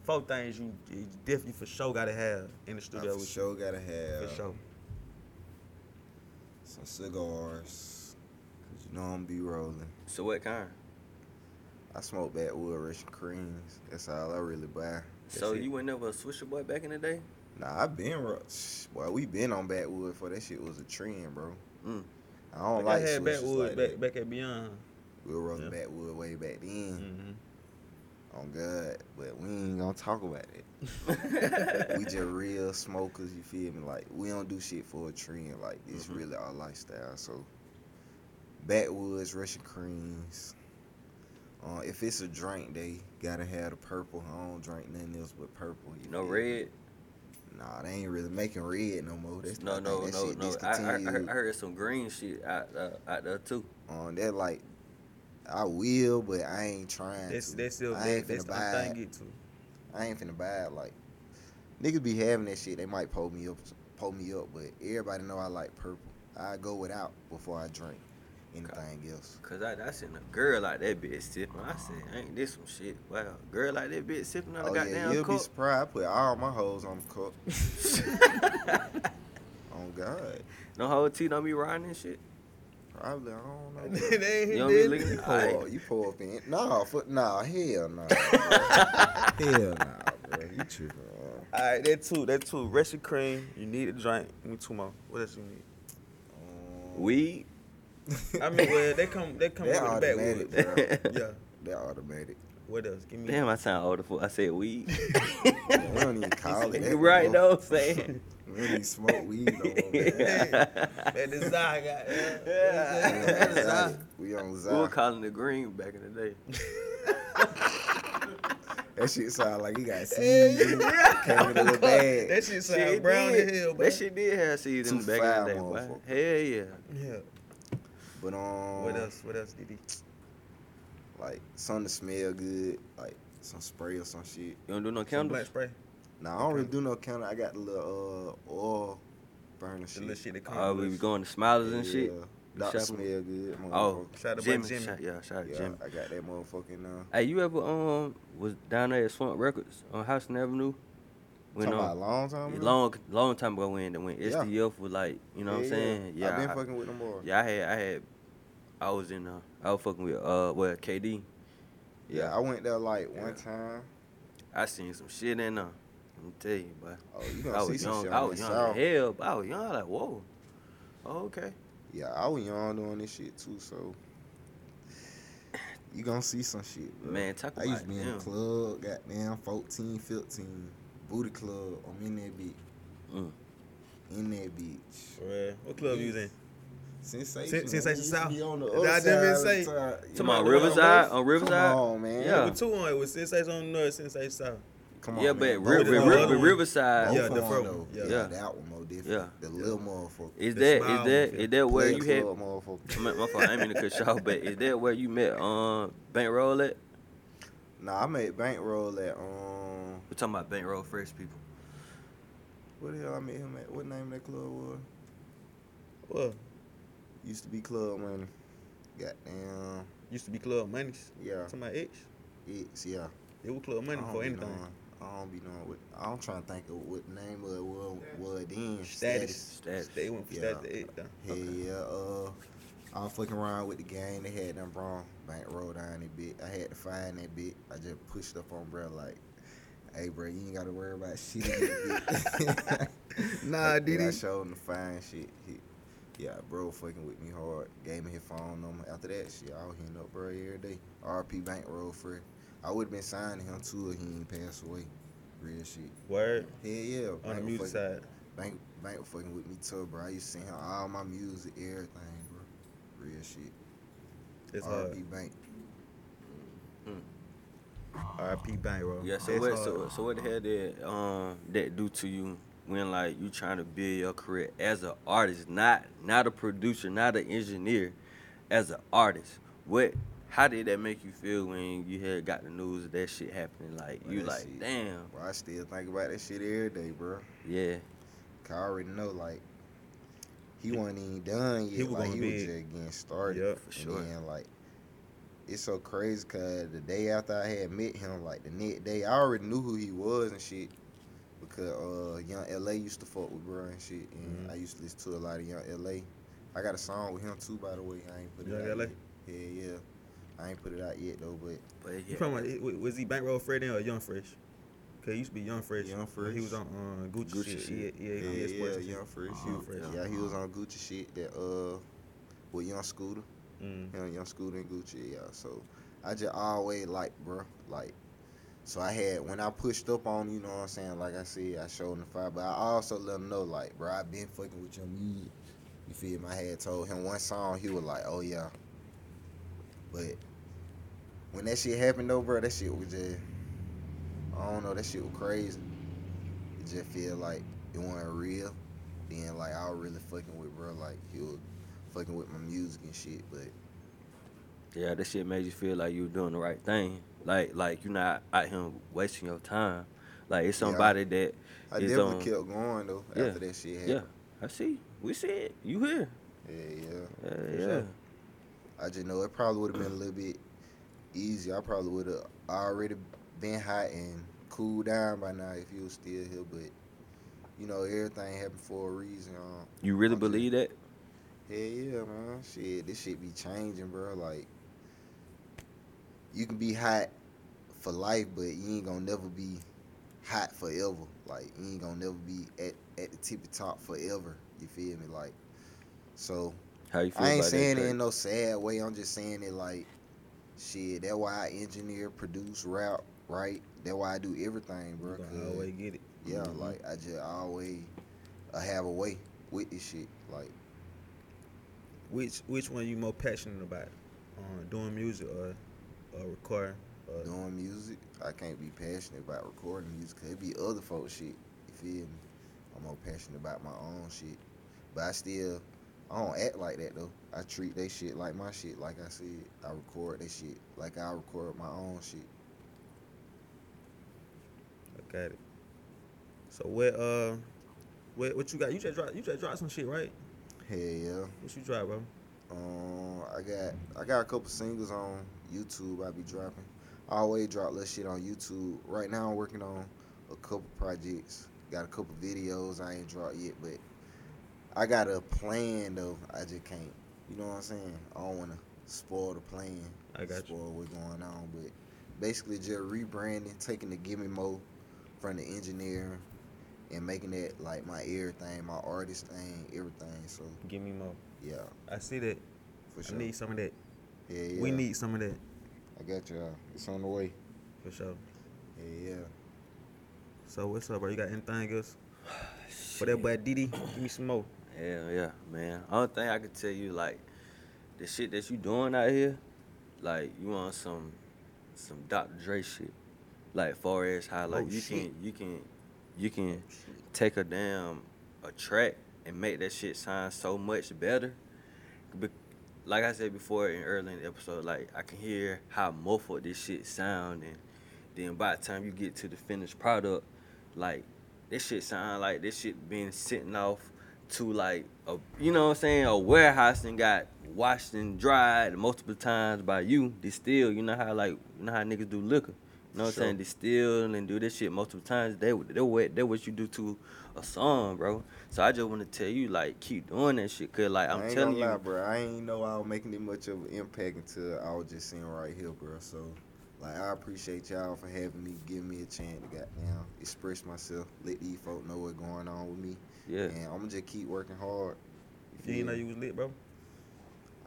four things you, you definitely for sure gotta have in the I studio for with sure gotta have. For sure. some cigars. Cause you know I'm be rolling. So what kind? I smoke backwood Russian creams. That's all I really buy. So it. you were never a Swisher boy back in the day? Nah, I been ru- Well, we been on backwood for that shit was a trend, bro. Mm. I don't Like, like I had switches backwood like back that. back at Beyond. We were rolling Yeah. backwood way back then. Mm-hmm. On God, but we ain't gonna talk about it. we just real smokers, you feel me? Like we don't do shit for a trend. Like it's Mhm. really our lifestyle. So backwoods, Russian creams. Uh, if it's a drink, they gotta have the purple. I don't drink nothing else but purple. You No feel red? Nah, they ain't really making red no more. That's No, I no, that no, shit no. I, I, I, heard, I heard some green shit out, uh, out there too. Um, that like, I will, but I ain't trying That's to. that's still I that, ain't that's finna the buy thing it. get to. I ain't finna buy it. Like, niggas be having that shit. They might pull me up, pull me up, but everybody know I like purple. I go without before I drink anything else. Cause I, I seen a girl like that bitch sipping. I said, ain't this some shit? Wow, girl like that bitch sipping on a Oh yeah, goddamn you'll be surprised. I put all my hoes on the cup. on God, no whole tea don't be riding and shit. probably. I don't know. they ain't You hit don't be looking You at pull, Aight. you pull up in. Nah, foot. Nah, hell nah. bro. hell nah, bro. You tripping? bro. All right, that two, that two. Russian cream. You need a drink. Me two more. What else you need? Um, Weed. I mean, well, they come, they come That with the automatic, backwood. bro. Yeah. That automatic. What else? Give me. Damn, I sound older for I said weed. Man, we don't even call it that. right no more. though, saying. We don't even smoke weed no more. Man. That desire got. We Yeah. on That Zy. We on We were calling it green back in the day. That shit sound like he got seeds in. Came in a little bag. That shit sound Shit brown did. as hell, bro. That shit did have season Two back five in the day, boy. Hell yeah. Yeah. But um, What else? What else, DD? Like something to smell good, like some spray or some shit. You don't do no Some candles? black spray. Nah, I don't really do no counter. I got the little uh oil burner The shit. little shit that come Oh, we be going to Smilers and shit. Yeah, Doctor smell good. Oh, motherfucker. Shout out to Jimmy. Jimmy. Shout, yeah, shout out yeah, Jimmy. I got that motherfucking uh. Hey, you ever um was down there at Swamp Records on Houston Avenue? When Talking about a long time ago. long long time ago when when Yeah. SDF was like, you know what I'm saying? Yeah, I've been I- fucking with them boys. Yeah, I had I had I was in uh I was fucking with uh well KD. Yeah, I went there like Yeah. one time. I seen some shit in there. Let me tell you, boy. Oh, you I gonna see was some young. shit I was young south. as hell, but I was young. Like, whoa. Oh, okay. Yeah, I was young doing this shit too, so you gonna see some shit, bro. Man, talk I about I used to be in them. the club, goddamn 14, 15, booty club. I'm in that bitch. Mm. In that bitch. For. What club you was in? Sensation. Sen- man. Sensation We used to South? be on the Did other I side never of say- the town. To my Riverside, on Riverside. Come on, man. Yeah. With two on it was Sensation on North, Sensation South. Come on, Yeah, man. but Both Ri- of Ri- them, Ri- other one. Riverside. Yeah, the them, first one. Yeah, Yeah. that one more different. Yeah. The little motherfucker. Is that is that is that one, is that where you had? club motherfucker. My, my fault. I ain't mean to cut you off, but is that where you met um Bankroll at? Nah, I made bankroll at um. We're talking about Bankroll Fresh people. What the hell I met him at? What name that club was? What? Used to be Club Money. Goddamn. Used to be Club Money's. Yeah. Talking about X. It's yeah. It was Club Money for anything. knowing- I don't be knowing what. I'm trying to think of what name of it was, was then. Status. Status. They went from Yeah. status to X though. Hell yeah. Uh, I was fucking around with the game. They had them wrong. Bankroll down that bit. I had to find that bit. I just pushed up on bro like, Hey, bro, you ain't gotta worry about shit. nah, did I showed him the fine shit. He, yeah, bro, fucking with me hard. Gave me his phone number. After that shit, I was hitting up bro every day. RP Bank Bankroll free. I would have been signing him too if he ain't passed away. Real shit. Word Hell yeah. on the Bank music fucking- side. Bank, Bank was fucking with me too, bro. I used to send him all my music, everything, bro. Real shit. It's hard. RP Bank. RP Bankroll. Yeah, so That's what, hard. so, so what the hell did um that do to you when like you trying to build your career as an artist, not not a producer, not an engineer, as an artist? What how did that make you feel when you had got the news of that shit happening? Like Bro, you like, shit- damn, Bro, I still think about that shit every day, bro. yeah, Cause I already know, like, he wasn't even done yet. He was like, going he was just getting started. Yep, for sure. And then, like, it's so crazy because the day after I had met him, like, the next day, I already knew who he was and shit. Because uh, Young LA used to fuck with bro and shit. And Mhm. I used to listen to a lot of Young LA. I got a song with him too, by the way. I ain't put it Young out LA? yet. Yeah, yeah. I ain't put it out yet, though, but but You yeah, from like, wa- was he Bankroll Fresh then or Young Fresh? Cause he used to be Young Fresh. Young when He was on uh, Gucci, Gucci shit. shit. Yeah, yeah, Yeah, yeah, yeah, Sports Young Fresh. Young he- Fresh. Yeah, he was on Gucci shit that uh with Young Scooter. Mm. Young Young Scooter and Gucci, yeah. So I just always like, bro, like. So I had when I pushed up on, you know what I'm saying. Like I said, I showed him the fire, but I also let him know, like, bro, I been fucking with your music. You feel me? I had told him one song, he was like, oh yeah. But when that shit happened though, bro, that shit was just, I don't know, that shit was crazy. It just feel like it wasn't real. Then like I was really fucking with bro, like he was fucking with my music and shit, but yeah, that shit made you feel like you were doing the right thing. Like like you're not out here wasting your time. Like it's Yeah. somebody that I is definitely on- kept going though Yeah. after that shit happened. Yeah, I see. We see it. You here? Yeah, yeah. Yeah, yeah. sure. I just know it probably would have been a little bit easier. I probably would have already been hot and cooled down by now if you was still here. But you know, everything happened for a reason. Um, You really I'm just- believe that? Hell yeah, man. Shit, this shit be changing, bro. Like, you can be hot for life, but you ain't gonna never be hot forever. Like, you ain't gonna never be at, at the tippy top forever. You feel me? Like, so How you feel I ain't saying that? it in no sad way. I'm just saying it like, shit. That's why I engineer, produce, rap, right? That's why I do everything, bro. Gonna always get it. yeah, Mhm. like I just always I have a way with this shit. Like, Which which one you more passionate about? Uh, doing music or or recording? Or, doing music, I can't be passionate about recording music. It be other folks shit. You feel me? I'm more passionate about my own shit. But I still, I don't act like that though. I treat they shit like my shit. Like I said, I record they shit like I record my own shit. I got it. So what uh what what you got? You just drop you just dropped some shit, right? Hell yeah. What you drop, bro? Um, I got I got a couple singles on YouTube. I be dropping. I always drop little shit on YouTube. Right now, I'm working on a couple projects. Got a couple videos I ain't dropped yet, but I got a plan though. I just can't. You know what I'm saying? I don't want to spoil the plan. I got you. spoil what's going on, but basically just rebranding, taking the Gimme Mo from the engineering and making that like my everything, my artist thing, everything. So Give me more. yeah, I see that. for sure. I need some of that. Yeah, yeah. We need some of that I got you. Uh, it's on the way. for sure. Yeah, yeah. So what's up, bro? You got anything else? For that boy DD, give me some more. Hell yeah, man. Only thing I can tell you, like, the shit that you doing out here, like, you on some some Dr. Dre shit. Like, far as how, like, Oh, you shit. can you can you can take a damn a track and make that shit sound so much better. Be- like I said before in early in the episode, like I can hear how muffled this shit sound, and then by the time you get to the finished product, like this shit sound like this shit been sitting off to like a you know what I'm saying a warehouse and got washed and dried multiple times by you. Distill, you know how like you know how niggas do liquor. You know what Sure. I'm saying? Distill and do this shit multiple times. They they what they what you do to a song, bro. So I just want to tell you like keep doing that shit, cause like I'm I ain't telling gonna you, lie, bro. I ain't know I was making it much of an impact until I was just sitting right here, bro. So Like I appreciate y'all for having me, giving me a chance to goddamn express myself, let these folk know what's going on with me, Yeah. and I'm gonna just keep working hard. You didn't know you was lit, bro.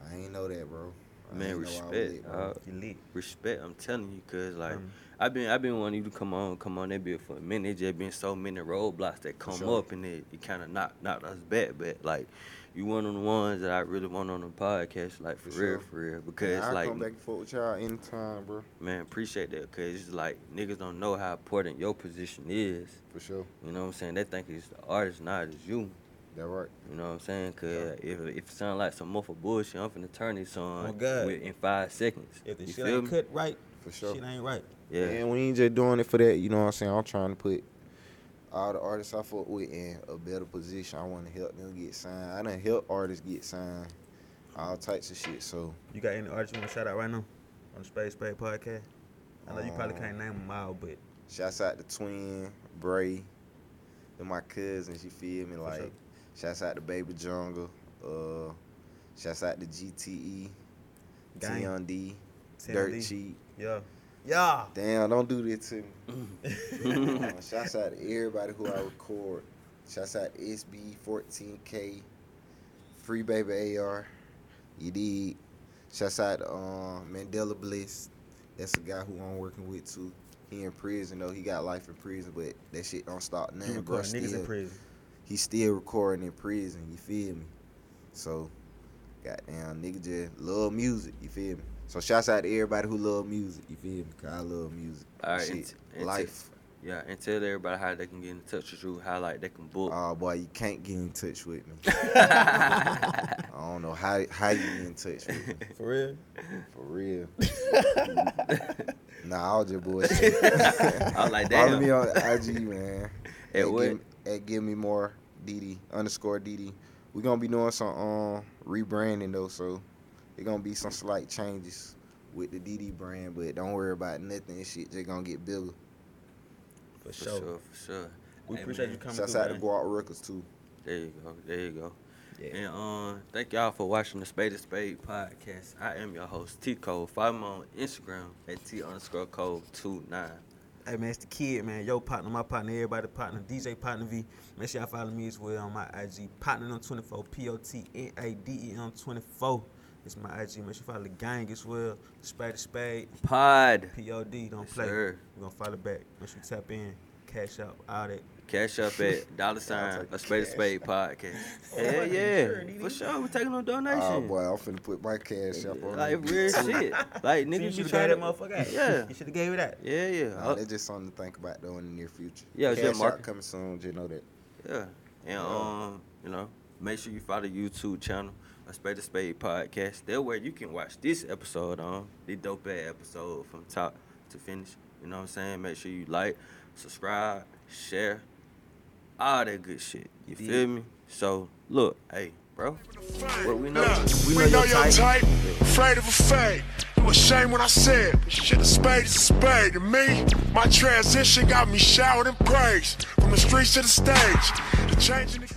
I ain't know that, bro. I Man, ain't I was respect. lit, bro. dawg. You lit. respect. I'm telling you, cause like Um, I've been I've been wanting you to come on, come on that bit for a minute. There just been so many roadblocks that come sure. up and it, it kind of knocked knocked us back. But like you one of the ones that I really want on the podcast, like for, For real, sure. for real. Man, Because I'll like come back and forth with y'all anytime, bro. man, appreciate that. Cause it's like niggas don't know how important your position is. For sure. You know what I'm saying? They think it's the artist, not it's you. That right. You know what I'm saying? Cause if if it sound like some muffled bullshit, I'm finna turn this on Oh, God. with- in five seconds. If the you shit ain't me? cut right, For sure. shit ain't right. Yeah. And we ain't just doing it for that, you know what I'm saying? I'm trying to put all the artists I fuck with in a better position. I want to help them get signed. I done help artists get signed. All types of shit. So You got any artists you want to shout out right now on the Space Spade podcast? I know you probably Um, can't name them all, but shouts out to Twin, Bray, and my cousins, you feel me? Like sure. shouts out to Baby Jungle. Uh shouts out to GTE, Gang. Tion D, Dirt D. Cheap. Yeah. Yeah. Damn, don't do that to me. Uh, shouts out to everybody who I record. Shouts out to SB14K, Free Baby AR. You did. Shouts out to um, Mandela Bliss. That's a guy who I'm working with too. He in prison though. He got life in prison, but that shit don't stop You nothing, bro. record niggas in Still, prison. he still recording in prison. You feel me? So, goddamn, nigga just love music. You feel me? So shouts out to everybody who love music. You feel me? Cause I love music. All right, Shit, and t- and t- life. Yeah, and tell everybody how they can get in touch with you, how like they can book. Oh boy, you can't get in touch with me. I don't know how how you get in touch with me. For real? For real. nah, I was just bullshit. I was like, that. Follow damn. me on IG, man. At what? Give, at give me more DD underscore DD. We gonna be doing some um rebranding though, so it gonna be some slight changes with the DD brand, but don't worry about nothing. This shit just gonna get bigger. For, For sure. sure, for sure. We Hey, appreciate man, you coming Shouts through, out to man. Guap Records too. There you go. There you go. Yeah. And um, thank y'all for watching the Spade to Spade podcast. I am your host, T Col. Follow me on Instagram at T underscore code two nine. Hey man, it's the kid, man. Yo partner, my partner, everybody partner, DJ Potna V. Make sure y'all follow me as well on my IG. Partner on 24, P O T N A D E on 24. It's my IG. Make sure you follow the gang as well. Spade to Spade, Pod. P O D. Don't Yes, play. sir. We're gonna follow back. Make sure you tap in, cash out, all that. Cash App at dollar sign a Spade to cash. Spade podcast. Oh, Hell fucking yeah, for sure. We're taking no donations. Oh boy, I'm finna put my cash up on like it. real shit. Like So you niggas be should have trying gave to that motherfucker out. Yeah. You should have gave it that. Yeah, yeah. Nah, Oh, that's just something to think about though in the near future. Yeah, it's cash just market- coming soon. Just know that. Yeah. And um, you know, make sure you follow the YouTube channel, a Spade to Spade podcast. There where you can watch this episode on, the dope ass episode from top to finish. You know what I'm saying? Make sure you like, subscribe, share, all that good shit. You feel me? So look, hey, bro. What we know, Look, we we know know your your type. type, afraid of a fade. It was shame when I said, but shit, a spade is a spade. To me, my transition got me showered in praise. From the streets to the stage, the change in the